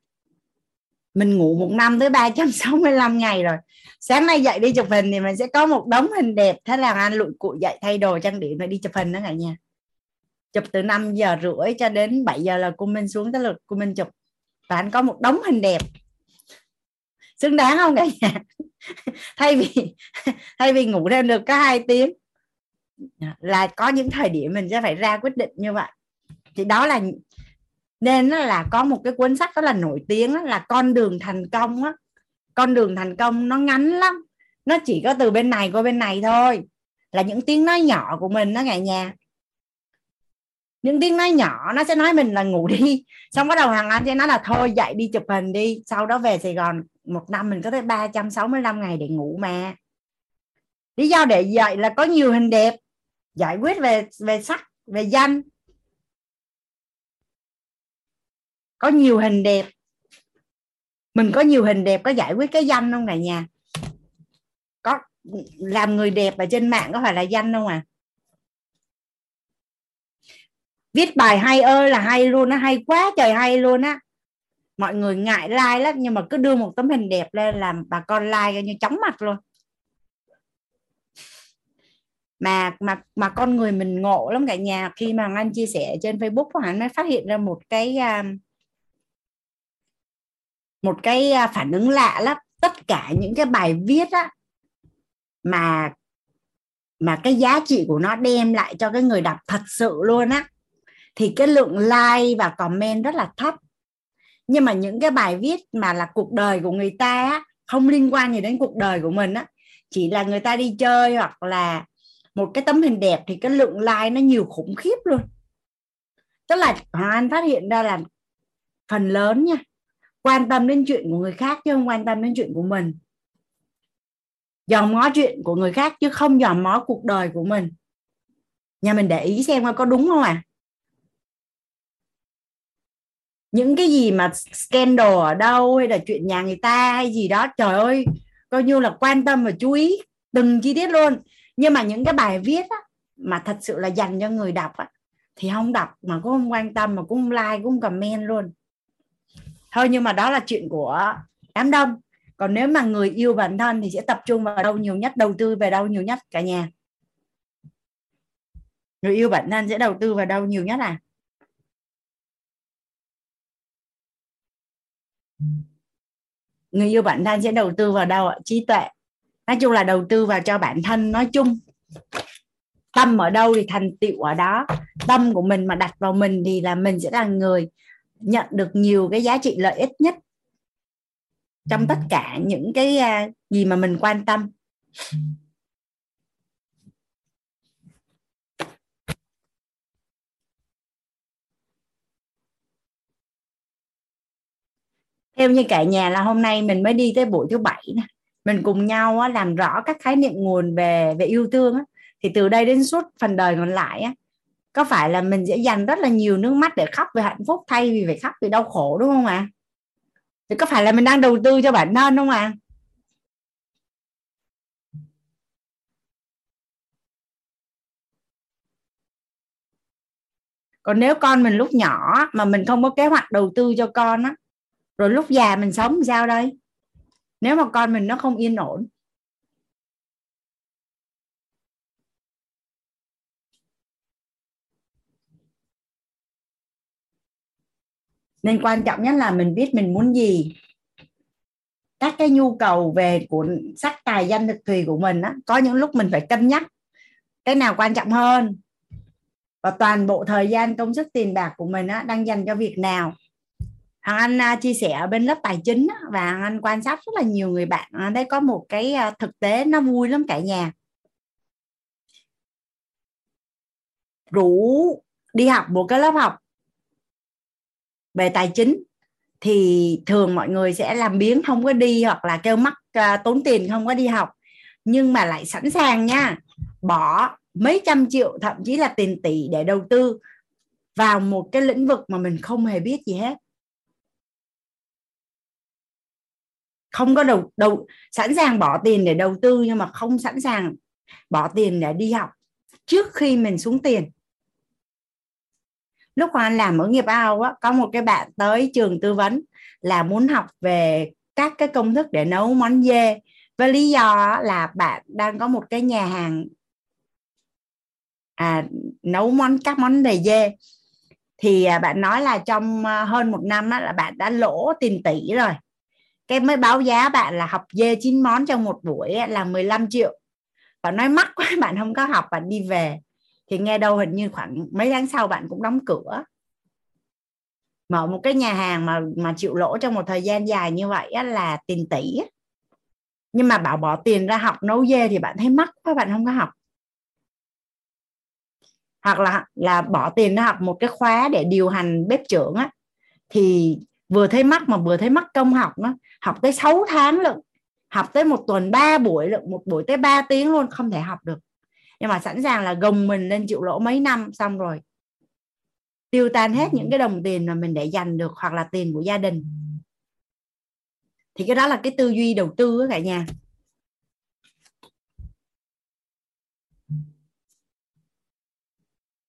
mình ngủ một năm tới 365 ngày rồi sáng nay dậy đi chụp hình thì mình sẽ có một đống hình đẹp, thế là anh lụi cụ dậy thay đồ trang điểm rồi đi chụp hình đó cả nhà. Chụp từ 5 giờ rưỡi cho đến 7 giờ là cô Minh xuống tới lượt cô Minh chụp. Và anh có một đống hình đẹp. Xứng đáng không cả nhà? Thay vì thay vì ngủ thêm được có hai tiếng. Là có những thời điểm mình sẽ phải ra quyết định như vậy. Thì đó là, nên là có một cái cuốn sách đó là nổi tiếng là con đường thành công á con đường thành công nó ngắn lắm. Nó chỉ có từ bên này qua bên này thôi. Là những tiếng nói nhỏ của mình đó cả nhà. Những tiếng nói nhỏ nó sẽ nói mình là ngủ đi. Xong bắt đầu hàng anh sẽ nói là thôi dậy đi chụp hình đi. Sau đó về Sài Gòn một năm mình có tới 365 ngày để ngủ mà. Lý do để dậy là có nhiều hình đẹp. Giải quyết về về sắc, về danh. Có nhiều hình đẹp mình có nhiều hình đẹp có giải quyết cái danh không cả nhà? Có làm người đẹp ở trên mạng có phải là danh không à viết bài hay ơi là hay luôn á hay quá trời hay luôn á. Mọi người ngại like lắm nhưng mà cứ đưa một tấm hình đẹp lên làm bà con like coi như chóng mặt luôn. Mà mà mà con người mình ngộ lắm cả nhà. Khi mà anh chia sẻ trên Facebook anh mới phát hiện ra một cái uh, một cái à, phản ứng lạ lắm. Tất cả những cái bài viết á mà mà cái giá trị của nó đem lại cho cái người đọc thật sự luôn á thì cái lượng like và comment rất là thấp. Nhưng mà những cái bài viết mà là cuộc đời của người ta á, không liên quan gì đến cuộc đời của mình á chỉ là người ta đi chơi hoặc là một cái tấm hình đẹp thì cái lượng like nó nhiều khủng khiếp luôn. Tức là hoàng anh phát hiện ra là phần lớn nha quan tâm đến chuyện của người khác chứ không quan tâm đến chuyện của mình. Dòm ngó chuyện của người khác chứ không dòm ngó cuộc đời của mình. Nhà mình để ý xem có đúng không à những cái gì mà scandal ở đâu hay là chuyện nhà người ta hay gì đó trời ơi coi như là quan tâm và chú ý từng chi tiết luôn. Nhưng mà những cái bài viết á, mà thật sự là dành cho người đọc á, thì không đọc mà cũng không quan tâm mà cũng không like cũng không comment luôn thôi nhưng mà đó là chuyện của đám đông. Còn nếu mà người yêu bản thân thì sẽ tập trung vào đâu nhiều nhất, đầu tư về đâu nhiều nhất cả nhà. Người yêu bản thân sẽ đầu tư vào đâu nhiều nhất à? Người yêu bản thân sẽ đầu tư vào đâu ạ? Trí tuệ. Nói chung là đầu tư vào cho bản thân nói chung. Tâm ở đâu thì thành tựu ở đó. Tâm của mình mà đặt vào mình thì là mình sẽ là người nhận được nhiều cái giá trị lợi ích nhất trong tất cả những cái à, gì mà mình quan tâm. Theo như cả nhà là hôm nay mình mới đi tới buổi thứ bảy nè mình cùng nhau làm rõ các khái niệm nguồn về về yêu thương thì từ đây đến suốt phần đời còn lại á, có phải là mình sẽ dành rất là nhiều nước mắt để khóc về hạnh phúc thay vì phải khóc vì đau khổ, đúng không ạ à? thì có phải là mình đang đầu tư cho bản thân không ạ à? còn nếu con mình lúc nhỏ mà mình không có kế hoạch đầu tư cho con á, rồi lúc già mình sống sao đây nếu mà con mình nó không yên ổn nên quan trọng nhất là mình biết mình muốn gì. Các cái nhu cầu về cuốn sách tài danh thực thùy của mình á có những lúc mình phải cân nhắc cái nào quan trọng hơn. Và toàn bộ thời gian công sức tiền bạc của mình á, đang dành cho việc nào. Hằng Anh à, chia sẻ ở bên lớp tài chính á, và Hằng Anh quan sát rất là nhiều người bạn. À, ở có một cái à, thực tế nó vui lắm cả nhà. Rủ đi học một cái lớp học về tài chính thì thường mọi người sẽ làm biếng không có đi hoặc là kêu mắc uh, tốn tiền không có đi học. Nhưng mà lại sẵn sàng nha bỏ mấy trăm triệu thậm chí là tiền tỷ để đầu tư vào một cái lĩnh vực mà mình không hề biết gì hết. Không có đầu đầu sẵn sàng bỏ tiền để đầu tư nhưng mà không sẵn sàng bỏ tiền để đi học trước khi mình xuống tiền lúc mà anh làm ở nghiệp ao á có một cái bạn tới trường tư vấn là muốn học về các cái công thức để nấu món dê. Với lý do là bạn đang có một cái nhà hàng à, nấu món các món về dê. Thì à, bạn nói là trong à, hơn một năm á, là bạn đã lỗ tiền tỷ rồi. Cái mới báo giá bạn là học dê chín món trong một buổi á, là 15 triệu. Và nói mắc quá bạn không có học bạn đi về thì nghe đâu hình như khoảng mấy tháng sau bạn cũng đóng cửa. Mở một cái nhà hàng mà mà chịu lỗ trong một thời gian dài như vậy á, là tiền tỷ á. nhưng mà bảo bỏ tiền ra học nấu dê thì bạn thấy mắc quá bạn không có học. Hoặc là là bỏ tiền ra học một cái khóa để điều hành bếp trưởng á thì vừa thấy mắc mà vừa thấy mắc công học nó học tới 6 tháng lận học tới một tuần 3 buổi lận một buổi tới 3 tiếng luôn không thể học được nhưng mà sẵn sàng là gồng mình lên chịu lỗ mấy năm xong rồi tiêu tan hết những cái đồng tiền mà mình để dành được hoặc là tiền của gia đình. Thì cái đó là cái tư duy đầu tư cả nhà.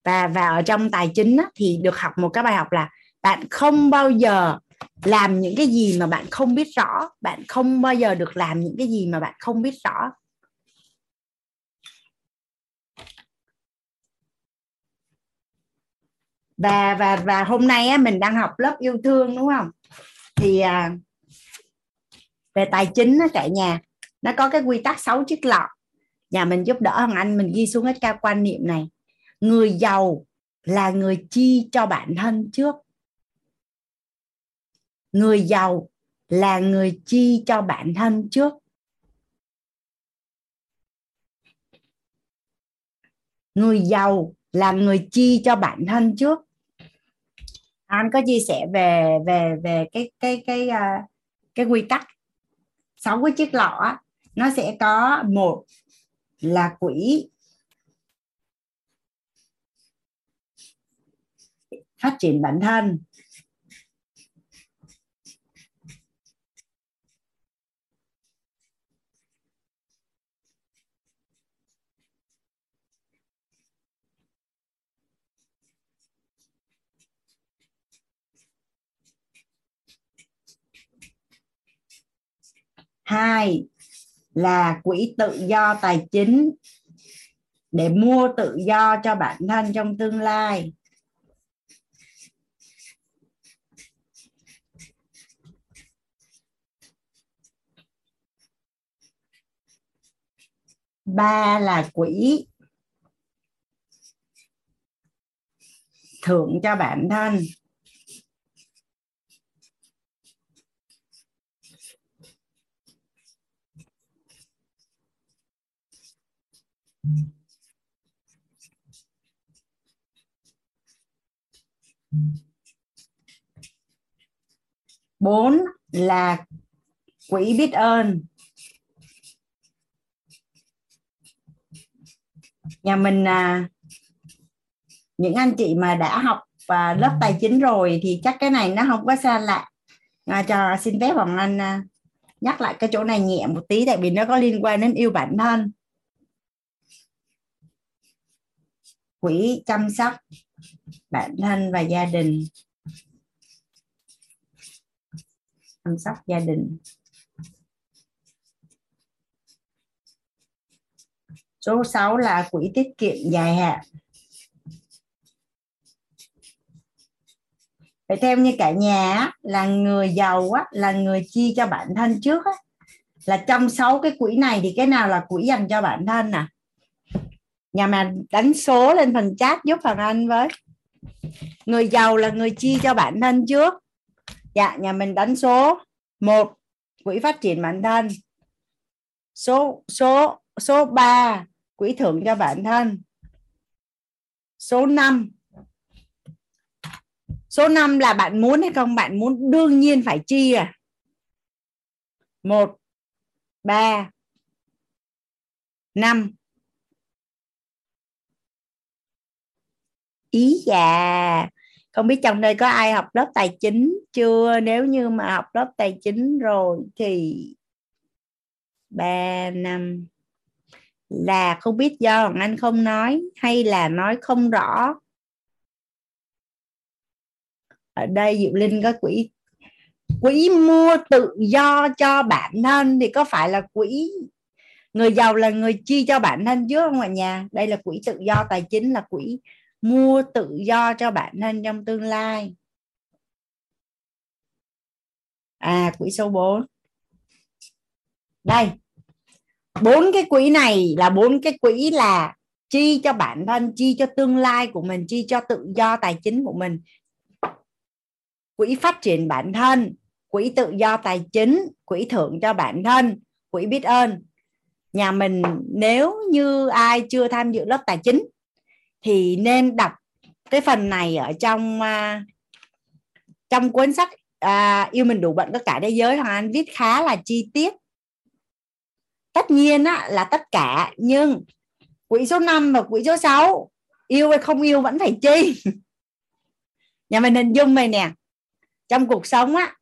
Và và ở trong tài chính á, thì được học một cái bài học là bạn không bao giờ làm những cái gì mà bạn không biết rõ bạn không bao giờ được làm những cái gì mà bạn không biết rõ và và và hôm nay á, mình đang học lớp yêu thương đúng không? Thì à, về tài chính á, cả nhà nó có cái quy tắc 6 chiếc lọ. Nhà mình giúp đỡ hằng anh mình ghi xuống hết cao quan niệm này. Người giàu là người chi cho bản thân trước. Người giàu là người chi cho bản thân trước. Người giàu là người chi cho bản thân trước anh có chia sẻ về về về cái cái cái cái, cái quy tắc sáu cái chiếc lọ nó sẽ có một là quỹ. Phát triển bản thân. Hai là quỹ tự do tài chính để mua tự do cho bản thân trong tương lai. Ba là quỹ thưởng cho bản thân. Bốn là quỹ biết ơn. Nhà mình à, những anh chị mà đã học và lớp tài chính rồi thì chắc cái này nó không có xa lạ. À, cho xin phép hoàng anh à, nhắc lại cái chỗ này nhẹ một tí tại vì nó có liên quan đến yêu bản thân. Quỹ chăm sóc bản thân và gia đình. Chăm sóc gia đình. Số 6 là quỹ tiết kiệm dài hạn. Vậy theo như cả nhà á, là người giàu á, là người chi cho bản thân trước á, là trong sáu cái quỹ này thì cái nào là quỹ dành cho bản thân nè? Nhà mà đánh số lên phần chat giúp phần anh với. Người giàu là người chi cho bản thân trước. Dạ nhà mình đánh số một, quỹ phát triển bản thân. Số số số 3 quỹ thưởng cho bản thân. Số 5 số 5 là bạn muốn hay không? Bạn muốn đương nhiên phải chi à? Một, ba, năm. Ý già, không biết trong đây có ai học lớp tài chính chưa? Nếu như mà học lớp tài chính rồi thì ba năm là không biết do Hoàng Anh không nói hay là nói không rõ. Ở đây Diệu Linh có quỹ quỹ mua tự do cho bản thân thì có phải là quỹ người giàu là người chi cho bản thân chứ không ạ nhà? Đây là quỹ tự do tài chính là quỹ mua tự do cho bản thân trong tương lai. À quỹ số 4 đây. Bốn cái quỹ này là bốn cái quỹ là chi cho bản thân, chi cho tương lai của mình, chi cho tự do tài chính của mình. Quỹ phát triển bản thân, quỹ tự do tài chính, quỹ thưởng cho bản thân, quỹ biết ơn. Nhà mình nếu như ai chưa tham dự lớp tài chính thì nên đọc cái phần này ở trong uh, trong cuốn sách uh, yêu mình đủ bận tất cả thế giới. Hoàng anh viết khá là chi tiết. Tất nhiên á, là tất cả nhưng quỹ số 5 và quỹ số 6 yêu hay không yêu vẫn phải chi. Nhà mình hình dung này nè trong cuộc sống á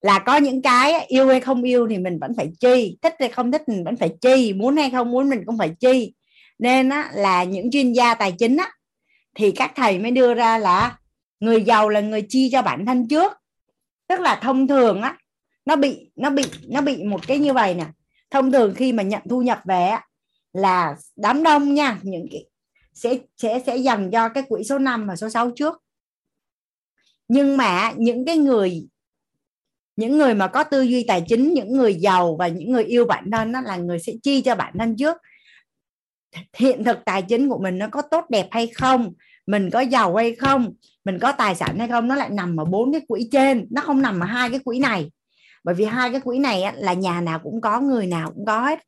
là có những cái yêu hay không yêu thì mình vẫn phải chi thích hay không thích mình vẫn phải chi muốn hay không muốn mình cũng phải chi nên á, là những chuyên gia tài chính á, thì các thầy mới đưa ra là người giàu là người chi cho bản thân trước. Tức là thông thường á nó bị nó bị nó bị một cái như vậy nè. Thông thường khi mà nhận thu nhập về á, là đám đông nha những cái sẽ sẽ sẽ dành cho cái quỹ số 5 và số 6 trước. Nhưng mà những cái người những người mà có tư duy tài chính những người giàu và những người yêu bản thân đó là người sẽ chi cho bản thân trước hiện thực tài chính của mình nó có tốt đẹp hay không? Mình có giàu hay không? Mình có tài sản hay không? Nó lại nằm ở bốn cái quỹ trên, nó không nằm ở hai cái quỹ này. Bởi vì hai cái quỹ này là nhà nào cũng có, người nào cũng có hết.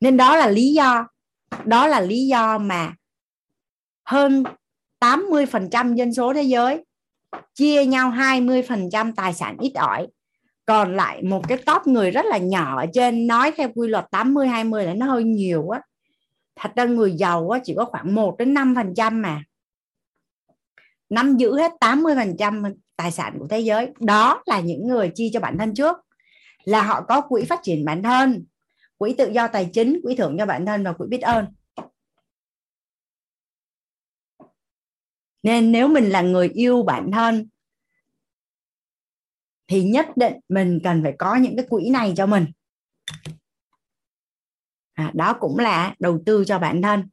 Nên đó là lý do, đó là lý do mà hơn 80% dân số thế giới chia nhau 20% tài sản ít ỏi còn lại một cái top người rất là nhỏ ở trên nói theo quy luật 80 20 là nó hơi nhiều á. Thật ra người giàu á, chỉ có khoảng 1 đến 5 phần trăm mà. Nắm giữ hết 80 phần trăm tài sản của thế giới. Đó là những người chi cho bản thân trước. Là họ có quỹ phát triển bản thân quỹ tự do tài chính quỹ thưởng cho bản thân và quỹ biết ơn. Nên nếu mình là người yêu bản thân thì nhất định mình cần phải có những cái quỹ này cho mình. À, đó cũng là đầu tư cho bản thân.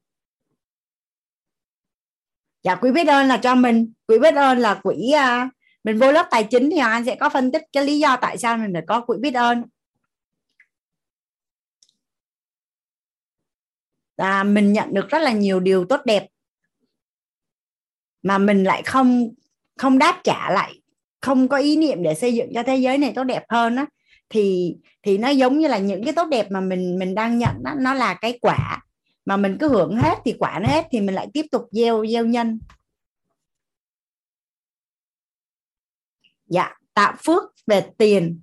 Dạ quỹ biết ơn là cho mình. Quỹ biết ơn là quỹ uh, mình vô lớp tài chính thì anh sẽ có phân tích cái lý do tại sao mình phải có quỹ biết ơn. À, mình nhận được rất là nhiều điều tốt đẹp mà mình lại không không đáp trả lại không có ý niệm để xây dựng cho thế giới này tốt đẹp hơn á thì thì nó giống như là những cái tốt đẹp mà mình mình đang nhận đó, nó là cái quả. Mà mình cứ hưởng hết thì quả nó hết thì mình lại tiếp tục gieo gieo nhân. Dạ tạo phước về tiền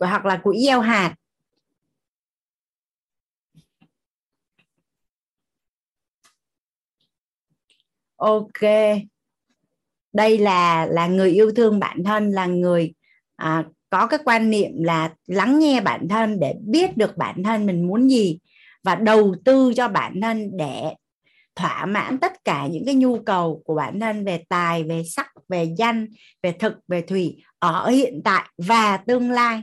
hoặc là quỹ gieo hạt. Ok đây là là người yêu thương bản thân là người à, có cái quan niệm là lắng nghe bản thân để biết được bản thân mình muốn gì và đầu tư cho bản thân để thỏa mãn tất cả những cái nhu cầu của bản thân về tài về sắc về danh về thực về thủy ở hiện tại và tương lai.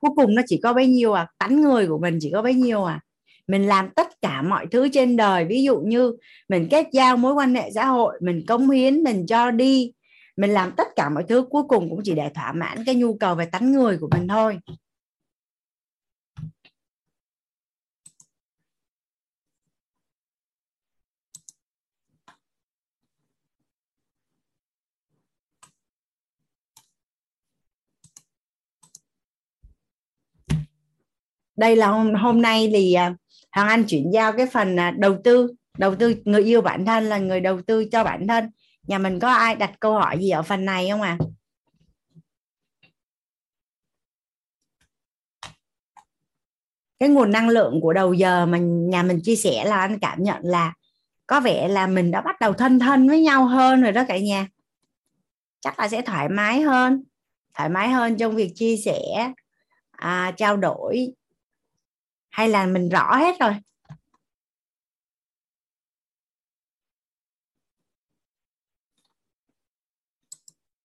Cuối cùng nó chỉ có bấy nhiêu à? Tánh người của mình chỉ có bấy nhiêu à? Mình làm tất cả mọi thứ trên đời. Ví dụ như mình kết giao mối quan hệ xã hội, mình công hiến, mình cho đi. Mình làm tất cả mọi thứ, cuối cùng cũng chỉ để thỏa mãn cái nhu cầu về tánh người của mình thôi. Đây là hôm hôm nay thì à, Hoàng Anh chuyển giao cái phần à, đầu tư. Đầu tư người yêu bản thân là người đầu tư cho bản thân. Nhà mình có ai đặt câu hỏi gì ở phần này không ạ? À? cái nguồn năng lượng của đầu giờ mà nhà mình chia sẻ là anh cảm nhận là có vẻ là mình đã bắt đầu thân thân với nhau hơn rồi đó cả nhà. Chắc là sẽ thoải mái hơn thoải mái hơn trong việc chia sẻ à, trao đổi hay là mình rõ hết rồi?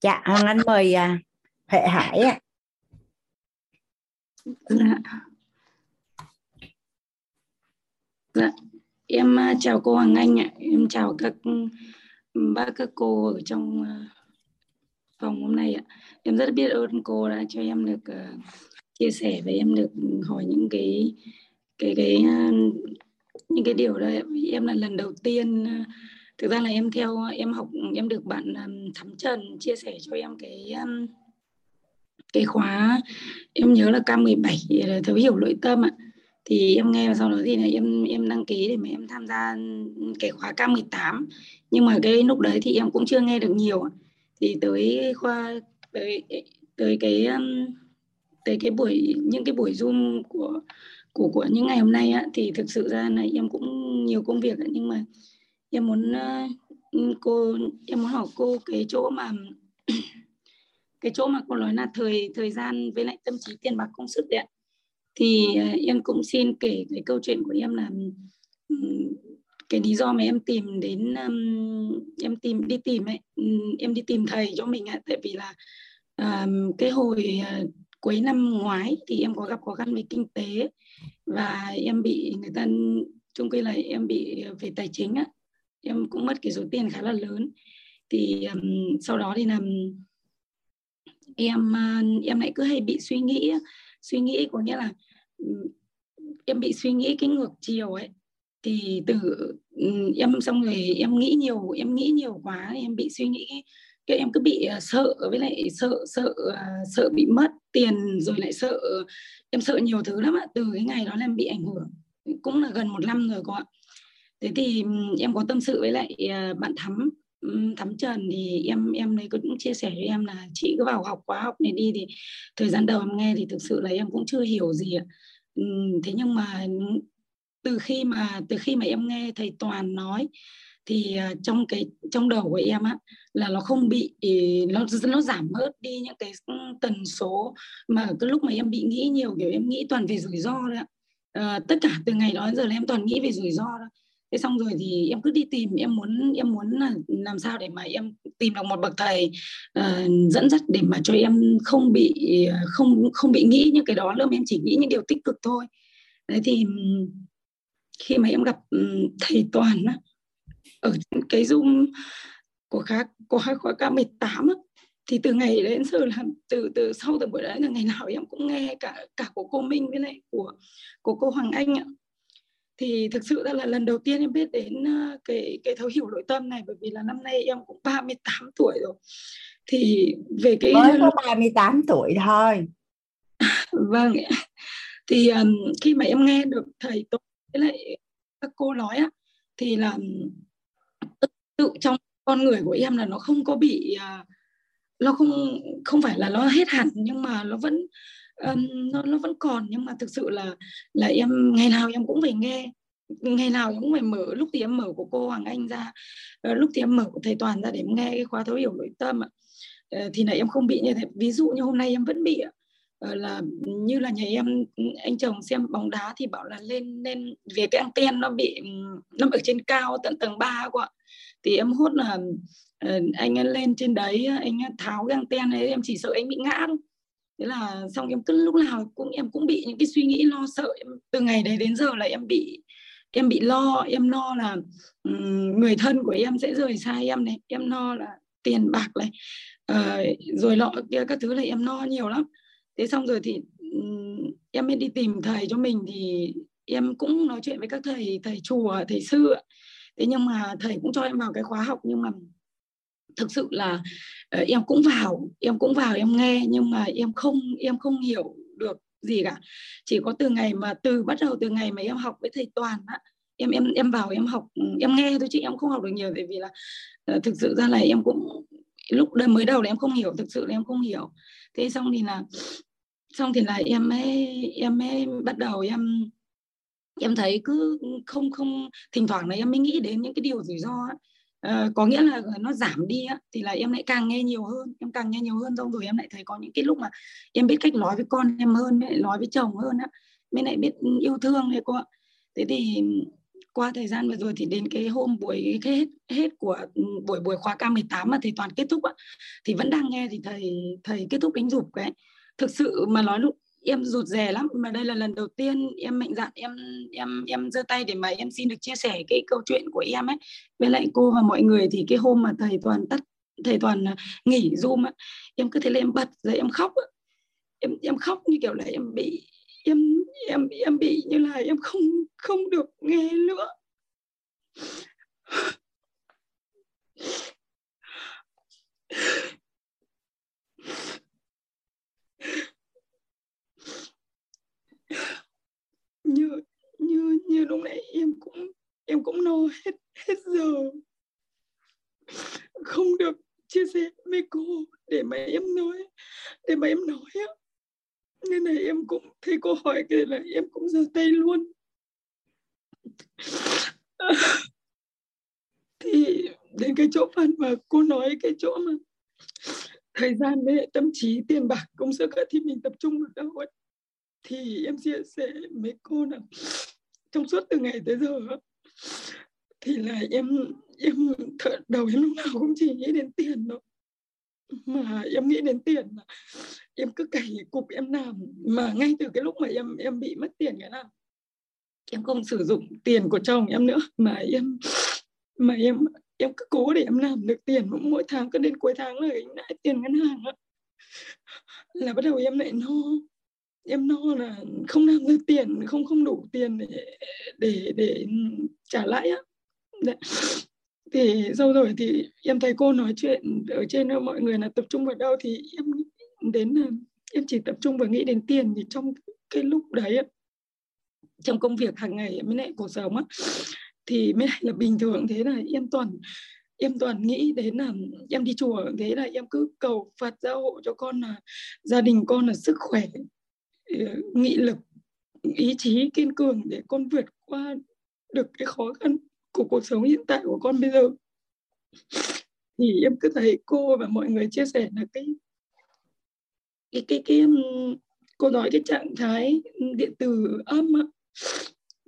Dạ hoàng anh mời à, huệ hải ạ. Dạ. dạ em à, chào cô hoàng anh ạ. Em chào các bác các cô ở trong à, phòng hôm nay ạ. Em rất biết ơn cô đã cho em được uh, chia sẻ với em được hỏi những cái cái cái à, những cái điều đó em là lần đầu tiên à, thực ra là em theo, em học, em được bạn à, thắm trần chia sẻ cho em cái cái khóa. Em nhớ là K17 thấu hiểu nội tâm ạ. Thì em nghe và sau đó thì là em em đăng ký để mà em tham gia cái khóa K18 nhưng mà cái lúc đấy thì em cũng chưa nghe được nhiều thì tới khoa tới tới cái tới cái buổi những cái buổi zoom của của của những ngày hôm nay á, thì thực sự ra là em cũng nhiều công việc nhưng mà em muốn uh, cô em muốn hỏi cô cái chỗ mà cái chỗ mà cô nói là thời thời gian với lại tâm trí tiền bạc công sức đấy thì uh, em cũng xin kể cái câu chuyện của em là um, cái lý do mà em tìm đến um, em tìm đi tìm ấy um, em đi tìm thầy cho mình ạ. Tại vì là um, cái hồi uh, cuối năm ngoái thì em có gặp khó khăn về kinh tế và em bị người ta chung quy là em bị về tài chính á em cũng mất cái số tiền khá là lớn. Thì um, sau đó thì làm em uh, em lại cứ hay bị suy nghĩ suy nghĩ có nghĩa là um, em bị suy nghĩ cái ngược chiều ấy. Thì từ em xong rồi em nghĩ nhiều em nghĩ nhiều quá em bị suy nghĩ cái em cứ bị ờ, sợ, với lại sợ sợ à, sợ bị mất tiền rồi lại sợ, em sợ nhiều thứ lắm ạ. Từ cái ngày đó là em bị ảnh hưởng, cũng là gần một năm rồi cô ạ. Thế thì em có tâm sự với lại à, bạn thắm thắm trần thì em em đấy cũng chia sẻ với em là chị cứ vào học khóa học này đi thì thời gian đầu em nghe thì thực sự là em cũng chưa hiểu gì ạ. Thế nhưng mà từ khi mà, từ khi mà em nghe thầy toàn nói thì à, trong cái trong đầu của em á là nó không bị ừ, nó nó giảm bớt đi những cái ừ, tần số mà cái lúc mà em bị nghĩ nhiều kiểu em nghĩ toàn về rủi ro đấy ạ. Ờ, tất cả từ ngày đó đến giờ là em toàn nghĩ về rủi ro đó thế xong rồi thì em cứ đi tìm em muốn em muốn là làm sao để mà em tìm được một bậc thầy uh, dẫn dắt để mà cho em không bị không không bị nghĩ những cái đó nữa em chỉ nghĩ những điều tích cực thôi. Đấy thì ừ, khi mà em gặp thầy toàn á ở cái zoom của khá của hai khóa K18 á, thì từ ngày đến giờ là từ từ sau từ buổi đấy là ngày nào em cũng nghe cả cả của cô Minh với lại của của cô Hoàng Anh ạ. Thì thực sự là lần đầu tiên em biết đến cái cái thấu hiểu nội tâm này bởi vì là năm nay em cũng 38 tuổi rồi. Thì về cái mới có 38 tuổi thôi. Vâng thì um, khi mà em nghe được thầy tôi với lại các cô nói á thì là tự, trong con người của em là nó không có bị à, nó không không phải là nó hết hẳn nhưng mà nó vẫn um, nó nó vẫn còn. Nhưng mà thực sự là là em ngày nào em cũng phải nghe ngày nào em cũng phải mở lúc thì em mở của cô Hoàng Anh ra ờ, lúc thì em mở của thầy Toàn ra để em nghe cái khóa thấu hiểu nội tâm ạ. Ờ, thì là em không bị như thế. Ví dụ như hôm nay em vẫn bị ờ, là như là nhà em anh chồng xem bóng đá thì bảo là lên lên về cái anten nó bị nó ở trên cao tận tầng 3 quá thì em hốt là ờ, anh lên trên đấy anh tháo găng ten ấy em chỉ sợ anh bị ngã thôi. Thế là xong em cứ lúc nào cũng em cũng bị những cái suy nghĩ lo sợ. Em, từ ngày đấy đến giờ là em bị em bị lo em lo là um, người thân của em sẽ rời xa em này em lo là tiền bạc này uh, rồi lọ kia các thứ là em lo nhiều lắm. Thế xong rồi thì um, em mới đi tìm thầy cho mình thì em cũng nói chuyện với các thầy thầy chùa thầy sư thế nhưng mà thầy cũng cho em vào cái khóa học nhưng mà thực sự là ờ, em cũng vào, em cũng vào em nghe nhưng mà em không em không hiểu được gì cả. Chỉ có từ ngày mà từ, bắt đầu từ ngày mà em học với thầy toàn á, em em em vào em học ừ, em nghe thôi chứ em không học được nhiều tại vì là ờ, thực sự ra là em cũng lúc đây mới đầu là em không hiểu, thực sự là em không hiểu. Thế xong thì là, xong thì là em ấy em ấy bắt đầu em em thấy cứ không không thỉnh thoảng này em mới nghĩ đến những cái điều rủi ro ấy. Uh, ờ, có nghĩa là nó giảm đi á, thì là em lại càng nghe nhiều hơn em càng nghe nhiều hơn xong rồi em lại thấy có những cái lúc mà em biết cách nói với con em hơn mới lại nói với chồng hơn á mới lại biết yêu thương này cô ạ thế thì qua thời gian vừa rồi thì đến cái hôm buổi cái hết hết của buổi buổi khóa K18 mà thầy toàn kết thúc á thì vẫn đang nghe thì thầy thầy kết thúc đánh dục cái thực sự mà nói lúc em rụt rè lắm, mà đây là lần đầu tiên em mạnh dạn, em em em giơ tay để mà em xin được chia sẻ cái câu chuyện của em ấy. Với lại cô và mọi người thì cái hôm mà thầy toàn tắt thầy toàn à, nghỉ zoom á, em cứ thế là em bật rồi em khóc em em khóc như kiểu là em bị, em em em bị như là em không không được nghe nữa. Như như như lúc nãy em cũng em cũng no hết hết giờ. Không được chia sẻ với cô để mà em nói, để mà em nói á. Nên là em cũng thấy cô hỏi cái là em cũng giơ tay luôn. Thì đến cái chỗ phần mà cô nói, cái chỗ mà thời gian với tâm trí tiền bạc công sức thì mình tập trung được đâu ấy thì em chia sẻ mấy cô là trong suốt từ ngày tới giờ thì là em em thợ đầu em lúc nào cũng chỉ nghĩ đến tiền thôi. Mà em nghĩ đến tiền mà em cứ cày cục em làm, mà ngay từ cái lúc mà em em bị mất tiền cái nào, em không sử dụng tiền của chồng em nữa, mà em mà em em cứ cố để em làm được tiền mỗi tháng, cứ đến cuối tháng là gánh lại tiền ngân hàng á. Là bắt đầu em lại no em no là không làm được tiền, không không đủ tiền để để để trả lãi á. Đấy. thì sau rồi thì em thấy cô nói chuyện ở trên đó mọi người là tập trung vào đâu thì em đến là, em chỉ tập trung vào nghĩ đến tiền thì trong cái lúc đấy trong công việc hàng ngày mới lại cuộc sống á, thì mới lại là bình thường. Thế là em toàn em toàn nghĩ đến là em đi chùa, thế là em cứ cầu Phật gia hộ cho con là, gia đình con là sức khỏe nghị lực ý chí kiên cường để con vượt qua được cái khó khăn của cuộc sống hiện tại của con bây giờ. Thì em cứ thấy cô và mọi người chia sẻ là cái cái cái cái um, cô nói cái trạng thái điện từ âm á,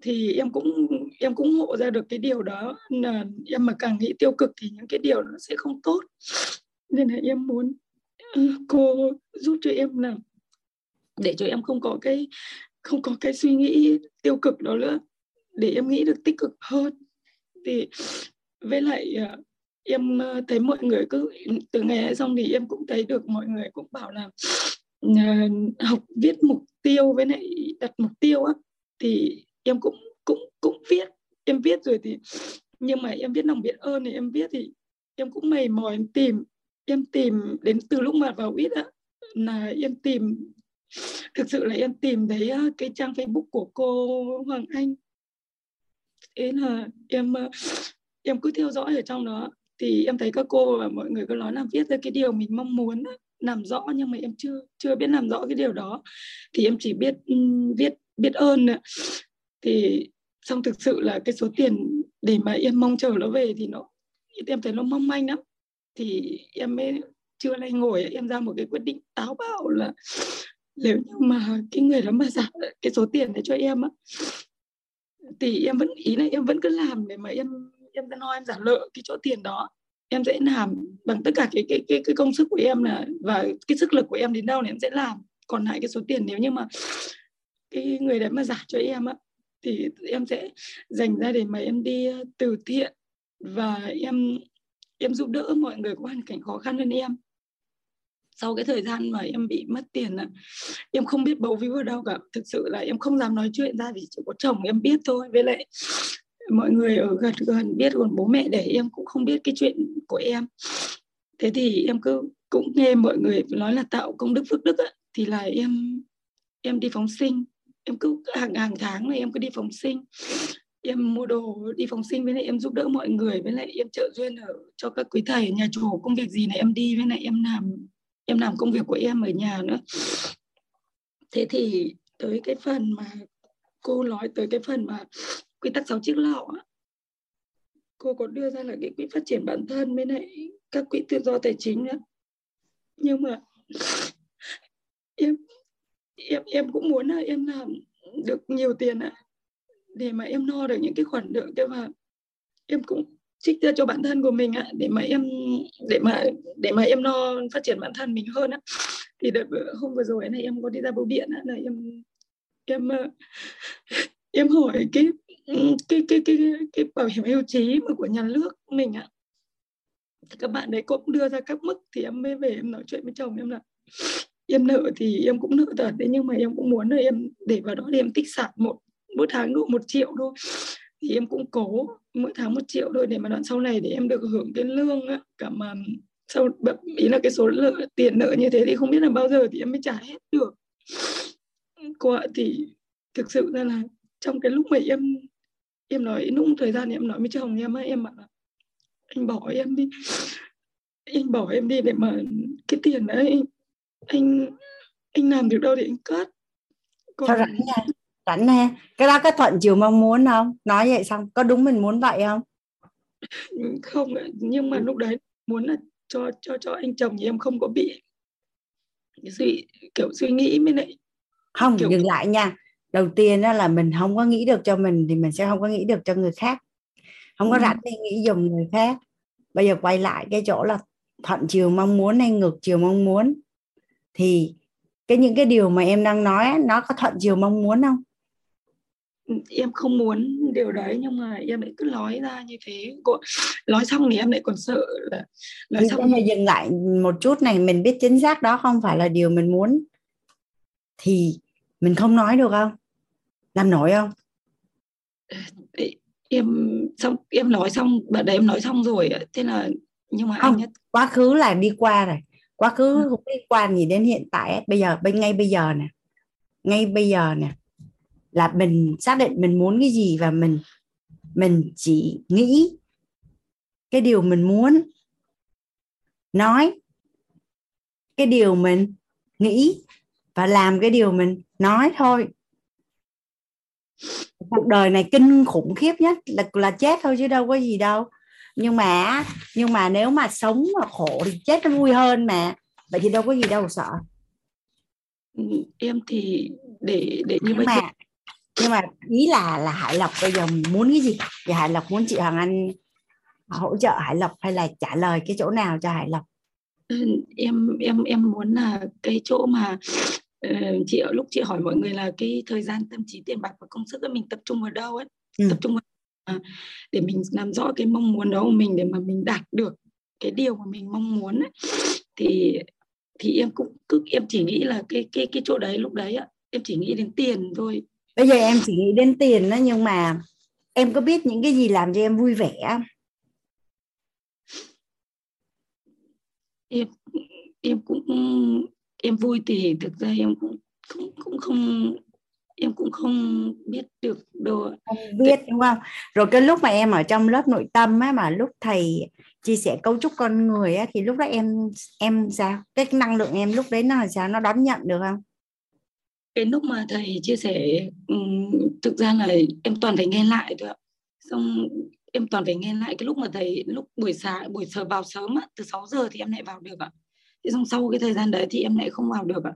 thì em cũng em cũng ngộ ra được cái điều đó là em mà càng nghĩ tiêu cực thì những cái điều nó sẽ không tốt. Nên là em muốn ờ, cô giúp cho em là để cho em không có cái, không có cái suy nghĩ tiêu cực đó nữa, để em nghĩ được tích cực hơn. Thì với lại à, em à, thấy mọi người cứ, từ ngày xong thì em cũng thấy được mọi người cũng bảo là à, học viết mục tiêu với lại đặt mục tiêu á. Thì em cũng cũng cũng viết, em viết rồi thì, nhưng mà em viết lòng biết ơn thì em viết thì em cũng mày mò em tìm em tìm đến từ lúc mà vào ít á, là em tìm thực sự là em tìm thấy à, cái trang Facebook của cô Hoàng Anh. Thế là em à, em cứ theo dõi ở trong đó. Thì em thấy các cô và mọi người cứ nói là viết ra cái điều mình mong muốn làm rõ nhưng mà em chưa chưa biết làm rõ cái điều đó. Thì em chỉ biết ừ, viết, biết ơn thì xong thực sự là cái số tiền để mà em mong chờ nó về thì nó, em thấy nó mong manh lắm. Thì em mới chưa nay ngồi, em ra một cái quyết định táo bạo là nếu như mà cái người đó mà giảm cái số tiền đấy cho em á, thì em vẫn ý là em vẫn cứ làm để mà em em sẽ nói em giả lợi cái chỗ tiền đó. Em sẽ làm bằng tất cả cái cái cái cái công sức của em là, và cái sức lực của em đến đâu thì em sẽ làm. Còn lại cái số tiền nếu như mà cái người đấy mà giả cho em á, thì em sẽ dành ra để mà em đi ờ, từ thiện và em em giúp đỡ mọi người có hoàn cảnh khó khăn hơn em sau cái thời gian mà em bị mất tiền à, em không biết bầu víu ở đâu cả. Thực sự là em không dám nói chuyện ra vì chỉ có chồng em biết thôi. Với lại mọi người ở gần gần biết còn bố mẹ để em cũng không biết cái chuyện của em. Thế thì em cứ cũng nghe mọi người nói là tạo công đức phước đức á, thì là em em đi phóng sinh. Em cứ hàng hàng tháng này em cứ đi phóng sinh. Em mua đồ đi phóng sinh với lại em giúp đỡ mọi người với lại em trợ duyên ở cho các quý thầy nhà chùa công việc gì này em đi với lại em làm em làm công việc của em ở nhà nữa. Thế thì tới cái phần mà cô nói tới cái phần mà quy tắc sáu chiếc lọ cô có đưa ra là cái quỹ phát triển bản thân với lại các quỹ tự do tài chính nữa. Nhưng mà em em em cũng muốn là em làm được nhiều tiền ạ để mà em no được những cái khoản nợ kia mà em cũng trích ra cho bản thân của mình ạ, để mà em, để mà để mà em no, phát triển bản thân mình hơn á. Thì đợt hôm vừa rồi này em có đi ra bưu điện á là em em ờ, em hỏi cái cái cái cái cái bảo hiểm hưu trí của nhà nước mình ạ. Thì các bạn đấy cũng đưa ra các mức thì em mới về em nói chuyện với chồng em là, em nợ thì em cũng nợ thật đấy, nhưng mà em cũng muốn là em để vào đó thì em tích sản một, mỗi tháng độ một triệu thôi thì em cũng cố mỗi tháng một triệu thôi, để mà đoạn sau này để em được hưởng cái lương á, cả mà sau ý là cái số nợ tiền nợ như thế thì không biết là bao giờ thì em mới trả hết được. Cô ạ, thì thực sự ra là trong cái lúc mà em em nói, nung thời gian em nói với chồng em á, em bảo là anh bỏ em đi, anh bỏ em đi để mà cái tiền đấy anh anh làm được đâu để anh cất. Còn... Sao rảnh nha rảnh nè cái đó có thuận chiều mong muốn không? Nói vậy xong có đúng mình muốn vậy không? Không nhưng mà lúc đấy muốn là cho cho cho anh chồng em không có bị suy kiểu suy nghĩ mới lại không kiểu... dừng lại nha. Đầu tiên đó là mình không có nghĩ được cho mình thì mình sẽ không có nghĩ được cho người khác. Không có ừ. rảnh để nghĩ dùng người khác. Bây giờ quay lại cái chỗ là thuận chiều mong muốn hay ngược chiều mong muốn? Thì cái những cái điều mà em đang nói nó có thuận chiều mong muốn không em không muốn điều đấy nhưng mà em lại cứ nói ra như thế nói xong thì em lại còn sợ là nói nhưng xong mà dừng lại một chút này mình biết chính xác đó không phải là điều mình muốn. Thì mình không nói được không? Làm nổi không? Em xong em nói xong bạn đấy em nói xong rồi thế là nhưng mà không anh nhất quá khứ là đi qua rồi. Quá khứ không liên quan gì đến hiện tại bây giờ bên ngay bây giờ nè. Ngay bây giờ nè là mình xác định mình muốn cái gì và mình mình chỉ nghĩ cái điều mình muốn nói cái điều mình nghĩ và làm cái điều mình nói thôi. Cuộc đời này kinh khủng khiếp nhất là là chết thôi chứ đâu có gì đâu. Nhưng mà nhưng mà nếu mà sống mà khổ thì chết nó vui hơn mà. Vậy thì đâu có gì đâu sợ. Ừ, em thì để để như vậy mà nhưng mà ý là là Hải Lộc bây giờ muốn cái gì? Thì Hải Lộc muốn chị Hoàng Anh hỗ trợ Hải Lộc hay là trả lời cái chỗ nào cho Hải Lộc? Ừ, em em em muốn là cái chỗ mà uh, chị ở lúc chị hỏi mọi người là cái thời gian tâm trí tiền bạc và công sức mình tập trung vào đâu ấy? Ừ. tập trung vào để mình làm rõ cái mong muốn đó của mình để mà mình đạt được cái điều mà mình mong muốn ấy. thì thì em cũng cứ em chỉ nghĩ là cái cái cái chỗ đấy lúc đấy á em chỉ nghĩ đến tiền thôi bây giờ em chỉ nghĩ đến tiền đó nhưng mà em có biết những cái gì làm cho em vui vẻ em em cũng em vui thì thực ra em cũng cũng cũng không em cũng không biết được đâu không biết đúng không? Rồi cái lúc mà em ở trong lớp nội tâm á mà lúc thầy chia sẻ cấu trúc con người á thì lúc đó em em sao? Cái năng lượng em lúc đấy nó là sao? Nó đón nhận được không cái lúc mà thầy chia sẻ thực ra là em toàn phải nghe lại thôi ạ. Xong em toàn phải nghe lại cái lúc mà thầy lúc buổi sáng buổi sớm vào sớm á, từ 6 giờ thì em lại vào được ạ. Thế xong sau cái thời gian đấy thì em lại không vào được ạ.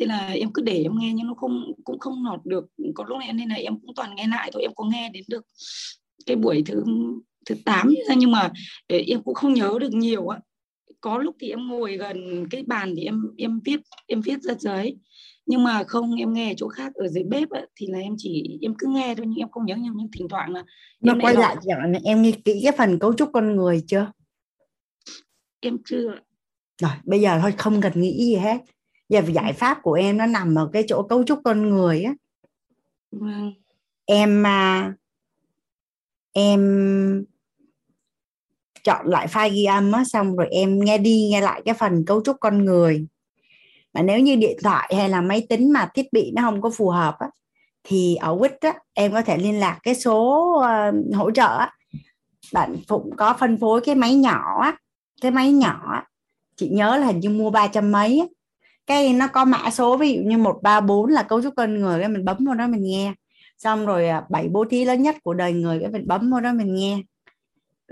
Thế là em cứ để em nghe nhưng nó không cũng không lọt được. Có lúc này nên là em cũng toàn nghe lại thôi em có nghe đến được cái buổi thứ thứ tám nhưng mà ờ, em cũng không nhớ được nhiều á có lúc thì em ngồi gần cái bàn thì em em viết em viết ra giấy nhưng mà không em nghe ở chỗ khác ở dưới bếp ấy, thì là em chỉ em cứ nghe thôi nhưng em không nhớ nhưng, nhưng thỉnh thoảng là em quay lại chọn em nghe kỹ cái phần cấu trúc con người chưa? Em chưa rồi bây giờ thôi không cần nghĩ gì hết. Giờ giải pháp của em nó nằm ở cái chỗ cấu trúc con người á. Vâng. em mà em chọn lại file ghi âm á xong rồi em nghe đi nghe lại cái phần cấu trúc con người mà nếu như điện thoại hay là máy tính mà thiết bị nó không có phù hợp á, thì ở Wix á, em có thể liên lạc cái số uh, hỗ trợ á. bạn Phụng có phân phối cái máy nhỏ á, cái máy nhỏ á. chị nhớ là hình như mua ba trăm mấy á. cái nó có mã số ví dụ như một ba bốn là cấu trúc con người cái mình bấm vào đó mình nghe xong rồi à, bảy bố thí lớn nhất của đời người cái mình bấm vào đó mình nghe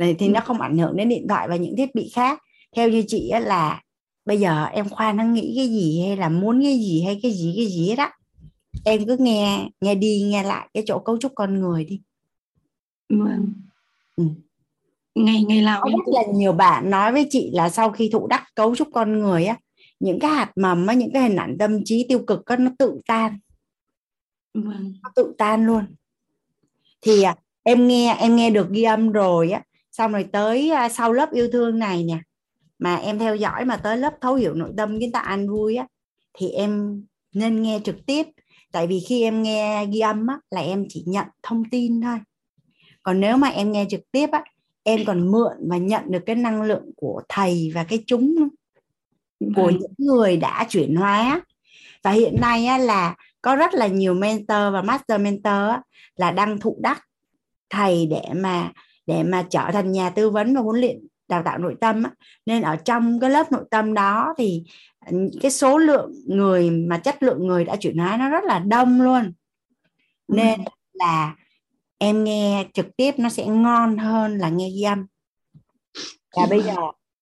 thì, thì nó không ảnh hưởng đến điện thoại và những thiết bị khác theo như chị á, là bây giờ em khoan nó nghĩ cái gì hay là muốn cái gì hay cái gì cái gì đó em cứ nghe nghe đi nghe lại cái chỗ cấu trúc con người đi. Vâng. Ừ. ngày ngày nào có rất cũng... là nhiều bạn nói với chị là sau khi thụ đắc cấu trúc con người á những cái hạt mầm á những cái hình ảnh tâm trí tiêu cực á nó tự tan. Vâng. nó tự tan luôn. Thì à, em nghe em nghe được ghi âm rồi á xong rồi tới à, sau lớp yêu thương này nè mà em theo dõi mà tới lớp thấu hiểu nội tâm kiến tạo an vui á thì em nên nghe trực tiếp. Tại vì khi em nghe ghi âm á là em chỉ nhận thông tin thôi. Còn nếu mà em nghe trực tiếp á em còn mượn và nhận được cái năng lượng của thầy và cái chúng của vâng. những người đã chuyển hóa và hiện nay á, là có rất là nhiều mentor và master mentor á, là đang thụ đắc thầy để mà để mà trở thành nhà tư vấn và huấn luyện đào tạo nội tâm nên ở trong cái lớp nội tâm đó thì ừ, cái số lượng người mà chất lượng người đã chuyển hóa nó rất là đông luôn. Nên ừ. là em nghe trực tiếp nó sẽ ngon hơn là nghe ghi âm và bây giờ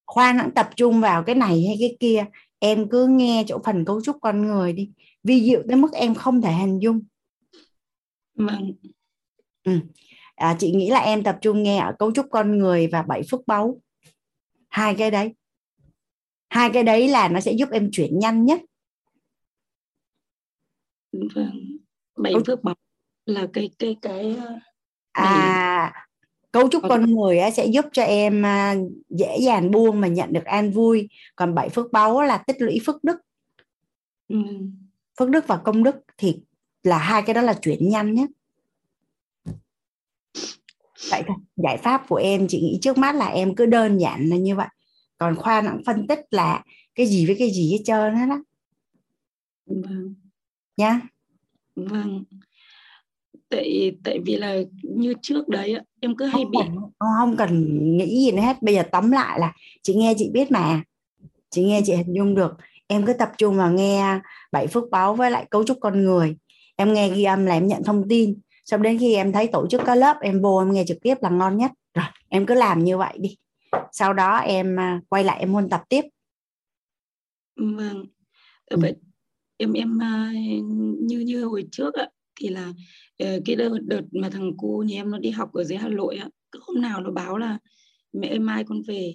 khoan hãng tập trung vào cái này hay cái kia em cứ nghe chỗ phần cấu trúc con người đi. Vi diệu tới mức em không thể hình dung. Vâng. Ừ. à, chị nghĩ là em tập trung nghe ở cấu trúc con người và bảy phước báu hai cái đấy. Hai cái đấy là nó sẽ giúp em chuyển nhanh nhất. Vâng bảy phước báu là cái cái cái ờ, à cấu trúc con người sẽ giúp cho em à, dễ dàng buông mà nhận được an vui. Còn bảy phước báu là tích lũy phước đức. Ừ. phước đức và công đức thì là hai cái đó là chuyển nhanh nhé vậy thôi giải pháp của em chị nghĩ trước mắt là em cứ đơn giản là như vậy. Còn khoa nó phân tích là cái gì với cái gì hết trơn hết đó vâng. Nha vâng. Tại tại vì là như trước đấy em cứ hay không bị cần, không cần nghĩ gì nữa hết. Bây giờ tóm lại là chị nghe chị biết mà. Chị nghe chị hình dung được. Em cứ tập trung vào nghe bảy phước báo với lại cấu trúc con người. Em nghe ghi âm là em nhận thông tin sau đến khi em thấy tổ chức có lớp em vô em nghe trực tiếp là ngon nhất. Rồi em cứ làm như vậy đi. Sau đó em à, quay lại em ôn tập tiếp. Vâng. Ừ. em em à, như như hồi trước á thì là ờ, cái đợt, đợt mà thằng cu nhà em nó đi học ở dưới Hà Nội á cứ hôm nào nó báo là mẹ ơi mai con về.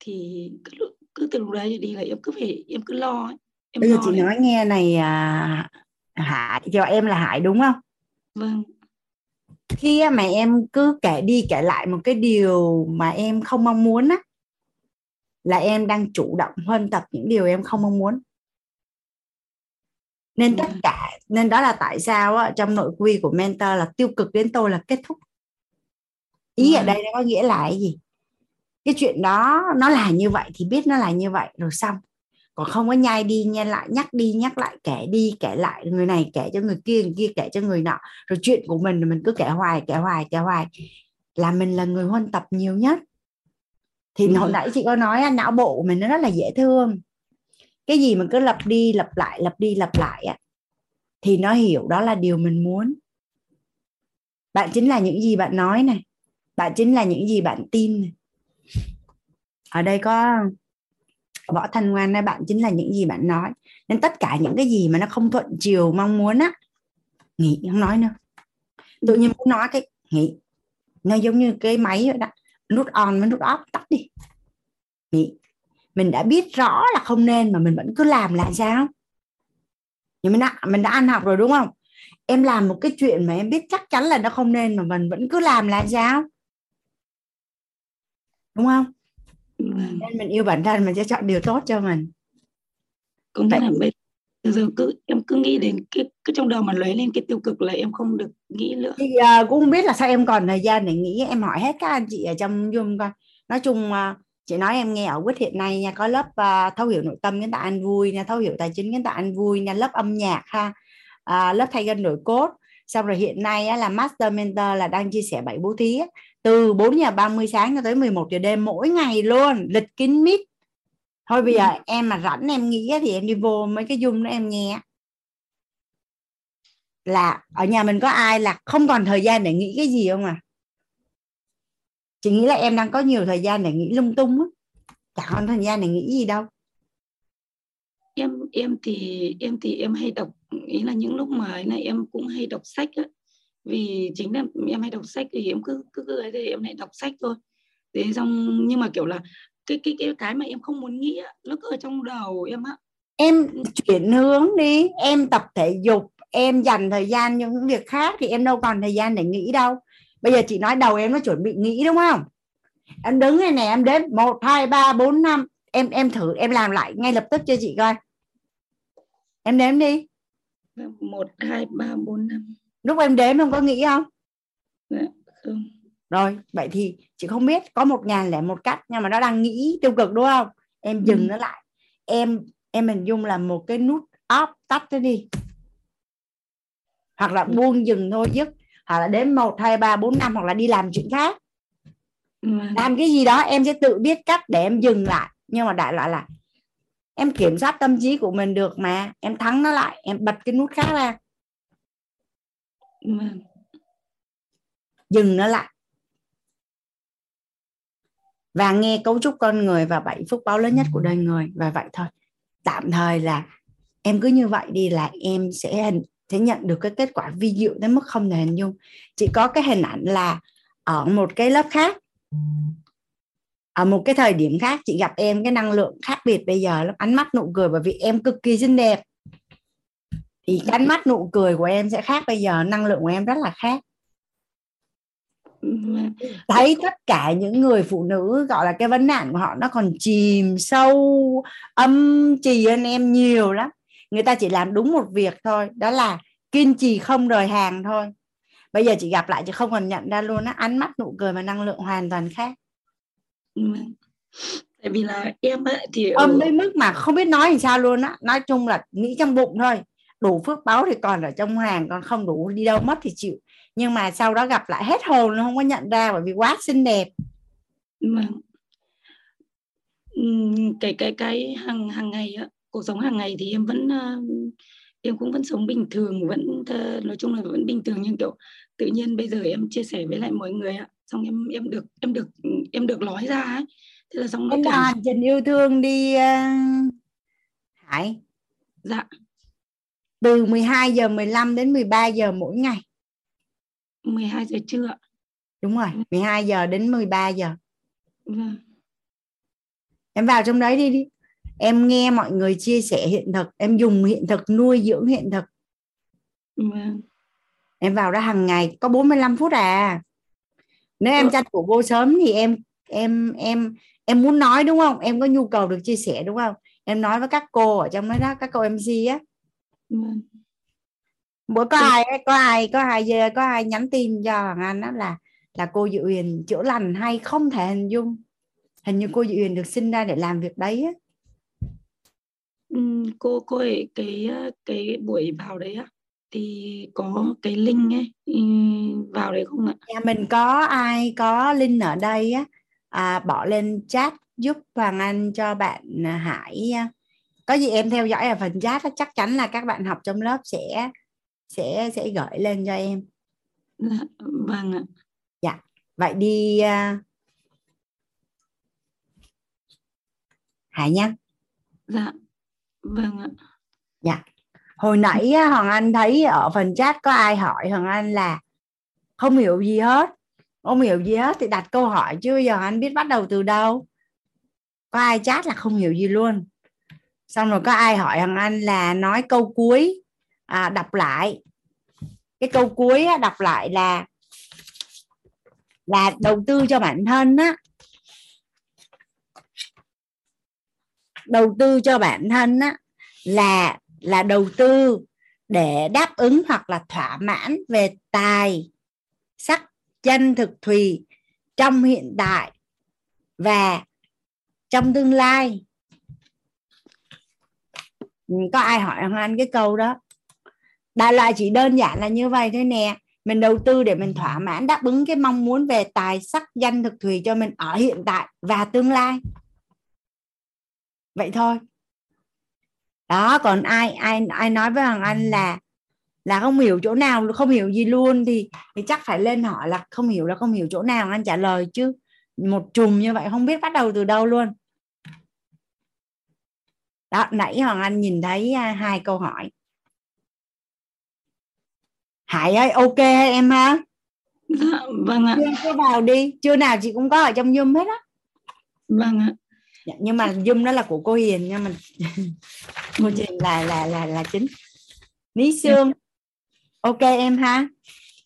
Thì cứ, cứ từ lúc đấy đi là em cứ phải em cứ lo ấy. em bây giờ chị nói nghe này à, Hải cho em là Hải đúng không? Vâng khi mà em cứ kể đi kể lại một cái điều mà em không mong muốn á là em đang chủ động huân tập những điều em không mong muốn. Nên tất cả nên đó là tại sao á, trong nội quy của mentor là tiêu cực đến tôi là kết thúc. Ý ở Vâng. đây nó có nghĩa là cái gì? Cái chuyện đó nó là như vậy thì biết nó là như vậy rồi xong còn không có nhai đi nhai lại nhắc đi nhắc lại kể đi kể lại người này kể cho người kia người kia kể cho người nọ. Rồi chuyện của mình thì mình cứ kể hoài kể hoài kể hoài. Là mình là người huân tập nhiều nhất. Thì Ừ. hồi nãy chị có nói não bộ của mình nó rất là dễ thương. Cái gì mình cứ lặp đi lặp lại lặp đi lặp lại á thì nó hiểu đó là điều mình muốn. Bạn chính là những gì bạn nói này. Bạn chính là những gì bạn tin này. ở đây có võ thanh ngoan này bạn chính là những gì bạn nói. Nên tất cả những cái gì mà nó không thuận chiều mong muốn á nghỉ không nói nữa. Tự nhiên muốn nói cái nghỉ nó giống như cái máy vậy đó nút on với nút off tắt đi. Nghỉ mình đã biết rõ là không nên mà mình vẫn cứ làm là sao? Nhưng mình đã, mình đã ăn học rồi đúng không? Em làm một cái chuyện mà em biết chắc chắn là nó không nên mà mình vẫn cứ làm là sao? Đúng không? Vâng. nên mình yêu bản thân mình sẽ chọn điều tốt cho mình. Có nghĩa là bây giờ cứ em cứ nghĩ đến cái cái trong đầu mà lóe lên cái tiêu cực là em không được nghĩ nữa. Thì uh, cũng không biết là sao em còn thời gian để nghĩ em hỏi hết các anh chị ở trong zoom coi. Nói chung uh, chị nói em nghe ở quýt hiện nay nha có lớp uh, thấu hiểu nội tâm kiến tạo ăn vui nha thấu hiểu tài chính kiến tạo ăn vui nha lớp âm nhạc ha uh, lớp thay gân đổi cốt. Xong rồi hiện nay á, là master mentor là đang chia sẻ bảy bố thí á, từ 4 giờ 30 sáng cho tới 11 giờ đêm mỗi ngày luôn lịch kín mít. Thôi bây giờ em mà rảnh em nghĩ thì em đi vô mấy cái zoom đó em nghe. Là ở nhà mình có ai là không còn thời gian để nghĩ cái gì không à? Chị nghĩ là em đang có nhiều thời gian để nghĩ lung tung á. Chẳng còn thời gian để nghĩ gì đâu. Em em thì em thì em hay đọc ý là những lúc mà này em cũng hay đọc sách á vì chính là em hay đọc sách thì em cứ cứ cứ ấy thì em lại đọc sách thôi. Thế xong nhưng mà kiểu là cái cái cái cái mà em không muốn nghĩ nó cứ ở trong đầu em á. Em chuyển hướng đi em tập thể dục em dành thời gian những việc khác thì em đâu còn thời gian để nghĩ đâu. Bây giờ chị nói đầu em nó chuẩn bị nghĩ đúng không? Em đứng này này em đếm một hai ba bốn năm. Em em thử em làm lại ngay lập tức cho chị coi. Em đếm đi. Một hai ba bốn năm lúc em đếm không có nghĩ không? Dạ, không. Rồi vậy thì chị không biết có một ngàn lẻ một cách nhưng mà nó đang nghĩ tiêu cực đúng không? Em dừng Ừ. nó lại. Em em hình dung là một cái nút off tắt nó đi. Hoặc là buông dừng thôi dứt hoặc là đến một hai ba bốn năm hoặc là đi làm chuyện khác. Vâng. làm cái gì đó em sẽ tự biết cách để em dừng lại. Nhưng mà đại loại là em kiểm soát tâm trí của mình được mà. Em thắng nó lại em bật cái nút khác ra. Vâng. dừng nó lại. Và nghe cấu trúc con người và bảy phúc báo lớn nhất của đời người. Và vậy thôi. Tạm thời là em cứ như vậy đi là em sẽ hình, sẽ nhận được cái kết quả vi diệu đến mức không thể hình dung. Chỉ có cái hình ảnh là ở một cái lớp khác, ở một cái thời điểm khác chị gặp em cái năng lượng khác biệt bây giờ lắm ánh mắt nụ cười bởi vì em cực kỳ xinh đẹp thì ánh mắt nụ cười của em sẽ khác bây giờ năng lượng của em rất là khác. Thấy tất cả những người phụ nữ gọi là cái vấn nạn của họ nó còn chìm sâu âm trì hơn em nhiều lắm. Người ta chỉ làm đúng một việc thôi đó là kiên trì không rời hàng thôi. Bây giờ chị gặp lại chị không còn nhận ra luôn á ánh mắt nụ cười và năng lượng hoàn toàn khác. Tại vì là em ấy, thì âm đến mức mà không biết nói làm sao luôn á. Nói chung là nghĩ trong bụng thôi đủ phước báo thì còn ở trong hàng còn không đủ đi đâu mất thì chịu. Nhưng mà sau đó gặp lại hết hồn không có nhận ra bởi vì quá xinh đẹp. Vâng. Ừm, cái cái cái hàng hàng ngày á, cuộc sống hàng ngày thì em vẫn ờ, em cũng vẫn sống bình thường vẫn ờ, nói chung là vẫn bình thường. Nhưng kiểu tự nhiên bây giờ em chia sẻ với lại mọi người á xong em em được em được em được nói ra ấy. Thế là xong nó cảm trình yêu thương đi uh, Hải. Dạ từ 12 giờ 15 đến 13 giờ mỗi ngày. 12 giờ trưa đúng rồi 12 giờ đến 13 giờ. Vâng. em vào trong đấy đi đi. Em nghe mọi người chia sẻ hiện thực em dùng hiện thực nuôi dưỡng hiện thực. Vâng. em vào đó hàng ngày có 45 phút à. Nếu em Ờ. tranh thủ vô sớm thì em em em em muốn nói đúng không? Em có nhu cầu được chia sẻ đúng không? Em nói với các cô ở trong đó, đó các cô MC á. Vâng. Bữa có ai có ai có ai có ai nhắn tin cho Hoàng Anh đó là là cô Diệu Huyền chữa lành hay không thể hình dung hình như cô Diệu Huyền được sinh ra để làm việc đấy á Ừm, cô cô ấy cái cái buổi vào đấy á thì có cái link ấy ừm, vào đấy không ạ? nhà mình có ai có link ở đây á à, bỏ lên chat giúp Hoàng Anh cho bạn Hải. Có gì em theo dõi ở phần chat chắc chắn là các bạn học trong lớp sẽ sẽ sẽ gửi lên cho em. Vâng ạ. dạ. Vậy đi à, Hải nha Dạ, vâng ạ. dạ. Hồi nãy Hoàng Anh thấy ở phần chat có ai hỏi Hoàng Anh là không hiểu gì hết? Không hiểu gì hết thì đặt câu hỏi chứ bây giờ anh biết bắt đầu từ đâu? Có ai chat là không hiểu gì luôn xong rồi có ai hỏi thằng Anh là nói câu cuối à, đọc lại. Cái câu cuối á, đọc lại là là đầu tư cho bản thân á. Đầu tư cho bản thân á là là đầu tư để đáp ứng hoặc là thỏa mãn về tài sắc chân thực thùy trong hiện tại và trong tương lai có ai hỏi Hoàng Anh cái câu đó? Đại loại chỉ đơn giản là như vậy thôi nè. Mình đầu tư để mình thỏa mãn đáp ứng cái mong muốn về tài sắc danh thực thùy cho mình ở hiện tại và tương lai. Vậy thôi. Đó, còn ai ai ai nói với Hoàng Anh là là không hiểu chỗ nào, không hiểu gì luôn thì thì chắc phải lên hỏi là không hiểu là không hiểu chỗ nào. Anh trả lời chứ, một chùm như vậy không biết bắt đầu từ đâu luôn đó nãy Hoàng Anh nhìn thấy à, hai câu hỏi. Hải ơi ok em ha? Dạ, vâng ạ. chưa cứ vào đi. Chưa nào chị cũng có ở trong Zoom hết á. Vâng ạ. Dạ, nhưng mà Zoom đó là của cô Hiền nhưng mà cô Hiền là là là là chính. Lý Sương. Ok em ha?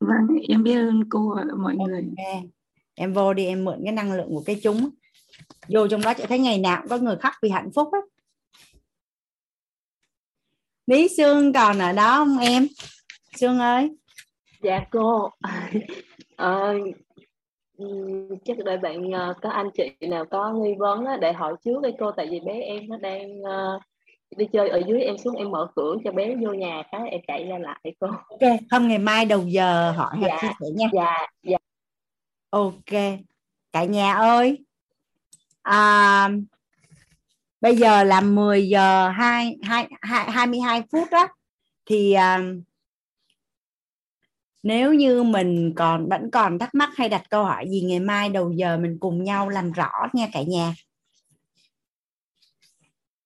Vâng, em biết ơn cô và mọi người. Ok. em vô đi em mượn cái năng lượng của cái chúng. Vô trong đó chị thấy ngày nào cũng có người khóc vì hạnh phúc á Lý Sương còn ở đó không em? Sương ơi. Dạ cô. Ờ, chắc đợi bạn ờ, có anh chị nào có nghi vấn á, để hỏi trước đi cô. Tại vì bé em nó đang ờ, đi chơi ở dưới em xuống em mở cửa cho bé vô nhà cái em chạy ra lại cô. Ok không ngày mai đầu giờ hỏi Dạ. chia sẻ nha. Dạ dạ. Ok. Cả nhà ơi. À, bây giờ là 10 giờ 2, 2, 2, 22 phút đó thì à, nếu như mình còn vẫn còn thắc mắc hay đặt câu hỏi gì ngày mai đầu giờ mình cùng nhau làm rõ nha cả nhà.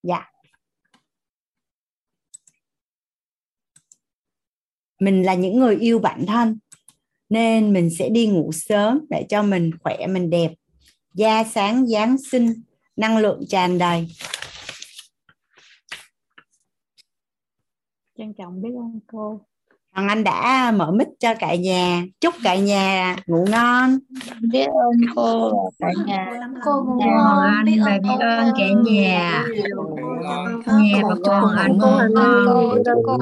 Dạ. Mình là những người yêu bản thân nên mình sẽ đi ngủ sớm để cho mình khỏe mình đẹp. Da sáng dáng xinh năng lượng tràn đầy. Trân trọng biết ơn cô. Hoàng Anh đã mở mic cho cả nhà. Chúc cả nhà ngủ ngon. Biết ơn cô. Cả nhà. cô. Cũng Chào ngon. Anh biết và ơn biết cô. ơn cả nhà. Dạ. nhà và con anh. Cô cô cô